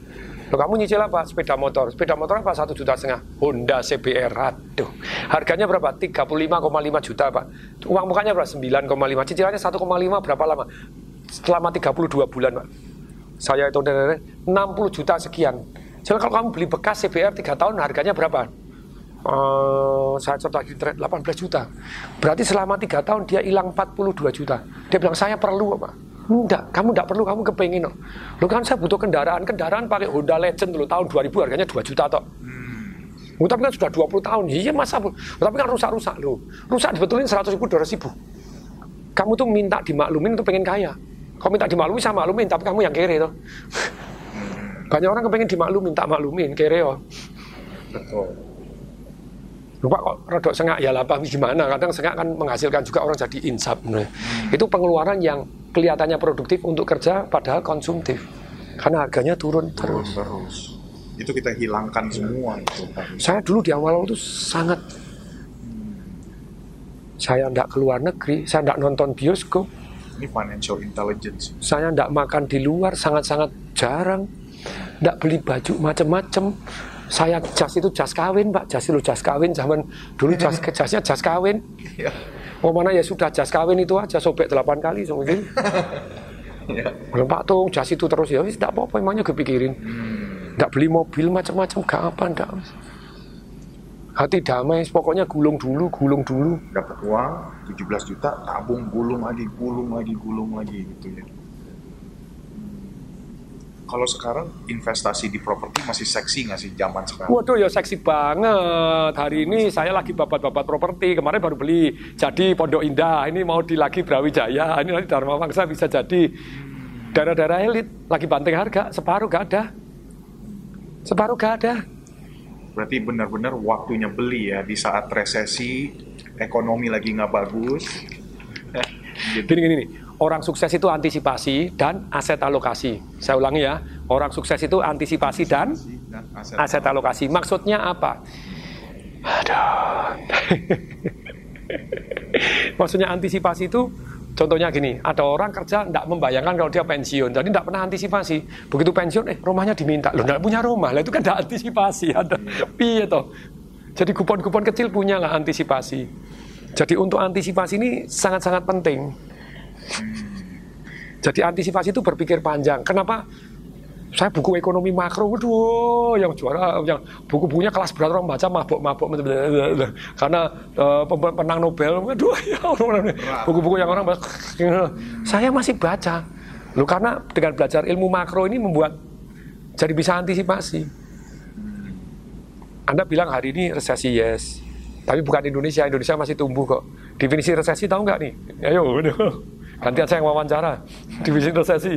Loh, kamu nyicil apa? Sepeda motor. Sepeda motor apa? Satu juta setengah. Honda CBR. Aduh. Harganya berapa? 35,5 juta, Pak. Uang mukanya berapa? 9,5. Cicilannya 1,5 berapa lama? Selama 32 bulan, Pak. Saya itu 60 juta sekian. Jadi kalau kamu beli bekas CBR 3 tahun harganya berapa? Uh, saya cerita di 18 juta. Berarti selama 3 tahun dia hilang 42 juta. Dia bilang saya perlu apa? Enggak, kamu enggak perlu, kamu kepengen no. Lu kan saya butuh kendaraan, kendaraan pakai Honda Legend dulu tahun 2000 harganya 2 juta toh. Hmm. Tapi kan sudah 20 tahun, iya masa Tapi kan rusak-rusak lo. Rusak dibetulin 100 ribu, 200 ribu. Kamu tuh minta dimaklumin untuk pengen kaya. Kau minta dimaklumin sama maklumin, tapi kamu yang kere toh. Hmm. Banyak orang kepengen dimaklumin, tak maklumin, kere. Betul. Lupa kok rodok sengak ya lah gimana kadang sengak kan menghasilkan juga orang jadi insap hmm. itu pengeluaran yang kelihatannya produktif untuk kerja padahal konsumtif. Karena harganya turun terus, terus. itu kita hilangkan semua itu saya dulu di awal itu sangat saya tidak keluar negeri saya tidak nonton bioskop. Ini financial intelligence. Saya tidak makan di luar sangat-sangat jarang. Tidak beli baju macam-macam saya jas itu jas kawin pak. Jas itu jas kawin zaman dulu jas jasnya jas kawin. Iya. Oh mana ya sudah jas kawin itu aja sobek delapan kali mungkin ya. belum pak tuh jas itu terus ya tidak apa-apa emangnya kepikirin hmm. Tidak beli mobil macam-macam, gak apa, enggak. Hati damai, pokoknya gulung dulu, gulung dulu. Dapat uang 17 juta, tabung, gulung lagi, gulung lagi, gulung lagi gitu ya. Kalau sekarang investasi di properti masih seksi nggak sih zaman sekarang? Waduh ya seksi banget. Hari ini saya lagi babat-babat properti. Kemarin baru beli. Jadi Pondok Indah. Ini mau di lagi Brawijaya. Ini nanti Dharma Wangsa bisa jadi daerah-daerah elit. Lagi banting harga. Separuh gak ada. Separuh gak ada. Berarti benar-benar waktunya beli ya di saat resesi ekonomi lagi nggak bagus. Gini-gini nih orang sukses itu antisipasi dan aset alokasi. Saya ulangi ya, orang sukses itu antisipasi dan aset alokasi. Maksudnya apa? Aduh. Maksudnya antisipasi itu Contohnya gini, ada orang kerja tidak membayangkan kalau dia pensiun, jadi tidak pernah antisipasi. Begitu pensiun, eh rumahnya diminta, loh tidak punya rumah, lah itu kan tidak antisipasi. Ada piye toh. Jadi kupon-kupon kecil punya lah antisipasi. Jadi untuk antisipasi ini sangat-sangat penting. Jadi antisipasi itu berpikir panjang. Kenapa? Saya buku ekonomi makro, waduh, yang juara, yang buku-bukunya kelas berat orang baca mabok-mabok, karena uh, pemenang Nobel, waduh, ya buku-buku yang orang baca, saya masih baca, Loh, karena dengan belajar ilmu makro ini membuat jadi bisa antisipasi. Anda bilang hari ini resesi yes, tapi bukan Indonesia, Indonesia masih tumbuh kok. Definisi resesi tahu nggak nih? Ayo, Gantian saya yang wawancara. Divisi resesi.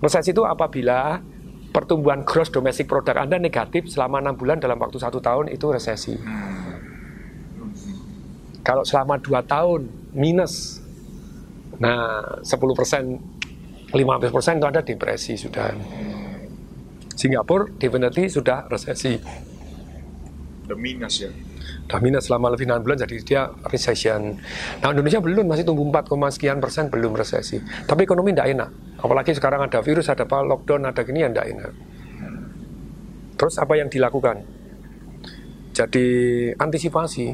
Resesi itu apabila pertumbuhan gross domestic product Anda negatif selama enam bulan dalam waktu satu tahun itu resesi. Kalau selama dua tahun minus, nah 10 persen, 15 persen itu ada depresi sudah. Singapura definitely sudah resesi. The minus ya udah minus selama lebih 6 bulan jadi dia recession. Nah Indonesia belum masih tumbuh 4, sekian persen belum resesi. Tapi ekonomi tidak enak. Apalagi sekarang ada virus, ada apa, lockdown, ada gini yang tidak enak. Terus apa yang dilakukan? Jadi antisipasi.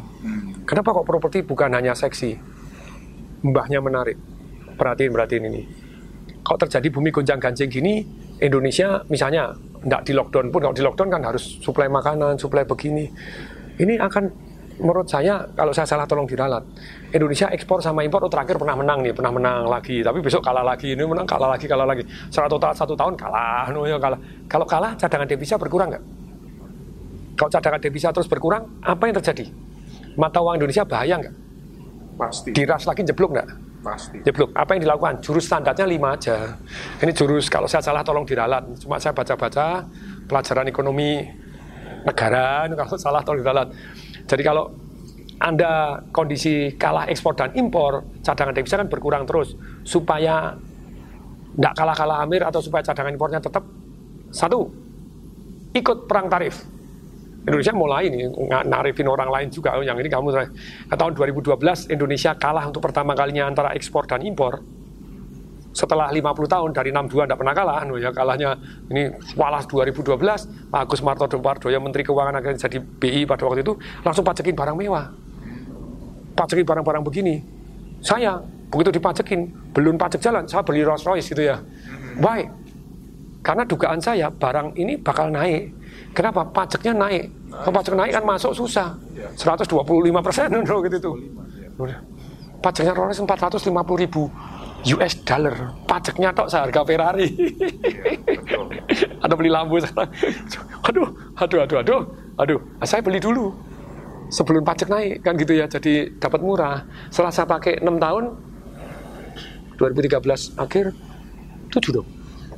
Kenapa kok properti bukan hanya seksi? Mbahnya menarik. Perhatiin, perhatiin ini. Kalau terjadi bumi gonjang ganjing gini, Indonesia misalnya tidak di lockdown pun, kalau di lockdown kan harus suplai makanan, suplai begini. Ini akan menurut saya kalau saya salah tolong diralat. Indonesia ekspor sama impor oh, terakhir pernah menang nih, pernah menang lagi, tapi besok kalah lagi, ini menang kalah lagi, kalah lagi. Secara total satu tahun kalah, no, ya kalah. Kalau kalah cadangan devisa berkurang nggak? Kalau cadangan devisa terus berkurang, apa yang terjadi? Mata uang Indonesia bahaya nggak? Pasti. Diras lagi jeblok nggak? Pasti. Jeblok. Apa yang dilakukan? Jurus standarnya lima aja. Ini jurus, kalau saya salah tolong diralat. Cuma saya baca-baca pelajaran ekonomi negara, kalau salah tolong diralat jadi kalau Anda kondisi kalah ekspor dan impor, cadangan devisa kan berkurang terus. Supaya tidak kalah-kalah Amir atau supaya cadangan impornya tetap satu, ikut perang tarif. Indonesia mulai ini narifin orang lain juga. Oh, yang ini kamu tahun 2012 Indonesia kalah untuk pertama kalinya antara ekspor dan impor setelah 50 tahun dari 62 tidak pernah kalah anu ya kalahnya ini walas 2012 Pak Agus Marto Dempardo yang Menteri Keuangan akhirnya jadi BI pada waktu itu langsung pajakin barang mewah. Pajakin barang-barang begini. Saya begitu dipajakin belum pajak jalan saya beli Rolls Royce gitu ya. Why? Karena dugaan saya barang ini bakal naik. Kenapa? Pajaknya naik. Kalau pajak naik kan masuk susah. 125 persen gitu tuh pajaknya Rolls Royce 450 ribu US dollar. Pajaknya tok seharga Ferrari. Ada beli lampu sekarang. Aduh aduh aduh aduh. Aduh ah, saya beli dulu. Sebelum pajak naik kan gitu ya. Jadi dapat murah. Setelah saya pakai 6 tahun 2013 akhir 7 dong.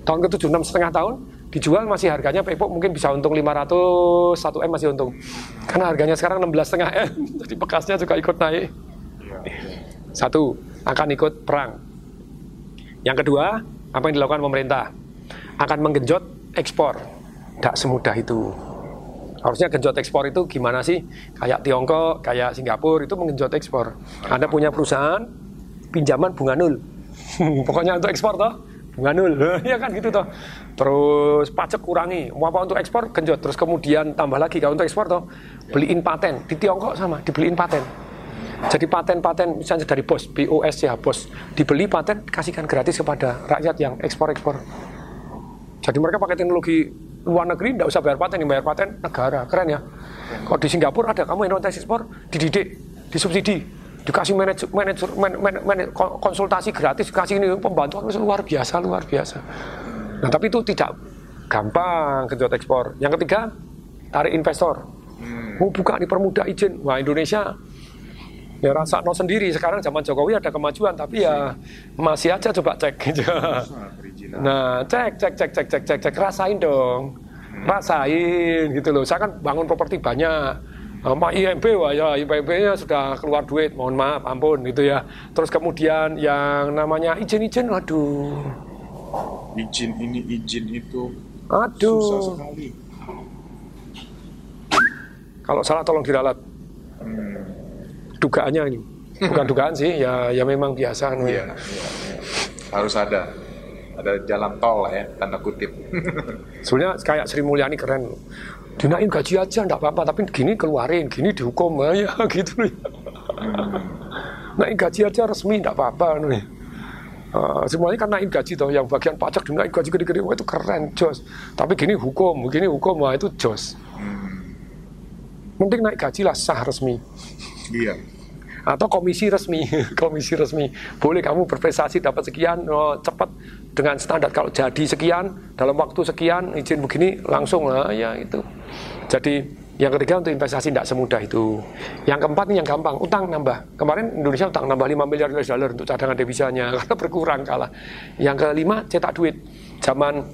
Tahun ke 7 6 setengah tahun dijual masih harganya pepok mungkin bisa untung 500 1 M masih untung. Karena harganya sekarang 16 setengah M. Jadi bekasnya juga ikut naik. Satu akan ikut perang yang kedua, apa yang dilakukan pemerintah? Akan menggenjot ekspor. Tidak semudah itu. Harusnya genjot ekspor itu gimana sih? Kayak Tiongkok, kayak Singapura itu menggenjot ekspor. Anda punya perusahaan, pinjaman bunga nol. Pokoknya untuk ekspor toh, bunga nol. ya kan gitu toh. Terus pajak kurangi. Apa untuk ekspor, genjot. Terus kemudian tambah lagi kalau untuk ekspor toh, beliin paten. Di Tiongkok sama, dibeliin paten jadi paten-paten misalnya dari bos, BOS ya bos, dibeli paten kasihkan gratis kepada rakyat yang ekspor-ekspor. Jadi mereka pakai teknologi luar negeri tidak usah bayar paten, yang bayar paten negara, keren ya. Kalau di Singapura ada kamu yang ekspor dididik, disubsidi, dikasih manajer, manajer, man, man, man, konsultasi gratis, kasih ini pembantuan luar biasa, luar biasa. Nah tapi itu tidak gampang genjot ekspor. Yang ketiga tarik investor. Hmm. Oh buka dipermudah izin. Wah Indonesia ya rasa no sendiri. Sekarang zaman Jokowi ada kemajuan tapi ya masih aja coba cek gitu. Nah cek cek cek cek cek cek cek. Rasain dong. Rasain gitu loh. Saya kan bangun properti banyak. Sama IMB wah ya IMB-nya sudah keluar duit mohon maaf ampun gitu ya. Terus kemudian yang namanya izin-izin waduh. Izin ini izin itu aduh. susah sekali. Kalau salah tolong diralat. Hmm dugaannya ini. Bukan dugaan sih ya ya memang biasa iya, iya, iya. harus ada. Ada jalan tol lah ya tanda kutip. Sebenarnya kayak Sri Mulyani keren. Dinain gaji aja enggak apa-apa. Tapi gini keluarin gini dihukum ya gitu nih hmm. naik gaji aja resmi enggak apa-apa nih Uh, semuanya kan naik gaji toh yang bagian pajak dinaik gaji gede-gede. Wah itu keren jos. Tapi gini hukum gini hukum wah itu jos. Hmm. penting naik gaji lah sah resmi Iya. Atau komisi resmi, komisi resmi. Boleh kamu berprestasi dapat sekian oh, cepat dengan standar. Kalau jadi sekian dalam waktu sekian izin begini langsung lah ya itu. Jadi yang ketiga untuk investasi tidak semudah itu. Yang keempat ini yang gampang, utang nambah. Kemarin Indonesia utang nambah 5 miliar US dollar untuk cadangan devisanya karena berkurang kalah. Yang kelima cetak duit. Zaman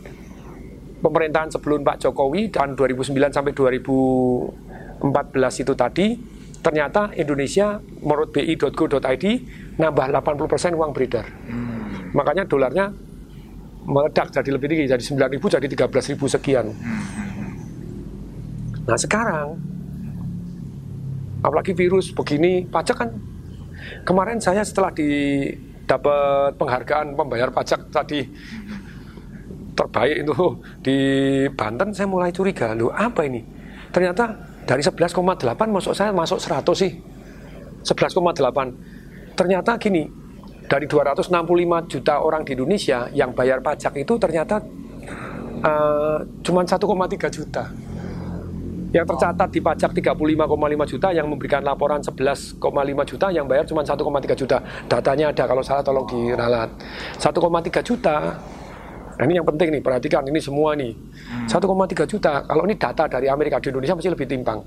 pemerintahan sebelum Pak Jokowi dan 2009 sampai 2014 itu tadi ternyata Indonesia menurut bi.go.id nambah 80% uang beredar. Hmm. Makanya dolarnya meledak jadi lebih tinggi, jadi 9.000 jadi 13.000 sekian. Hmm. Nah sekarang, apalagi virus begini, pajak kan kemarin saya setelah di dapat penghargaan pembayar pajak tadi terbaik itu di Banten saya mulai curiga, loh apa ini? Ternyata dari 11,8 masuk saya masuk 100 sih. 11,8. Ternyata gini, dari 265 juta orang di Indonesia yang bayar pajak itu ternyata uh, cuma 1,3 juta. Yang tercatat di pajak 35,5 juta, yang memberikan laporan 11,5 juta, yang bayar cuma 1,3 juta. Datanya ada, kalau salah tolong diralat. 1,3 juta Nah ini yang penting nih, perhatikan ini semua nih. Hmm. 1,3 juta, kalau ini data dari Amerika, di Indonesia masih lebih timpang.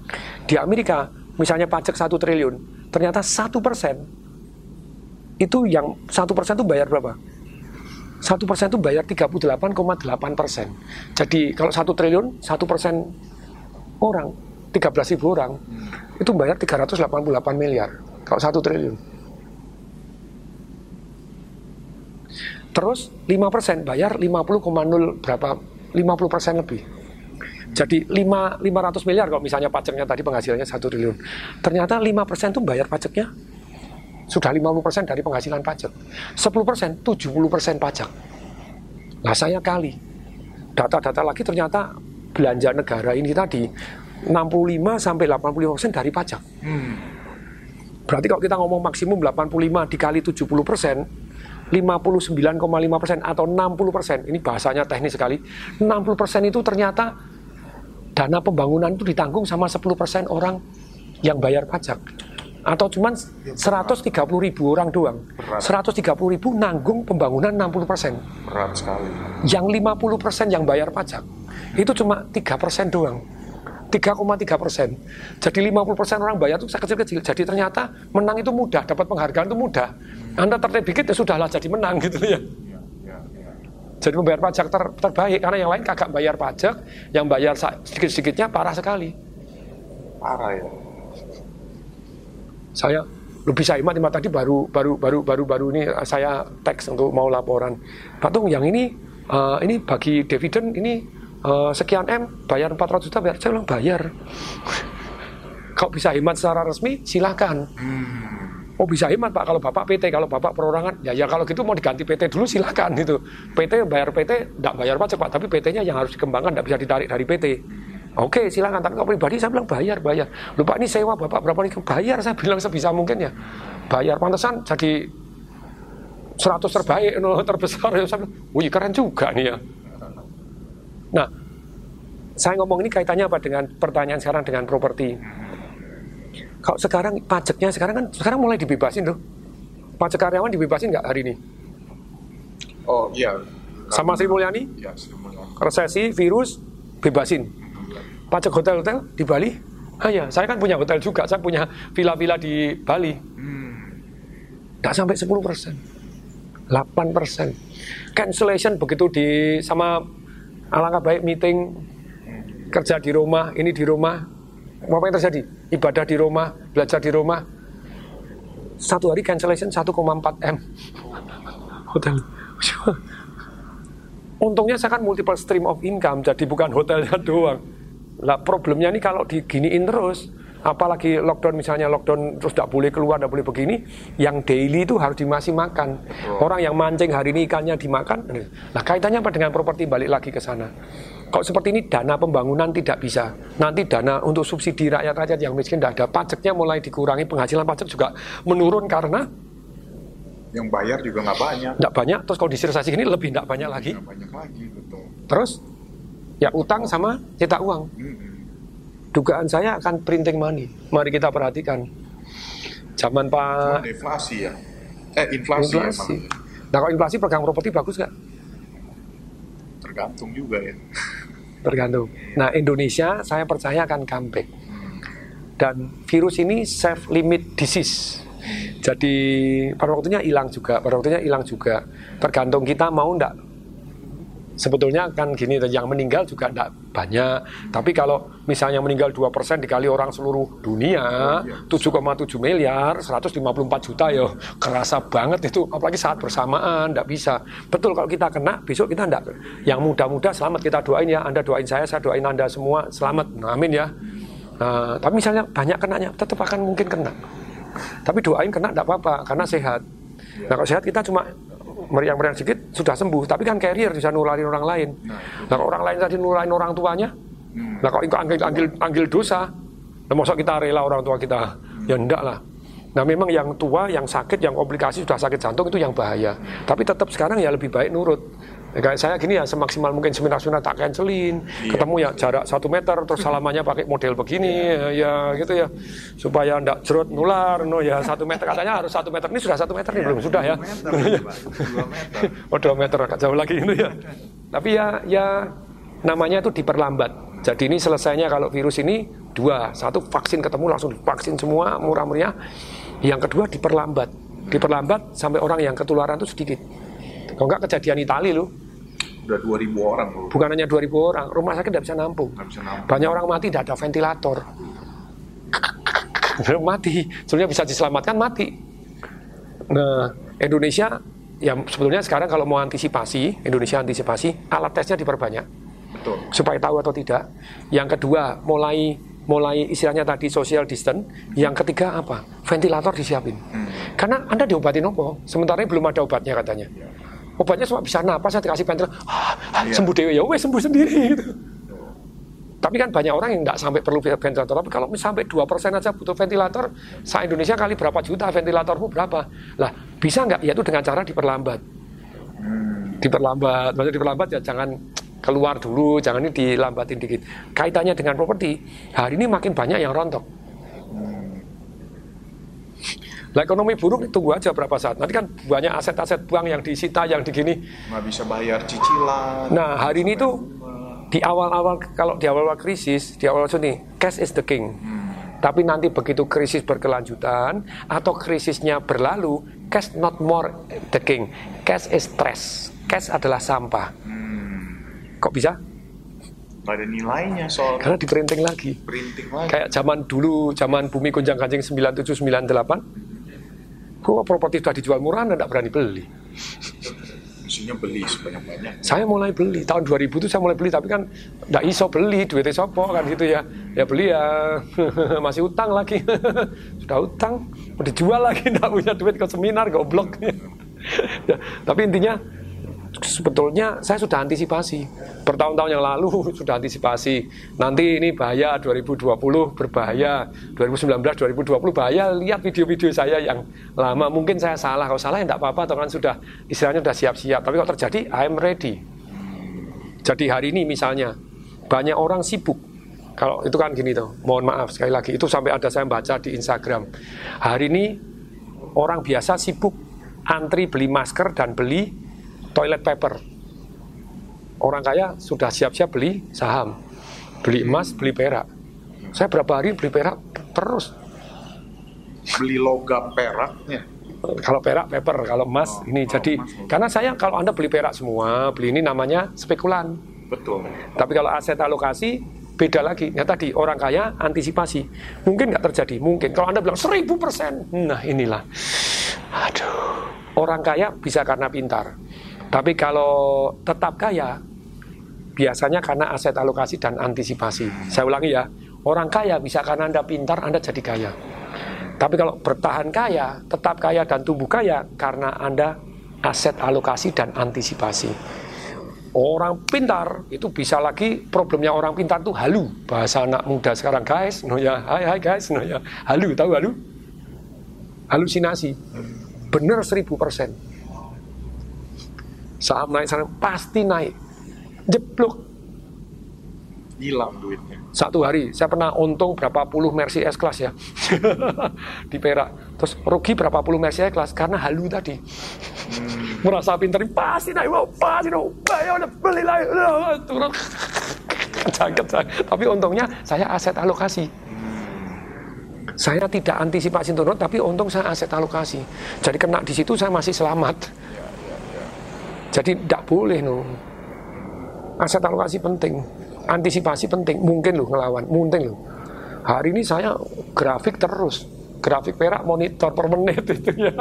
Di Amerika, misalnya pajak 1 triliun, ternyata 1 persen, itu yang 1 persen itu bayar berapa? 1 persen itu bayar 38,8 persen. Jadi kalau 1 triliun, 1 persen orang, 13 ribu orang, hmm. itu bayar 388 miliar. Kalau 1 triliun. Terus 5% bayar 50,0 berapa 50% lebih. Jadi 5, 500 miliar kalau misalnya pajaknya tadi penghasilannya 1 triliun. Ternyata 5% itu bayar pajaknya sudah 50% dari penghasilan pajak. 10% 70% pajak. Nah saya kali data-data lagi ternyata belanja negara ini tadi 65 sampai 85% dari pajak. Hmm. Berarti kalau kita ngomong maksimum 85 dikali 70 persen, 59,5 persen atau 60 persen, ini bahasanya teknis sekali, 60 persen itu ternyata dana pembangunan itu ditanggung sama 10 persen orang yang bayar pajak. Atau cuman 130 ribu orang doang. Berat. 130 ribu nanggung pembangunan 60 persen. Berat sekali. Yang 50 persen yang bayar pajak, itu cuma 3 persen doang. 3,3 persen. Jadi 50 persen orang bayar itu kecil-kecil. Jadi ternyata menang itu mudah, dapat penghargaan itu mudah. Anda tertib dikit ya sudahlah jadi menang gitu ya. Jadi membayar pajak ter, terbaik karena yang lain kagak bayar pajak, yang bayar sedikit-sedikitnya parah sekali. Parah ya. Saya lebih saya imat imat tadi baru baru baru baru baru ini saya teks untuk mau laporan. Pak Tung yang ini uh, ini bagi dividen ini uh, sekian M bayar 400 juta bayar saya bilang bayar kalau bisa hemat secara resmi silahkan hmm. Oh bisa hemat pak kalau bapak PT kalau bapak perorangan ya ya kalau gitu mau diganti PT dulu silahkan gitu PT bayar PT tidak bayar pajak pak tapi PT-nya yang harus dikembangkan tidak bisa ditarik dari PT Oke silahkan, tapi kalau pribadi saya bilang bayar, bayar. Lupa ini sewa bapak berapa nih? Bayar, saya bilang sebisa mungkin ya. Bayar, pantesan jadi 100 terbaik, no, terbesar. Ya, saya bilang, wih keren juga nih ya. Nah, saya ngomong ini kaitannya apa dengan pertanyaan sekarang dengan properti? Kalau sekarang pajaknya sekarang kan sekarang mulai dibebasin loh. Pajak karyawan dibebasin nggak hari ini? Oh iya. Sama Sri Mulyani? Ya, Sri Mulyani. Resesi, virus, bebasin. Pajak hotel-hotel di Bali? Ah ya, saya kan punya hotel juga, saya punya villa-villa di Bali. Hmm. Nggak sampai 10 persen. 8 persen. Cancellation begitu di sama alangkah baik meeting kerja di rumah, ini di rumah, apa yang terjadi? Ibadah di rumah, belajar di rumah. Satu hari cancellation 1,4 M. Hotel. Untungnya saya kan multiple stream of income, jadi bukan hotelnya doang. Lah problemnya ini kalau diginiin terus, apalagi lockdown misalnya lockdown terus tidak boleh keluar, tidak boleh begini, yang daily itu harus dimasih makan. Orang yang mancing hari ini ikannya dimakan. Nah kaitannya apa dengan properti balik lagi ke sana? Kalau seperti ini dana pembangunan tidak bisa. Nanti dana untuk subsidi rakyat-rakyat yang miskin tidak ada. Pajaknya mulai dikurangi, penghasilan pajak juga menurun karena Yang bayar juga nggak banyak. tidak banyak. Terus kalau disirasasi ini lebih tidak banyak lagi. Nggak banyak lagi, betul. Terus ya utang sama cetak uang. Hmm. Dugaan saya akan printing money. Mari kita perhatikan. Zaman Pak deflasi ya. Eh inflasi, inflasi. emang. Nah kalau inflasi pegang properti bagus nggak? Tergantung juga ya. Tergantung. Nah Indonesia saya percaya akan comeback. Dan virus ini self limit disease. Jadi pada waktunya hilang juga, pada waktunya hilang juga. Tergantung kita mau ndak. Sebetulnya kan gini, yang meninggal juga ndak banyak. Tapi kalau misalnya meninggal 2% dikali orang seluruh dunia, 7,7 miliar, 154 juta ya kerasa banget itu. Apalagi saat bersamaan, ndak bisa. Betul kalau kita kena, besok kita ndak. Yang muda-muda selamat kita doain ya. Anda doain saya, saya doain Anda semua selamat. Amin ya. Nah, tapi misalnya banyak kenanya, tetap akan mungkin kena. Tapi doain kena tidak apa-apa karena sehat. Nah kalau sehat kita cuma meriang-meriang sedikit sudah sembuh. Tapi kan carrier bisa nularin orang lain. Nah kalau orang lain tadi nularin orang tuanya, nah kalau itu anggil, anggil, anggil dosa, nah masa kita rela orang tua kita? Ya enggak lah. Nah memang yang tua, yang sakit, yang komplikasi sudah sakit jantung itu yang bahaya. Tapi tetap sekarang ya lebih baik nurut. Ya, kayak saya gini ya semaksimal mungkin seminar-seminar tak cancelin, ketemu ya jarak satu meter, terus salamannya pakai model begini, ya, ya gitu ya, supaya ndak jerot nular, no ya satu meter. Katanya harus satu meter. Ini sudah satu meter nih belum sudah ya, meter. Dua meter. oh dua meter agak jauh lagi itu ya, tapi ya ya namanya itu diperlambat. Jadi ini selesainya kalau virus ini dua, satu vaksin ketemu langsung divaksin semua murah meriah, yang kedua diperlambat, diperlambat sampai orang yang ketularan itu sedikit. Kalau enggak kejadian Itali loh, Udah 2000 orang loh. bukan hanya 2000 orang, rumah sakit tidak bisa nampung. Nggak bisa nampung. Banyak orang mati tidak ada ventilator. mati, sebenarnya bisa diselamatkan mati. Nah, Indonesia ya sebetulnya sekarang kalau mau antisipasi, Indonesia antisipasi, alat tesnya diperbanyak Betul. supaya tahu atau tidak. Yang kedua, mulai mulai istilahnya tadi social distance. Yang ketiga apa? Ventilator disiapin. Karena Anda diobatin apa? Sementara ini belum ada obatnya katanya. Obatnya cuma bisa napas, saya dikasih ventilator, ah, ah, Iya. sembuh dewe ya, wes sembuh sendiri. Gitu. Tapi kan banyak orang yang nggak sampai perlu ventilator. Tapi kalau sampai 2% aja butuh ventilator, sa Indonesia kali berapa juta ventilatormu berapa? Lah bisa nggak? Yaitu dengan cara diperlambat. Diperlambat, maksudnya diperlambat ya jangan keluar dulu, jangan ini dilambatin dikit. Kaitannya dengan properti, hari ini makin banyak yang rontok. Lah ekonomi buruk tunggu aja berapa saat. Nanti kan banyak aset-aset bank yang disita, yang digini. Nggak bisa bayar cicilan. Nah hari ini tuh di awal-awal kalau di awal-awal krisis, di awal-awal ini cash is the king. Hmm. Tapi nanti begitu krisis berkelanjutan atau krisisnya berlalu, cash not more the king. Cash is stress. Cash adalah sampah. Hmm. Kok bisa? Pada nilainya soal karena diprinting lagi. Printing lagi. Kayak zaman dulu, zaman bumi kunjang kancing 9798. Gua properti sudah dijual murah, Anda tidak berani beli. Maksudnya beli sebanyak-banyak. Saya mulai beli tahun 2000 itu saya mulai beli tapi kan tidak iso beli duitnya sopo kan gitu ya. Ya beli ya masih utang lagi. sudah utang, mau dijual lagi tidak punya duit ke seminar goblok. ya, tapi intinya sebetulnya saya sudah antisipasi. Bertahun-tahun yang lalu sudah antisipasi. Nanti ini bahaya 2020 berbahaya. 2019 2020 bahaya. Lihat video-video saya yang lama. Mungkin saya salah. Kalau salah ya tidak apa-apa. Atau kan sudah istilahnya sudah siap-siap. Tapi kalau terjadi I'm ready. Jadi hari ini misalnya banyak orang sibuk. Kalau itu kan gini tuh, mohon maaf sekali lagi. Itu sampai ada saya baca di Instagram. Hari ini orang biasa sibuk. Antri beli masker dan beli toilet paper. Orang kaya sudah siap-siap beli saham, beli emas, beli perak. Saya berapa hari beli perak terus. Beli logam perak ya. Kalau perak paper, kalau emas Oh, ini jadi emas, karena saya kalau Anda beli perak semua, beli ini namanya spekulan. Betul. Tapi kalau aset alokasi beda lagi. Ya tadi orang kaya antisipasi. Mungkin nggak terjadi, mungkin. Kalau anda bilang seribu persen, nah inilah. Aduh, orang kaya bisa karena pintar. Tapi kalau tetap kaya, biasanya karena aset alokasi dan antisipasi. Saya ulangi ya, orang kaya bisa karena anda pintar, anda jadi kaya. Tapi kalau bertahan kaya, tetap kaya dan tumbuh kaya karena anda aset alokasi dan antisipasi. Orang pintar itu bisa lagi problemnya orang pintar itu halu bahasa anak muda sekarang guys, no ya, hai hai guys, no ya, halu tahu halu? Halusinasi, bener seribu persen. Saham naik sana pasti naik, jeblok. Hilang duitnya. satu hari saya pernah untung berapa puluh Mercy S Class ya. Di Perak. Terus rugi berapa puluh Mercy S Class karena halu tadi. Merasa pintar pasti naik wow, pasti naik. Ya udah beli lagi. Turun. Jangket, jangket. tapi untungnya saya aset alokasi. Saya tidak antisipasi turun tapi untung saya aset alokasi. Jadi kena di situ saya masih selamat jadi tidak boleh no aset alokasi penting antisipasi penting. Mungkin loh ngelawan mungkin loh hari ini saya grafik terus. Grafik perak monitor per menit itu ya.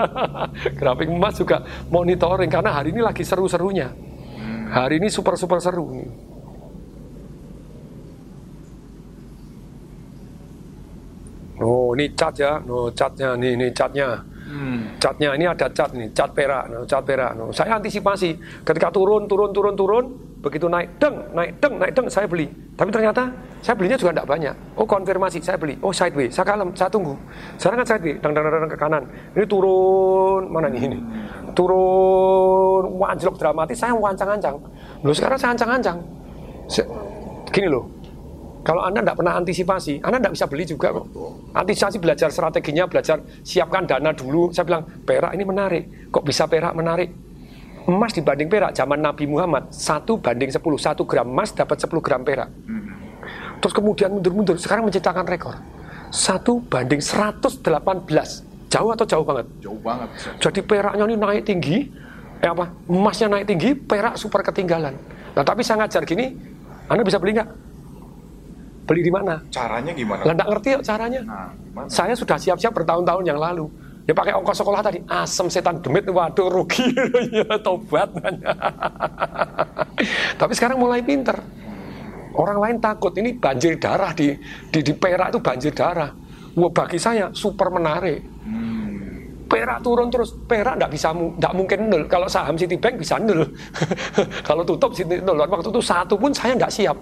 Grafik emas juga monitoring karena hari ini lagi seru-serunya. Hari ini super super seru Oh, ini cat ya. No, catnya nih, ini catnya. Catnya ini ada cat nih, cat perak, no, cat perak. No. Saya antisipasi ketika turun, turun, turun, turun, begitu naik, deng, naik, deng, naik, deng, saya beli. Tapi ternyata saya belinya juga tidak banyak. Oh konfirmasi, saya beli. Oh sideways, saya kalem, saya tunggu. Sekarang kan sideways, deng, deng, deng, ke kanan. Ini turun, mana nih ini? Turun, anjlok dramatis, saya wancang-ancang. Loh sekarang saya ancang-ancang. Gini loh, kalau Anda tidak pernah antisipasi, Anda tidak bisa beli juga kok. Antisipasi belajar strateginya, belajar siapkan dana dulu. Saya bilang, perak ini menarik. Kok bisa perak menarik? Emas dibanding perak, zaman Nabi Muhammad, satu banding 10. Satu gram emas dapat 10 gram perak. Terus kemudian mundur-mundur, sekarang menciptakan rekor. Satu banding 118. Jauh atau jauh banget? Jauh banget. Jadi peraknya ini naik tinggi, eh apa? Emasnya naik tinggi, perak super ketinggalan. Nah tapi saya ngajar gini, Anda bisa beli nggak? Beli di mana? Caranya gimana? Lah nggak ngerti ya caranya. Nah, gimana? Saya sudah siap-siap bertahun-tahun yang lalu. Ya pakai ongkos sekolah tadi, asem setan demit, waduh rugi, ya tobat. Tapi sekarang mulai pinter. Orang lain takut, ini banjir darah di di, di perak itu banjir darah. Wah bagi saya super menarik. Perak turun terus, perak nggak bisa, nggak mungkin nol. Kalau saham Citibank bisa nol. Kalau tutup nol. Waktu itu satu pun saya nggak siap.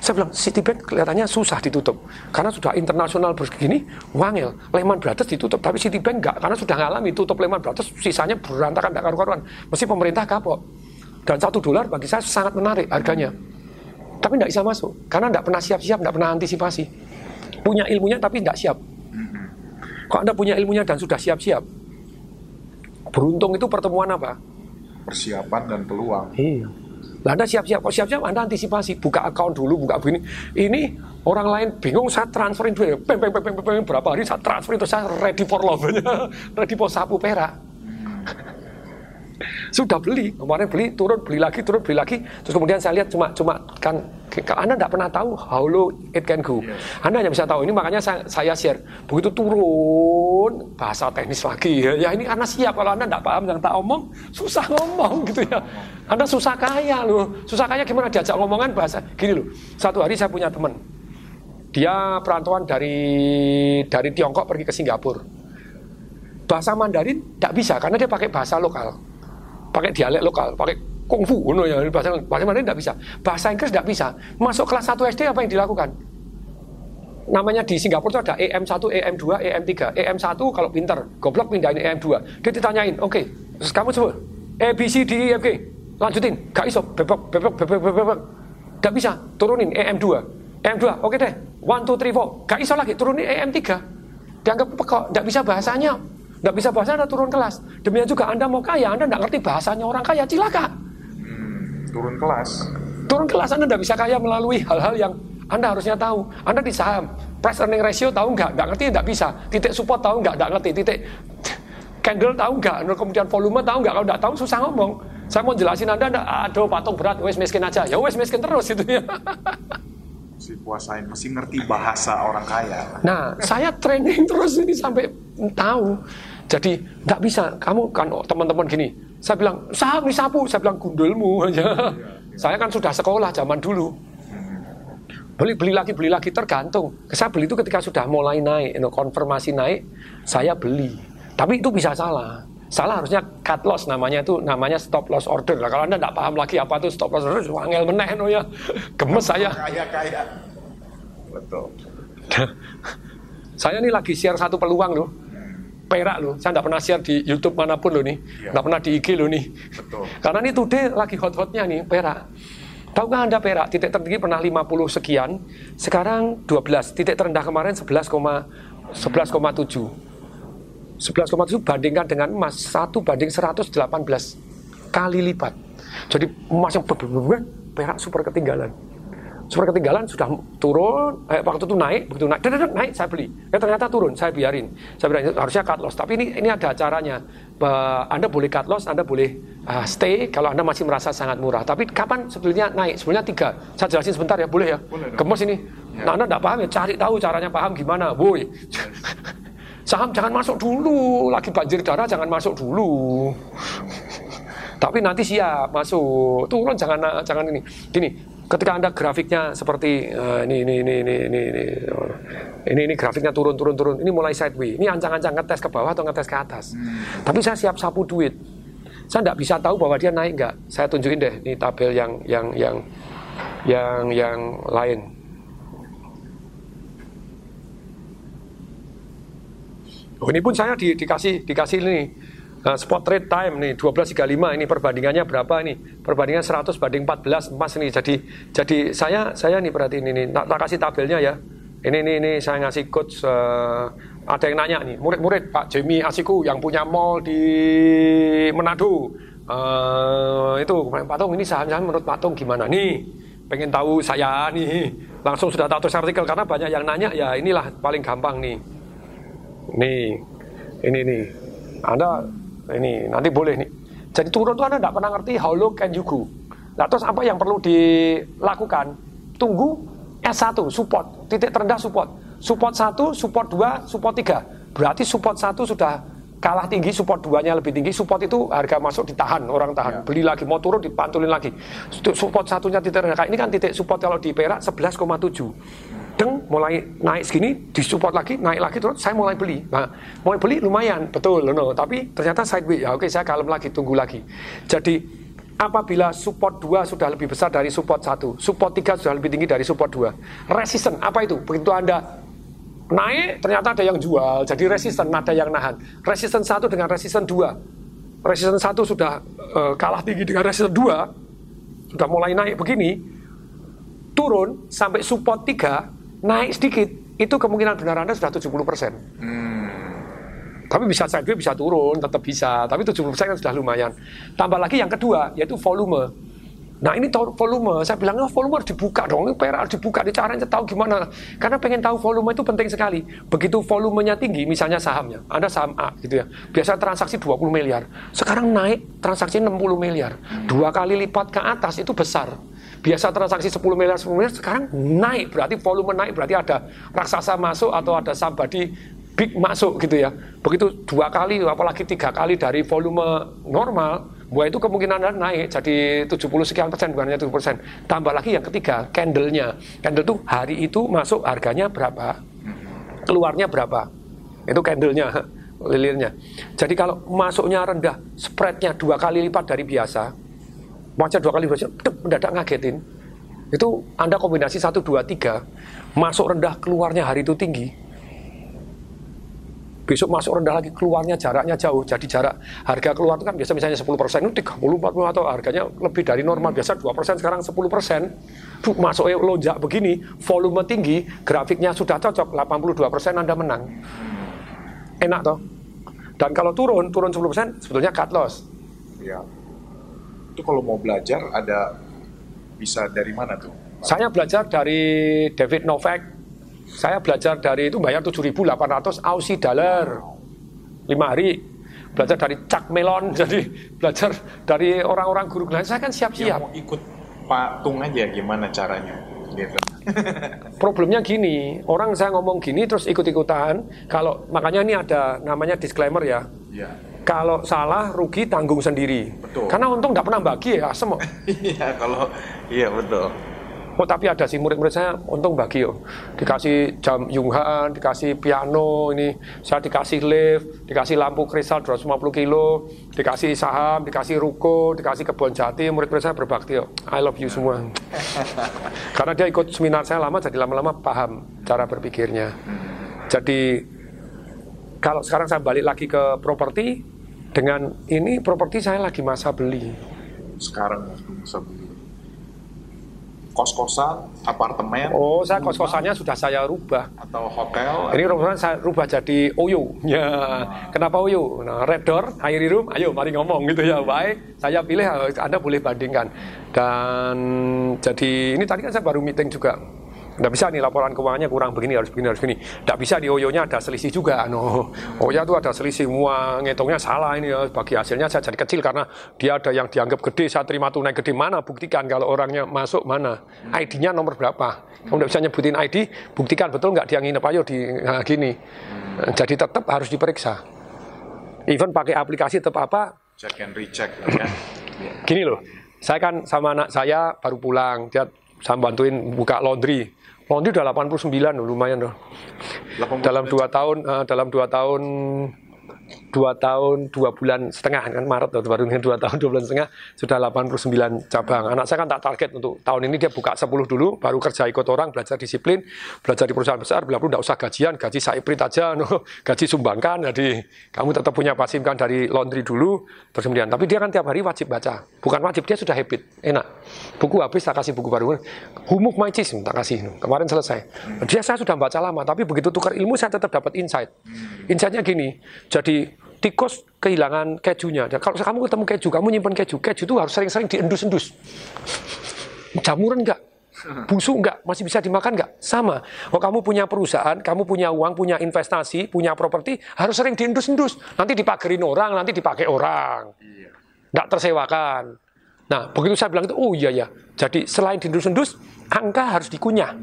Saya bilang Citibank kelihatannya susah ditutup karena sudah internasional begini, wangel. Lehman Brothers ditutup, tapi Citibank nggak karena sudah ngalami tutup Lehman Brothers, sisanya berantakan nggak karu-karuan. Mesti pemerintah kapok. Dan satu dolar bagi saya sangat menarik harganya. Tapi nggak bisa masuk karena nggak pernah siap-siap, nggak pernah antisipasi. Punya ilmunya tapi nggak siap. Kalau anda punya ilmunya dan sudah siap-siap, beruntung itu pertemuan apa? Persiapan dan peluang. Iya. Lah Anda siap-siap, kok siap-siap Anda antisipasi, buka account dulu, buka begini. Ini orang lain bingung, saya transferin duit, peng, peng, peng, peng, peng, peng, berapa hari saya transferin, terus saya ready for love, ready for sapu perak. Sudah beli, kemarin beli, turun, beli lagi, turun, beli lagi. Terus kemudian saya lihat cuma, cuma kan, Anda tidak pernah tahu how low it can go. Anda hanya bisa tahu, ini makanya saya, saya share. Begitu turun, bahasa teknis lagi. Ya, ya ini karena siap, kalau Anda tidak paham yang tak omong, susah ngomong gitu ya. Anda susah kaya loh. Susah kaya gimana diajak ngomongan bahasa. Gini loh, satu hari saya punya teman. Dia perantauan dari dari Tiongkok pergi ke Singapura. Bahasa Mandarin tidak bisa karena dia pakai bahasa lokal, pakai dialek lokal, pakai kungfu, no ya bahasa bahasa Mandarin tidak bisa. Bahasa Inggris tidak bisa. Masuk kelas 1 SD apa yang dilakukan? Namanya di Singapura itu ada E EM1, EM2, EM3. EM1 kalau pinter, goblok pindahin EM2. Dia ditanyain, oke, terus kamu coba A, B, C, D, E, F, G. Lanjutin, gak iso, bebek, bebek, bebek, bebek, bebek. Nggak bisa, turunin EM2. EM2, oke deh. One, two, three, four. Gak iso lagi, turunin EM3. Dianggap pekok, nggak bisa bahasanya. Nggak bisa bahasa, Anda turun kelas. Demikian juga Anda mau kaya, Anda nggak ngerti bahasanya orang kaya, cilaka. Hmm, turun kelas. Turun kelas Anda nggak bisa kaya melalui hal-hal yang Anda harusnya tahu. Anda di saham, price earning ratio tahu nggak? Nggak ngerti, nggak bisa. Titik support tahu nggak? Nggak ngerti. Titik candle tahu nggak? Kemudian volume tahu nggak? Kalau nggak tahu susah ngomong. Saya mau jelasin Anda, anda aduh patung berat, wes miskin aja. Ya wes miskin terus itu ya. Mesti kuasain, mesti ngerti bahasa orang kaya. Nah, saya training terus ini sampai tahu. Jadi nggak bisa. Kamu kan oh, teman-teman gini. Saya bilang nih sapu. Saya bilang gundulmu aja. Iya, iya. Saya kan sudah sekolah zaman dulu. Beli beli lagi beli lagi tergantung. Saya beli itu ketika sudah mulai naik, konfirmasi naik, saya beli. Tapi itu bisa salah. Salah harusnya cut loss namanya itu namanya stop loss order. Lah kalau Anda tidak paham lagi apa itu stop loss order, angel meneh no ya. Gemes saya. Kaya kaya. Betul. saya ini lagi share satu peluang loh. Perak loh, saya tidak pernah share di YouTube mana pun loh nih, tidak ya. pernah di IG loh nih. Betul. Karena ini today lagi hot-hotnya nih perak. Tahukah Anda perak titik tertinggi pernah 50 sekian, sekarang 12, titik terendah kemarin 11,11,7. 11,7 bandingkan dengan emas 1 banding 118 kali lipat. Jadi emas yang perak super ketinggalan. Super ketinggalan sudah turun, eh, waktu itu naik, begitu naik, dadadad, naik saya beli. Eh, ternyata turun, saya biarin. Saya biarin, harusnya cut loss. Tapi ini ini ada caranya. Uh, anda boleh cut loss, Anda boleh uh, stay kalau Anda masih merasa sangat murah. Tapi kapan sebetulnya naik? Sebetulnya tiga. Saya jelasin sebentar ya, boleh ya? Boleh Gemes ini. Ya. Nah, Anda tidak paham ya, cari tahu caranya paham gimana. Boy. Saham jangan masuk dulu, lagi banjir darah jangan masuk dulu. Tapi nanti siap masuk, turun jangan jangan ini. Gini, ketika anda grafiknya seperti uh, ini, ini ini ini ini ini ini ini grafiknya turun turun turun, ini mulai sideways. Ini ancang-ancang ngetes ke bawah atau ngetes ke atas. Hmm. Tapi saya siap sapu duit. Saya tidak bisa tahu bahwa dia naik nggak. Saya tunjukin deh ini tabel yang yang yang yang yang lain. Oh, ini pun saya di, dikasih dikasih ini uh, spot trade time nih 12.35 ini perbandingannya berapa ini? Perbandingan 100 banding 14 emas nih. Jadi jadi saya saya nih berarti ini tak, tak kasih tabelnya ya. Ini ini ini saya ngasih coach uh, ada yang nanya nih, murid-murid Pak Jamie Asiku yang punya mall di Manado. Uh, itu Pak Tung ini saham-saham menurut Pak Tung gimana nih? Pengen tahu saya nih. Langsung sudah tahu artikel karena banyak yang nanya ya inilah paling gampang nih. Nih, ini nih. Anda ini nanti boleh nih. Jadi turun tuh Anda tidak pernah ngerti how low can you go. Nah terus apa yang perlu dilakukan? Tunggu S1 support, titik terendah support. Support 1, support 2, support 3. Berarti support 1 sudah kalah tinggi, support 2-nya lebih tinggi. Support itu harga masuk ditahan, orang tahan. Ya. Beli lagi, mau turun dipantulin lagi. Support satunya titik terendah. Ini kan titik support kalau di Perak 11,7 deng mulai naik segini disupport lagi naik lagi terus saya mulai beli. Nah, mulai beli lumayan betul no, tapi ternyata sideways ya oke saya kalem lagi tunggu lagi. Jadi apabila support 2 sudah lebih besar dari support 1 support 3 sudah lebih tinggi dari support 2 resisten apa itu? Begitu anda naik ternyata ada yang jual jadi resisten ada yang nahan. Resisten 1 dengan resisten 2 resisten 1 sudah uh, kalah tinggi dengan resisten 2 sudah mulai naik begini turun sampai support 3 naik sedikit, itu kemungkinan benar Anda sudah 70 persen. Hmm. Tapi bisa sideways, bisa turun, tetap bisa. Tapi 70 persen kan sudah lumayan. Tambah lagi yang kedua, yaitu volume. Nah ini tahu volume, saya bilang oh, volume harus dibuka dong, ini perak harus dibuka, di caranya tahu gimana. Karena pengen tahu volume itu penting sekali. Begitu volumenya tinggi, misalnya sahamnya, Anda saham A gitu ya, biasa transaksi 20 miliar, sekarang naik transaksi 60 miliar, dua kali lipat ke atas itu besar biasa transaksi 10 miliar 10 miliar sekarang naik. Berarti volume naik berarti ada raksasa masuk atau ada somebody big masuk gitu ya. Begitu dua kali apalagi tiga kali dari volume normal buah itu kemungkinan naik. Jadi 70 sekian persen bukan hanya 70 persen. Tambah lagi yang ketiga candlenya. Candle itu hari itu masuk harganya berapa? Keluarnya berapa? Itu candlenya lilirnya. Jadi kalau masuknya rendah spreadnya dua kali lipat dari biasa baca dua kali baca, mendadak ngagetin. Itu Anda kombinasi satu dua tiga masuk rendah, keluarnya hari itu tinggi. besok masuk rendah lagi keluarnya jaraknya jauh. Jadi jarak harga keluar itu kan biasa misalnya 10 persen itu 30 40 atau harganya lebih dari normal. Biasa 2 persen sekarang 10 persen. Masuk lonjak begini volume tinggi grafiknya sudah cocok 82 persen anda menang. Enak toh? Dan kalau turun turun 10 persen sebetulnya cut loss. Ya itu kalau mau belajar ada bisa dari mana tuh saya belajar dari David Novak saya belajar dari itu bayar 7.800 Aussie dollar. 5 hari. Belajar dari Chuck Melon, jadi belajar dari orang-orang guru lain. Saya kan siap-siap. mau ikut patung aja gimana caranya? Gitu. Problemnya gini, orang saya ngomong gini terus ikut-ikutan. Kalau makanya ini ada namanya disclaimer ya. Ya. Kalau salah rugi tanggung sendiri. Betul. Karena untung nggak pernah bagi ya, semua. Iya kalau iya betul. Oh tapi ada sih murid-murid saya untung bagi yo. Dikasih jam Yunghan, dikasih piano ini, saya dikasih lift, dikasih lampu kristal 250 kilo, dikasih saham, dikasih ruko, dikasih kebun jati, murid-murid saya berbakti yo. I love you semua. Karena dia ikut seminar saya lama, jadi lama-lama paham cara berpikirnya. Jadi kalau sekarang saya balik lagi ke properti, dengan ini properti saya lagi masa beli. Sekarang masa beli kos-kosan, apartemen. Oh, saya kos-kosannya sudah saya rubah. Atau hotel. Ini rumah saya rubah jadi Oyo. Ya, kenapa Oyo? Nah, Red Door, Air Room, ayo mari ngomong gitu ya. Baik, saya pilih Anda boleh bandingkan. Dan jadi ini tadi kan saya baru meeting juga tidak bisa nih laporan keuangannya kurang begini harus begini harus begini. Tidak bisa di Oyonya ada selisih juga. No. Oya itu ada selisih semua ngitungnya salah ini ya. Bagi hasilnya saya jadi kecil karena dia ada yang dianggap gede. Saya terima tunai gede mana? Buktikan kalau orangnya masuk mana? ID-nya nomor berapa? Kamu tidak bisa nyebutin ID. Buktikan betul nggak dia nginep ayo di nah, gini. Jadi tetap harus diperiksa. Even pakai aplikasi tetap apa? Check and recheck. Ya. Gini loh. Saya kan sama anak saya baru pulang. Dia saya bantuin buka laundry Laundry udah 89 loh, lumayan loh. Dalam dua tahun, uh, dalam dua tahun dua tahun dua bulan setengah kan Maret atau baru dua tahun dua bulan setengah sudah 89 cabang. Anak saya kan tak target untuk tahun ini dia buka 10 dulu baru kerja ikut orang belajar disiplin belajar di perusahaan besar bilang tidak usah gajian gaji saya saiprit aja no. gaji sumbangkan jadi kamu tetap punya pasifkan dari laundry dulu. Terus kemudian tapi dia kan tiap hari wajib baca. Bukan wajib dia sudah habit enak. Buku habis tak kasih buku baru. Humuk cheese tak kasih kemarin selesai. Dia saya sudah baca lama tapi begitu tukar ilmu saya tetap dapat insight. Insightnya gini jadi tikus kehilangan kejunya. Dan kalau kamu ketemu keju, kamu nyimpan keju, keju itu harus sering-sering diendus-endus. Jamuran enggak? Busuk enggak? Masih bisa dimakan enggak? Sama. Kalau kamu punya perusahaan, kamu punya uang, punya investasi, punya properti, harus sering diendus-endus. Nanti dipagerin orang, nanti dipakai orang. Enggak tersewakan. Nah, begitu saya bilang itu, oh iya ya. Jadi selain diendus-endus, angka harus dikunyah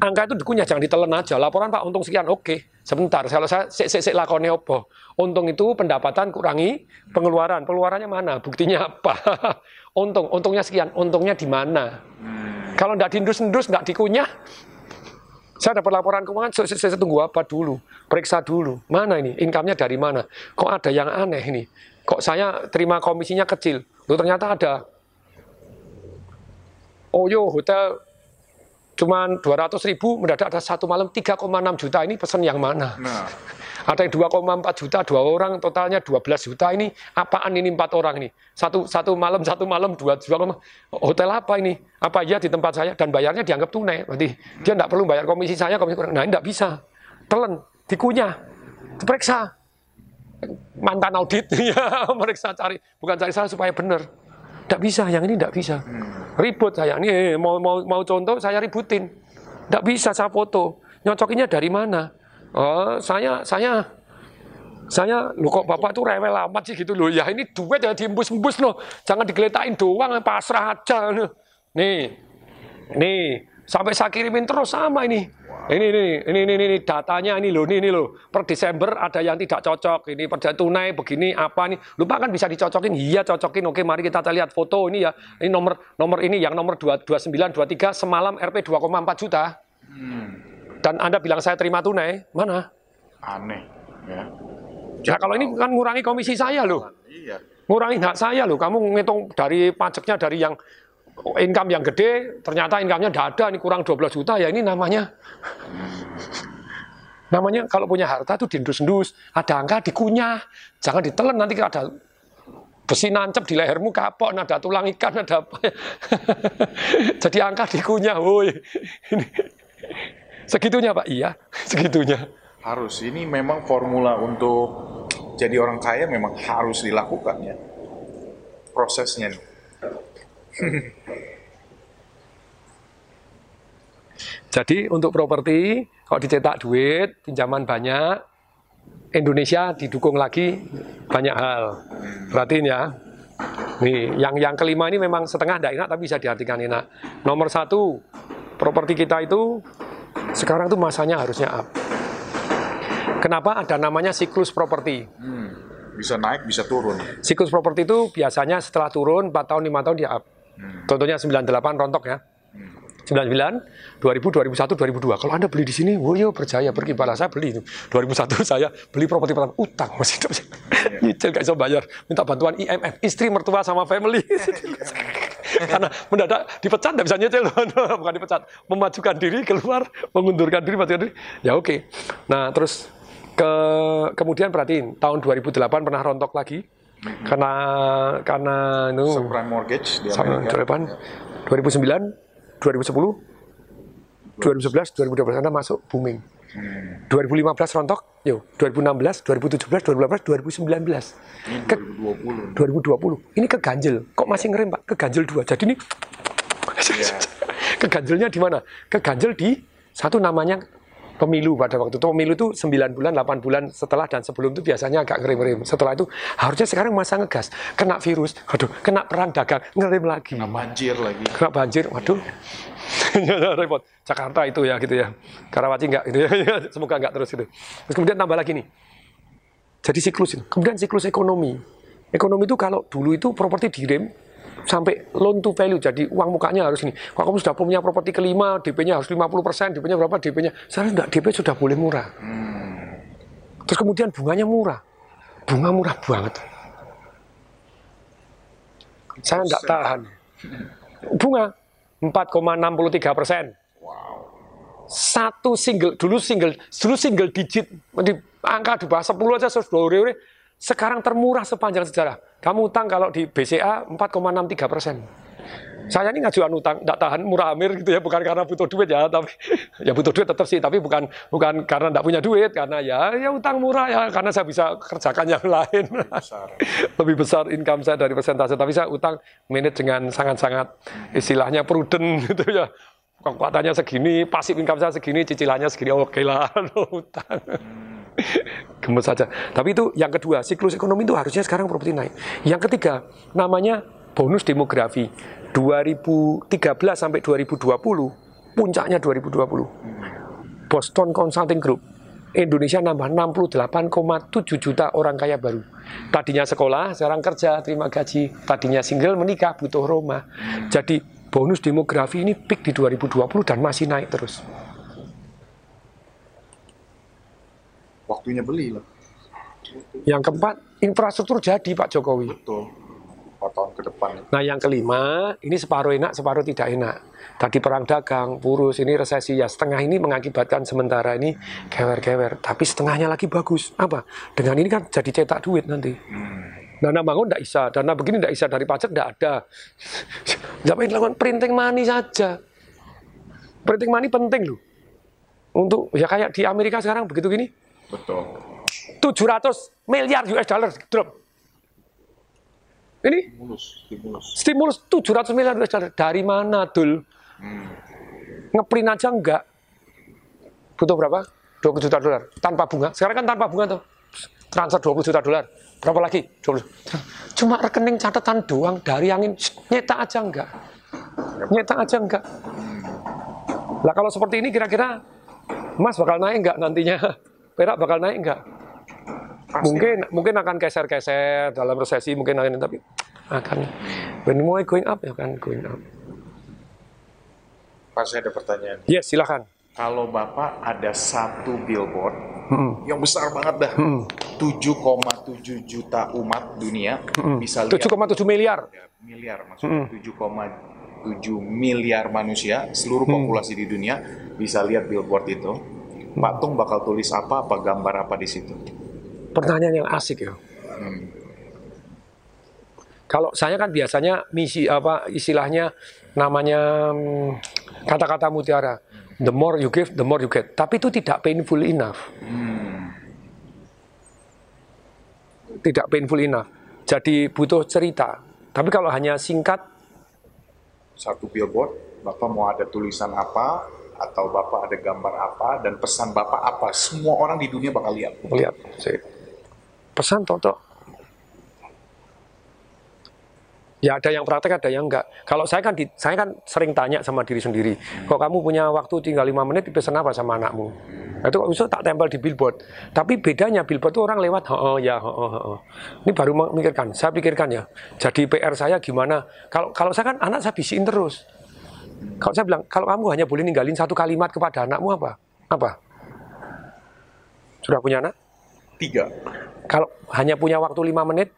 angka itu dikunyah jangan ditelan aja laporan pak untung sekian oke sebentar kalau saya sik sik lakonnya opo untung itu pendapatan kurangi pengeluaran. Pengeluarannya mana? Buktinya apa? Untung untungnya sekian. Untungnya di mana? Hmm. kalau tidak diindus-indus nggak dikunyah saya dapat laporan keuangan, saya, saya, saya tunggu apa dulu, periksa dulu, mana ini, income-nya dari mana, kok ada yang aneh ini, kok saya terima komisinya kecil, Loh, ternyata ada, oh yo hotel cuman 200 ribu mendadak ada satu malam 3,6 juta. Ini pesan yang mana? Nah. ada yang 2,4 juta dua orang totalnya 12 juta. Ini apaan ini empat orang ini? Satu satu malam satu malam dua dua hotel apa ini? Apa ya di tempat saya? Dan bayarnya dianggap tunai. Berarti dia tidak perlu bayar komisi saya komisi kurang. Nah tidak bisa. Telan dikunyah diperiksa. Mantan audit ya meriksa cari bukan cari salah supaya benar. Tidak bisa, yang ini tidak bisa. Ribut saya, ini mau, mau, mau contoh saya ributin. Tidak bisa saya foto. Nyocokinnya dari mana? Oh, saya, saya, saya, lu kok bapak tuh rewel amat sih gitu loh. Ya ini duit ya diembus-embus loh. Jangan digeletain doang, pasrah aja. Nih, nih, sampai saya kirimin terus sama ini. Ini ini ini ini ini datanya ini loh ini ini loh. Per Desember ada yang tidak cocok. Ini per tunai begini apa nih. Lupa kan bisa dicocokin. Iya cocokin. Oke, mari kita lihat foto ini ya. Ini nomor nomor ini yang nomor 229 23 semalam RP 2,4 juta. Hmm. Dan Anda bilang saya terima tunai. Mana? Aneh ya. Nah, kalau ini kan ngurangi komisi saya loh. Iya. Ngurangi hak saya loh. Kamu ngitung dari pajaknya dari yang income yang gede, ternyata income-nya tidak ada, ini kurang 12 juta, ya ini namanya. Namanya kalau punya harta tuh diendus-endus, ada angka dikunyah, jangan ditelan nanti ada besi nancep di lehermu kapok, ada tulang ikan, ada apa. Jadi angka dikunyah, woi. Segitunya Pak, iya, segitunya. Harus, ini memang formula untuk jadi orang kaya memang harus dilakukan ya. Prosesnya nih. Jadi untuk properti, kalau dicetak duit, pinjaman banyak, Indonesia didukung lagi banyak hal. Perhatiin ya. Nih, yang yang kelima ini memang setengah tidak enak, tapi bisa diartikan enak. Nomor satu, properti kita itu sekarang tuh masanya harusnya up. Kenapa ada namanya siklus properti? Hmm, bisa naik, bisa turun. Siklus properti itu biasanya setelah turun 4 tahun, 5 tahun dia up. Hmm. Contohnya 98 rontok ya. 99, 2000, 2001, 2002. Kalau Anda beli di sini, oh yo percaya pergi saya beli itu. 2001 saya beli properti pertama utang masih itu. Nyicil gak bisa bayar, minta bantuan IMF, istri, mertua sama family. Karena mendadak dipecat tidak bisa nyicil, bukan dipecat, memajukan diri keluar, mengundurkan diri, memajukan diri. Ya oke. Okay. Nah, terus ke kemudian perhatiin tahun 2008 pernah rontok lagi karena karena no, subprime mortgage di Amerika. 2009 2010, 2011, 2012 Anda masuk booming. Hmm. 2015 rontok, yo 2016, 2017, 2018, 2019. Ini ke 2020. 2020. Ini keganjel. Kok masih ngerem, Pak? Keganjel dua. Jadi ini yeah. keganjelnya di mana? Keganjel di satu namanya pemilu pada waktu itu. Pemilu itu 9 bulan, 8 bulan setelah dan sebelum itu biasanya agak ngerem-ngerem. Setelah itu harusnya sekarang masa ngegas. Kena virus, waduh, kena perang dagang, ngerem lagi. Kena banjir lagi. Kena banjir, waduh. Repot. Jakarta itu ya gitu ya. Karawaci enggak gitu ya. Semoga enggak terus gitu. Terus kemudian tambah lagi nih. Jadi siklus ini. Kemudian siklus ekonomi. Ekonomi itu kalau dulu itu properti direm, sampai loan to value jadi uang mukanya harus ini. Kalau kamu sudah punya properti kelima DP-nya harus 50% DP-nya berapa DP-nya sekarang enggak DP sudah boleh murah. Hmm. terus kemudian bunganya murah. Bunga murah banget. Saya enggak tahan. Bunga 4,63 persen. Satu single dulu single dulu single digit di angka di bawah 10 aja 10 sekarang termurah sepanjang sejarah kamu utang kalau di BCA 4,63 persen. Saya ini ngajuan utang, tidak tahan murah amir gitu ya, bukan karena butuh duit ya, tapi ya butuh duit tetap sih, tapi bukan bukan karena tidak punya duit, karena ya ya utang murah ya, karena saya bisa kerjakan yang lain. Besar. Lebih besar income saya dari persentase, tapi saya utang manage dengan sangat-sangat istilahnya prudent gitu ya. Kekuatannya segini, pasif income saya segini, cicilannya segini, oke okay lah, utang. Gemes saja. Tapi itu yang kedua, siklus ekonomi itu harusnya sekarang properti naik. Yang ketiga, namanya bonus demografi. 2013 sampai 2020, puncaknya 2020. Boston Consulting Group, Indonesia nambah 68,7 juta orang kaya baru. Tadinya sekolah, sekarang kerja, terima gaji. Tadinya single, menikah, butuh rumah. Jadi bonus demografi ini peak di 2020 dan masih naik terus. waktunya beli lah. Yang keempat, infrastruktur jadi Pak Jokowi. Betul. 4 tahun ke depan. Nah yang kelima, ini separuh enak, separuh tidak enak. Tadi perang dagang, purus, ini resesi ya setengah ini mengakibatkan sementara ini kewer-kewer. Tapi setengahnya lagi bagus. Apa? Dengan ini kan jadi cetak duit nanti. Hmm. Dana bangun tidak bisa, dana begini tidak bisa, dari pajak tidak ada. Jangan lakukan printing money saja. Printing money penting loh. Untuk, ya kayak di Amerika sekarang begitu gini, Betul. 700 miliar US dollar drop. Ini stimulus, stimulus. Stimulus 700 miliar US dollar. Dari mana, Dul? Hmm. Ngeprint aja enggak. Butuh berapa? 20 juta dolar tanpa bunga. Sekarang kan tanpa bunga tuh. Transfer 20 juta dolar. Berapa lagi? 20. Cuma rekening catatan doang dari angin nyetak aja enggak. Nyetak aja enggak. Lah kalau seperti ini kira-kira Mas bakal naik enggak nantinya? perak bakal naik enggak? Pasti. Mungkin mungkin akan keser-keser dalam resesi mungkin akan tapi akan when mulai going up ya kan going up. Pak saya ada pertanyaan. Yes, silakan. Kalau Bapak ada satu billboard hmm. yang besar banget dah, hmm. 7,7 juta umat dunia hmm. bisa lihat 7,7 miliar. Ya, miliar maksudnya hmm. 7,7 miliar manusia seluruh populasi hmm. di dunia bisa lihat billboard itu Pak Tung bakal tulis apa, apa gambar apa di situ? Pertanyaan yang asik ya. Hmm. Kalau saya kan biasanya misi apa istilahnya namanya hmm, kata-kata mutiara. The more you give, the more you get. Tapi itu tidak painful enough. Hmm. Tidak painful enough. Jadi butuh cerita. Tapi kalau hanya singkat, Satu billboard, Bapak mau ada tulisan apa, atau Bapak ada gambar apa, dan pesan Bapak apa, semua orang di dunia bakal lihat. lihat. Pesan Toto. Ya ada yang praktek, ada yang enggak. Kalau saya kan di, saya kan sering tanya sama diri sendiri, kok kamu punya waktu tinggal lima menit, pesan apa sama anakmu? Itu kok bisa tak tempel di billboard. Tapi bedanya billboard itu orang lewat, oh, ya, oh, oh, oh. Ini baru memikirkan, saya pikirkan ya. Jadi PR saya gimana? Kalau kalau saya kan anak saya bisiin terus. Kalau saya bilang, kalau kamu hanya boleh ninggalin satu kalimat kepada anakmu apa? Apa? Sudah punya anak? Tiga. Kalau hanya punya waktu lima menit,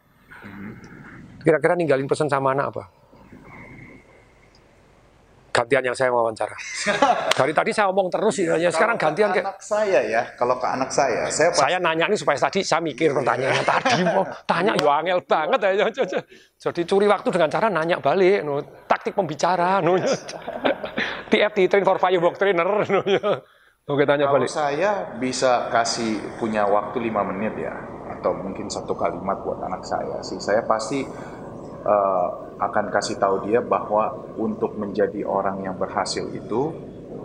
kira-kira ninggalin pesan sama anak apa? Gantian yang saya wawancara. Dari tadi saya ngomong terus, ya sekarang Kalau gantian ke anak saya ya, kalau ke anak saya, saya pasti saya nanya ini supaya tadi saya mikir pertanyaannya tadi mau tanya ya angel banget ya jadi curi waktu dengan cara nanya balik no. taktik pembicara no. TFT train for firework trainer no. Oke tanya Kalau balik. saya bisa kasih punya waktu lima menit ya, atau mungkin satu kalimat buat anak saya sih, saya pasti eh, akan kasih tahu dia bahwa untuk menjadi orang yang berhasil itu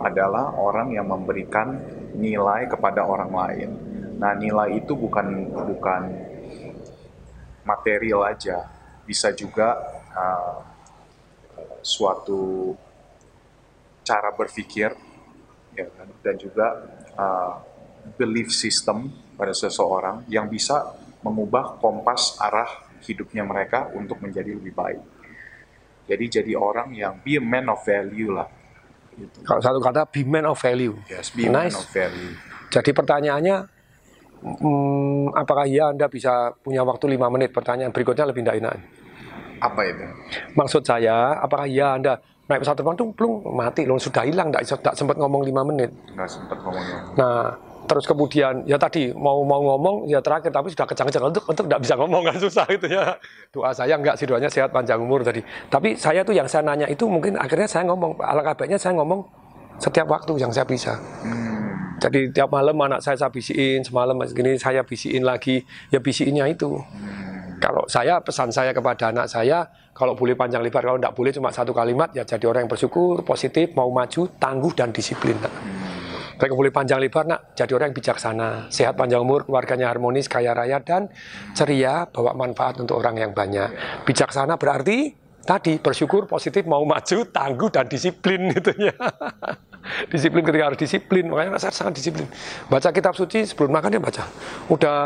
adalah orang yang memberikan nilai kepada orang lain. Nah, nilai itu bukan bukan material aja, bisa juga eh, suatu cara berpikir ya kan? dan juga uh, belief system pada seseorang yang bisa mengubah kompas arah hidupnya mereka untuk menjadi lebih baik. Jadi jadi orang yang be a man of value lah. Gitu. kalau satu kata be man of value Yes, be a man Nice. of value. jadi pertanyaannya hmm, apakah ya anda bisa punya waktu lima menit pertanyaan berikutnya lebih tidak enak Apa itu? maksud saya apakah ya anda naik pesawat terbang tuh plung mati loh sudah hilang tidak sempat ngomong lima menit Nggak sempat ngomongnya. Nah, terus kemudian ya tadi mau mau ngomong ya terakhir tapi sudah kejang-kejang untuk untuk tidak bisa ngomong kan susah itu ya. Doa saya enggak sih doanya sehat panjang umur tadi. Tapi saya tuh yang saya nanya itu mungkin akhirnya saya ngomong alangkah baiknya saya ngomong setiap waktu yang saya bisa. Hmm, Jadi tiap malam anak saya saya bisiin, semalam gini saya bisiin lagi, ya bisiinnya itu. Kalau saya pesan saya kepada anak saya, kalau boleh panjang lebar, kalau tidak boleh cuma satu kalimat, ya jadi orang yang bersyukur, positif, mau maju, tangguh dan disiplin. Nak. Baik boleh panjang lebar, nak, jadi orang yang bijaksana, sehat panjang umur, keluarganya harmonis, kaya raya dan ceria, bawa manfaat untuk orang yang banyak. Bijaksana berarti tadi bersyukur, positif, mau maju, tangguh dan disiplin gitu ya. disiplin ketika harus disiplin, makanya saya sangat disiplin. Baca kitab suci sebelum makan dia baca. Udah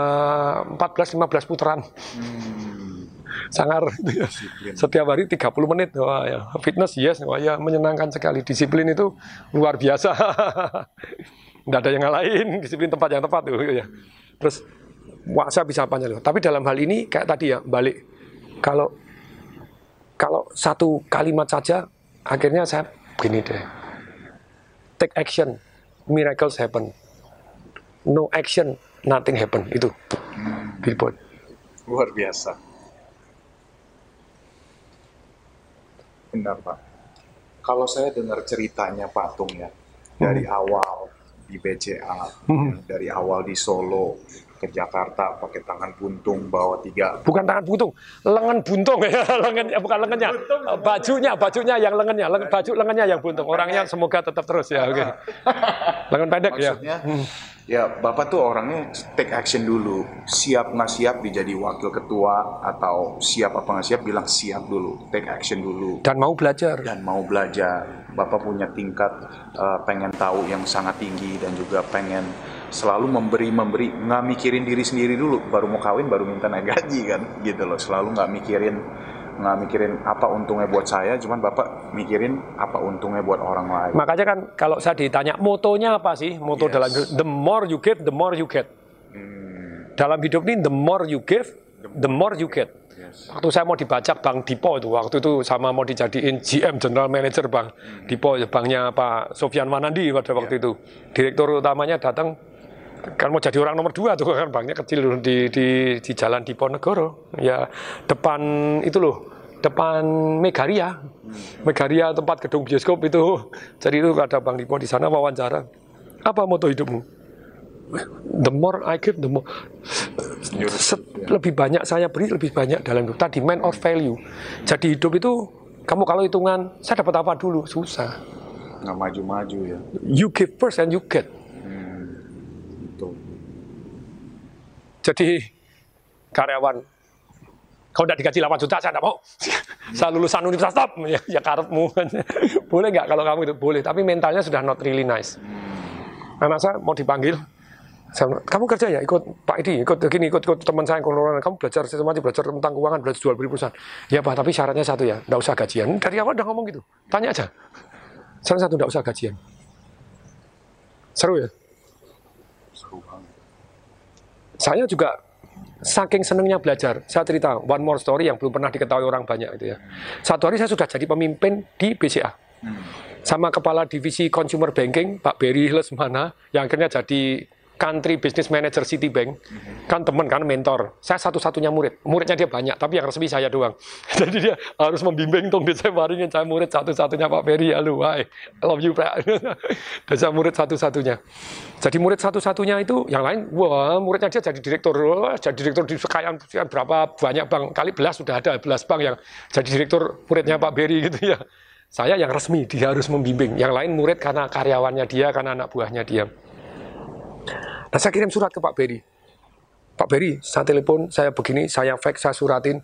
14-15 putaran. Sangar gitu ya. Disiplin. Setiap hari 30 menit. Wah, ya. Fitness yes, wah ya menyenangkan sekali. Disiplin itu luar biasa. Nggak ada yang ngalahin, disiplin tempat yang tepat tuh ya. Terus wah, saya bisa panjang. Tapi dalam hal ini kayak tadi ya, balik kalau kalau satu kalimat saja akhirnya saya begini deh. Take action, miracles happen. No action, nothing happen. Itu billboard. luar biasa. Benar Pak. Kalau saya dengar ceritanya Pak Tung ya, dari awal di BCA, Hmm. dari awal di Solo ke Jakarta pakai tangan buntung bawa tiga bukan tangan buntung, lengan buntung ya, lengan ya bukan lengannya, bajunya, bajunya yang lengannya, lengan, baju lengannya yang buntung. Orangnya semoga tetap terus ya, oke. Lengan pendek ya. Maksudnya, ya Bapak tuh orangnya take action dulu. Siap nggak siap dijadi wakil ketua atau siap apa nggak siap bilang siap dulu. Take action dulu. Dan mau belajar. Dan mau belajar. Bapak punya tingkat eh, pengen tahu yang sangat tinggi dan juga pengen selalu memberi memberi nggak mikirin diri sendiri dulu baru mau kawin baru minta naik gaji kan gitu loh selalu nggak mikirin nggak mikirin apa untungnya buat saya cuman bapak mikirin apa untungnya buat orang lain Makanya kan kalau saya ditanya motonya apa sih? Moto Yes. dalam the more you give, the more you get. Hmm, Dalam hidup ini the more you give, the more you get. yes. Waktu saya mau dibajak Bank Dipo itu, waktu itu sama mau dijadiin GM General Manager Bank hmm. Dipo, banknya Pak Sofian Manandi pada waktu yeah. itu. Direktur utamanya datang, kan mau jadi orang nomor dua tuh kan banknya kecil di di di Jalan Diponegoro, ya depan itu loh, depan Megaria. Megaria tempat gedung bioskop itu. Jadi itu ada Bank Dipo di sana wawancara. Apa moto hidupmu? the more I give, the more set, lebih banyak saya beri, lebih banyak dalam hidup. Tadi man or value. Jadi hidup itu kamu kalau hitungan saya dapat apa dulu susah. Nggak maju-maju ya. You give first and you get. Jadi karyawan kalau tidak digaji 8 juta saya tidak mau. saya lulusan universitas top ya, ya karepmu. boleh nggak kalau kamu itu boleh, tapi mentalnya sudah not really nice. Hmm. Anak saya mau dipanggil, saya, kamu kerja ya ikut Pak Edi, ikut gini, ikut, ikut teman saya yang kamu belajar sistematik, belajar tentang keuangan, belajar jual beli perusahaan. Ya Pak, tapi syaratnya satu ya, tidak usah gajian. Dari awal udah ngomong gitu, tanya aja. Syarat satu, tidak usah gajian. Seru ya? Seru. Saya juga saking senengnya belajar. Saya cerita one more story yang belum pernah diketahui orang banyak itu ya. Satu hari saya sudah jadi pemimpin di BCA. Hmm. Sama kepala divisi consumer banking Pak Berry Lesmana yang akhirnya jadi country business manager Citibank, kan teman kan mentor. Saya satu-satunya murid. Muridnya dia banyak, tapi yang resmi saya doang. Jadi dia harus membimbing dong dia saya waringin saya murid satu-satunya Pak Ferry. Halo, hi. I love you, Pak. Dan saya murid satu-satunya. Jadi murid satu-satunya itu yang lain, wah muridnya dia jadi direktur, wah, jadi direktur di sekian berapa banyak bank, kali belas sudah ada belas bank yang jadi direktur muridnya Pak Berry gitu ya. Saya yang resmi, dia harus membimbing. Yang lain murid karena karyawannya dia, karena anak buahnya dia. Nah saya kirim surat ke Pak Beri. Pak Beri, saya telepon, saya begini, saya fax, saya suratin.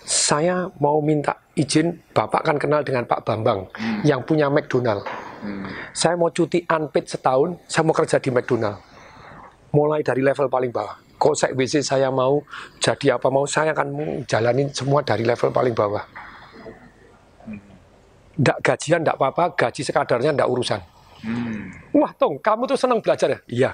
Saya mau minta izin, Bapak kan kenal dengan Pak Bambang, hmm. yang punya McDonald. Hmm. Saya mau cuti unpaid setahun, saya mau kerja di McDonald. Mulai dari level paling bawah. Kosek WC saya mau, jadi apa mau, saya akan jalanin semua dari level paling bawah. Nggak gajian, nggak apa-apa, gaji sekadarnya nggak urusan. Hmm. Wah, Tong, kamu tuh senang belajar ya? Iya.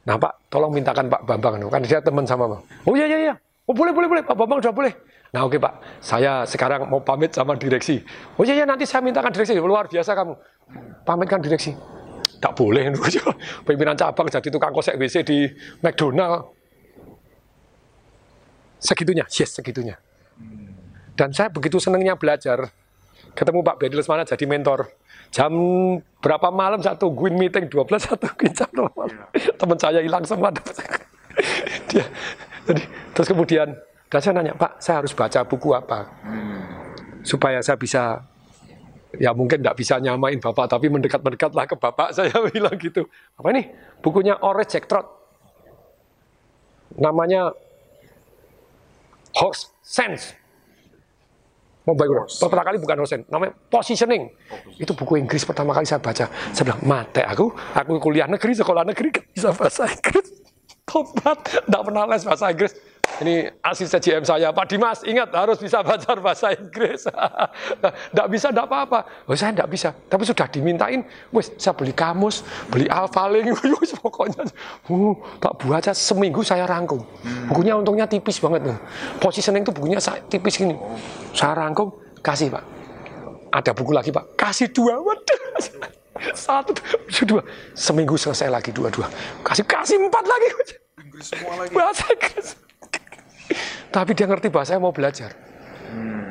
Nah Pak, tolong mintakan Pak Bambang, kan dia teman sama Bang. Oh iya iya iya, oh boleh boleh boleh, Pak Bambang sudah boleh. Nah oke Pak, saya sekarang mau pamit sama direksi. Oh iya iya nanti saya mintakan direksi, luar biasa kamu. Pamitkan direksi. Tak boleh, pimpinan cabang jadi tukang kosek WC di McDonald. Segitunya, yes segitunya. Dan saya begitu senangnya belajar. Ketemu Pak Bedi Lesmana jadi mentor jam berapa malam saya tungguin meeting 12 satu tungguin jam malam. Yeah. Teman saya hilang semua. Dia, jadi, terus kemudian dan saya nanya, Pak, saya harus baca buku apa? Hmm. Supaya saya bisa, ya mungkin tidak bisa nyamain Bapak, tapi mendekat-mendekatlah ke Bapak, saya bilang gitu. Apa ini? Bukunya Orange Jack Trot. Namanya Horse Sense. Baik udah. Pertama kali bukan dosen, namanya positioning. Itu buku Inggris pertama kali saya baca. Saya bilang, mate aku, aku kuliah negeri, sekolah negeri, bisa bahasa Inggris. Tobat, tidak pernah les bahasa Inggris. Ini asisten GM saya, Pak Dimas, ingat harus bisa baca bahasa Inggris. Tidak bisa, tidak apa-apa. Oh, saya tidak bisa. Tapi sudah dimintain, wes saya beli kamus, beli alfaling, wes pokoknya. Uh, tak baca seminggu saya rangkum. Bukunya untungnya tipis banget. Positioning itu bukunya tipis gini. Saya rangkum, kasih Pak. Ada buku lagi Pak, kasih dua. Waduh. Satu, dua. Seminggu selesai lagi dua-dua. Kasih, kasih empat lagi. Inggris semua lagi. Bahasa Inggris. Tapi dia ngerti bahasa mau belajar. Hmm.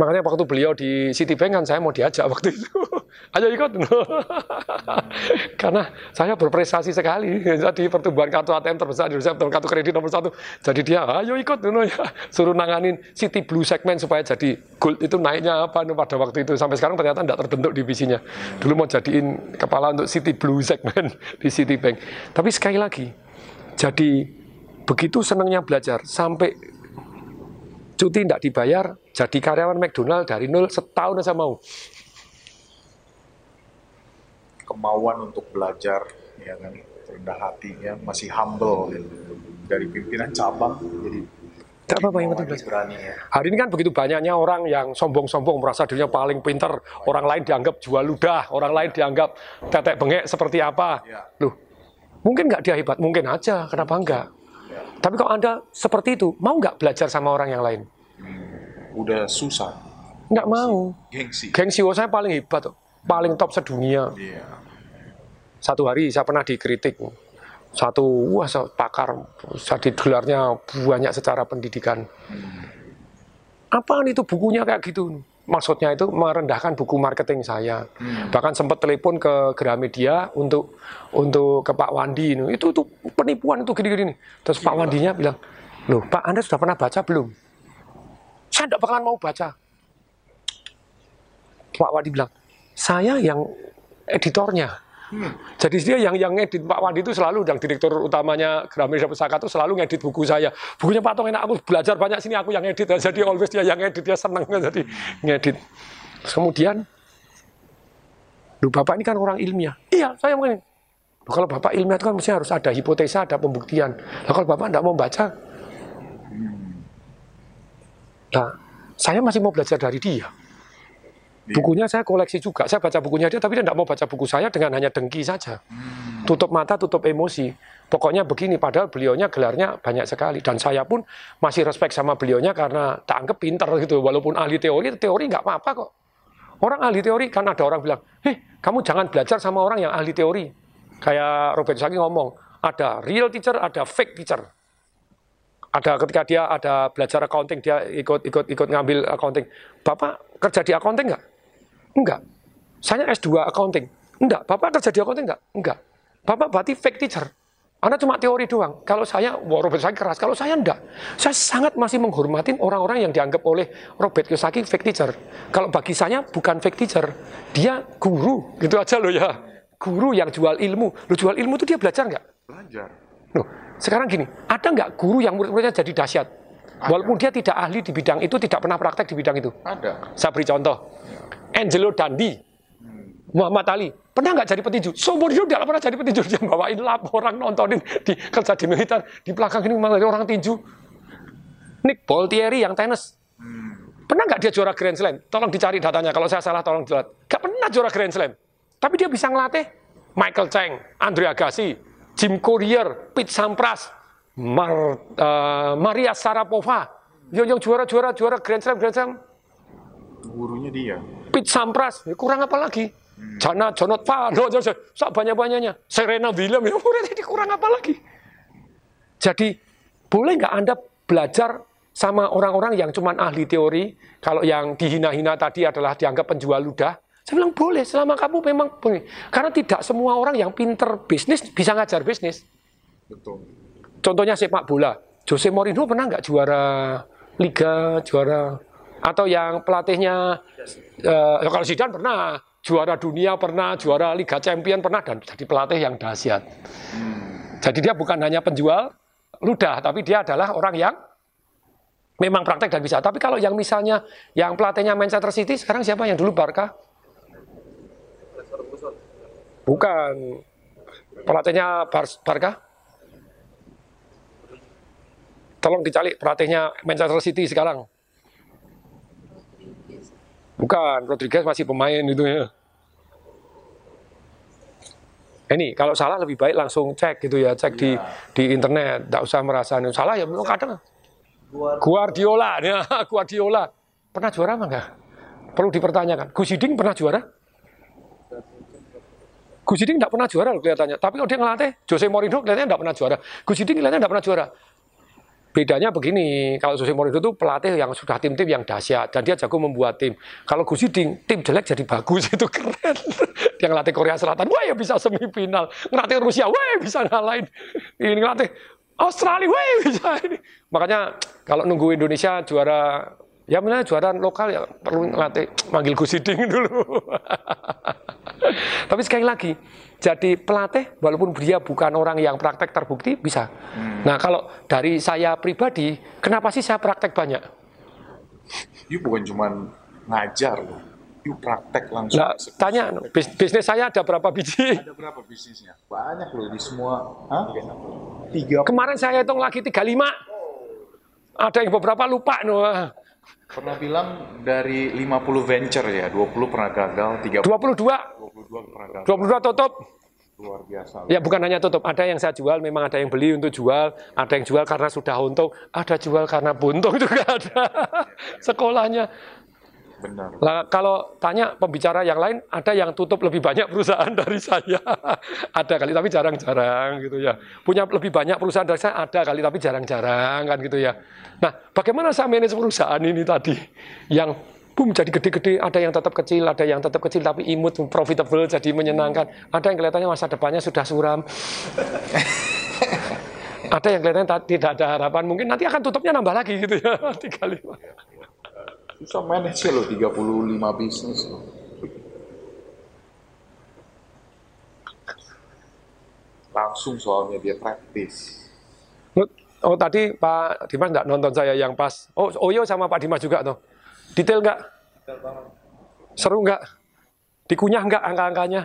Makanya waktu beliau di Citibank kan saya mau diajak waktu itu. Ayo ikut. Karena saya berprestasi sekali. Jadi pertumbuhan kartu ATM terbesar di Indonesia, kartu kredit nomor satu. Jadi dia, ayo ikut. ya. Suruh nanganin City Blue segmen supaya jadi gold itu naiknya apa pada waktu itu. Sampai sekarang ternyata tidak terbentuk divisinya. Dulu mau jadiin kepala untuk City Blue segmen di Citibank. Tapi sekali lagi, jadi begitu senangnya belajar sampai cuti tidak dibayar jadi karyawan McDonald dari nol setahun saya mau kemauan untuk belajar ya kan rendah hatinya masih humble gitu. dari pimpinan cabang jadi tidak apa-apa yang penting belajar. ya. Hari ini kan begitu banyaknya orang yang sombong-sombong merasa dirinya paling pinter, orang lain dianggap jual ludah, orang lain dianggap tetek bengek seperti apa. Ya. Loh, mungkin nggak dia hebat, mungkin aja, kenapa enggak? Tapi kalau Anda seperti itu, mau nggak belajar sama orang yang lain? udah susah. Nggak mau. Gengsi. Gengsi oh, saya paling hebat, paling top sedunia. Iya. Satu hari saya pernah dikritik. Satu, wah pakar, jadi gelarnya banyak secara pendidikan. Apaan itu bukunya kayak gitu? Maksudnya itu merendahkan buku marketing saya. Bahkan sempat telepon ke Gramedia untuk untuk ke Pak Wandi. Itu itu penipuan itu gini-gini. Terus Pak Wandinya bilang, loh Pak Anda sudah pernah baca belum? Saya tidak bakalan mau baca. Pak Wandi bilang, saya yang editornya. Jadi dia yang yang ngedit Pak Wandi itu selalu yang direktur utamanya Gramedia Pusaka itu selalu ngedit buku saya. Bukunya Pak Tong enak aku belajar banyak sini aku yang ngedit jadi always dia yang ngedit dia seneng jadi ngedit. Terus kemudian Lu Bapak ini kan orang ilmiah. Iya, saya mungkin. Loh, kalau Bapak ilmiah itu kan mesti harus ada hipotesa, ada pembuktian. Nah, kalau Bapak tidak mau baca, nah, saya masih mau belajar dari dia. Bukunya saya koleksi juga. Saya baca bukunya dia, tapi dia tidak mau baca buku saya dengan hanya dengki saja. Tutup mata, tutup emosi. Pokoknya begini, padahal beliaunya gelarnya banyak sekali. Dan saya pun masih respect sama beliaunya karena tak anggap pinter gitu. Walaupun ahli teori, teori nggak apa-apa kok. Orang ahli teori, kan ada orang bilang, heh, kamu jangan belajar sama orang yang ahli teori. Kayak Robert Saki ngomong, ada real teacher, ada fake teacher. Ada ketika dia ada belajar accounting, dia ikut ikut ikut ngambil accounting. Bapak kerja di accounting nggak? Enggak. Saya S2 accounting. Enggak. Bapak kerja di accounting enggak? Enggak. Bapak berarti fake teacher. Anda cuma teori doang. Kalau saya, wah Robert Kiyosaki keras. Kalau saya enggak. Saya sangat masih menghormati orang-orang yang dianggap oleh Robert Kiyosaki fake teacher. Kalau bagi saya bukan fake teacher. Dia guru. Gitu aja loh ya. Guru yang jual ilmu. Lu jual ilmu itu dia belajar nggak? Belajar. Loh, sekarang gini, ada nggak guru yang murid-muridnya jadi dahsyat? Walaupun dia tidak ahli di bidang itu, tidak pernah praktek di bidang itu. Ada. Saya beri contoh. Angelo Dandi, Muhammad Ali, pernah nggak jadi petinju? Seumur hidup tidak pernah jadi petinju. Dia bawain lap, orang nontonin, di, kerja di militer, di belakang ini malah orang tinju. Nick Boltieri yang tenis. Pernah nggak dia juara Grand Slam? Tolong dicari datanya. Kalau saya salah, tolong dilihat. Nggak pernah juara Grand Slam. Tapi dia bisa ngelatih Michael Cheng, Andre Agassi, Jim Courier, Pete Sampras, Mar, eh, Maria Sharapova. Yang, yang juara-juara juara Grand Slam, Grand Slam. Gurunya dia. Pete Sampras, ya kurang apa lagi? Jana Jonot Fano, sak banyak-banyaknya. Serena Williams, ya ini kurang apa lagi? Jadi, boleh nggak Anda belajar sama orang-orang yang cuma ahli teori, kalau yang dihina-hina tadi adalah dianggap penjual ludah, saya bilang boleh, selama kamu memang boleh. Karena tidak semua orang yang pinter bisnis bisa ngajar bisnis. Betul. Contohnya sepak bola, Jose Mourinho pernah nggak juara Liga, juara atau yang pelatihnya eh, kalau Zidane pernah juara dunia pernah juara Liga Champion pernah dan jadi pelatih yang dahsyat. Jadi dia bukan hanya penjual ludah, tapi dia adalah orang yang memang praktek dan bisa. Tapi kalau yang misalnya yang pelatihnya Manchester City sekarang siapa yang dulu Barca? Bukan. Pelatihnya Bar- Barca? Tolong dicari pelatihnya Manchester City sekarang. Bukan, Rodriguez masih pemain itu ya. Ini kalau salah lebih baik langsung cek gitu ya, cek di di internet, tidak usah merasa ini salah ya. Memang kadang Guardiola, ya, Guardiola pernah juara apa enggak? Perlu dipertanyakan. Gus Hiding pernah juara? Gus Hiding tidak pernah juara loh kelihatannya. Tapi kalau dia ngelatih, Jose Mourinho kelihatannya tidak pernah juara. Gus Hiding kelihatannya tidak pernah juara. Bedanya begini, kalau Jose Mourinho itu pelatih yang sudah tim-tim yang dahsyat dan dia jago membuat tim. Kalau Gus Hiding, tim jelek jadi bagus itu keren. Dia ngelatih Korea Selatan, wah ya bisa semifinal. Ngelatih Rusia, wah ya bisa ngalahin. Ini ngelatih Australia, wah ya bisa ini. Makanya kalau nunggu Indonesia juara, ya benar juara lokal ya perlu ngelatih manggil Gus Hiding dulu. Tapi sekali lagi, jadi pelatih walaupun dia bukan orang yang praktek terbukti bisa. Nah kalau dari saya pribadi, kenapa sih saya praktek banyak? You bukan cuma ngajar loh. You praktek langsung. Nah, tanya, bis- bisnis saya ada berapa biji? Ada berapa bisnisnya? Banyak loh di semua. Hah? Tiga. Kemarin saya hitung lagi 35. Ada yang beberapa lupa. No. Pernah bilang dari 50 venture ya, 20 pernah gagal, 30, 22, 22 pernah gagal. 22 tutup. Luar biasa. Ya bukan hanya tutup, ada yang saya jual, memang ada yang beli untuk jual, ada yang jual karena sudah untung, ada jual karena buntung juga ada. Sekolahnya. Benar. Lah, kalau tanya pembicara yang lain, ada yang tutup lebih banyak perusahaan dari saya. ada kali, tapi jarang-jarang gitu ya. Punya lebih banyak perusahaan dari saya, ada kali, tapi jarang-jarang kan gitu ya. Nah, bagaimana saya manage perusahaan ini tadi? Yang boom jadi gede-gede, ada yang tetap kecil, ada yang tetap kecil tapi imut, profitable, jadi menyenangkan. Ada yang kelihatannya masa depannya sudah suram. ada yang kelihatannya tidak ada harapan, mungkin nanti akan tutupnya nambah lagi gitu ya, tiga lima. Susah manage ya loh 35 bisnis loh. Langsung soalnya dia praktis. Oh tadi Pak Dimas nggak nonton saya yang pas. Oh Oyo sama Pak Dimas juga tuh. Detail nggak? Seru nggak? Dikunyah nggak angka-angkanya?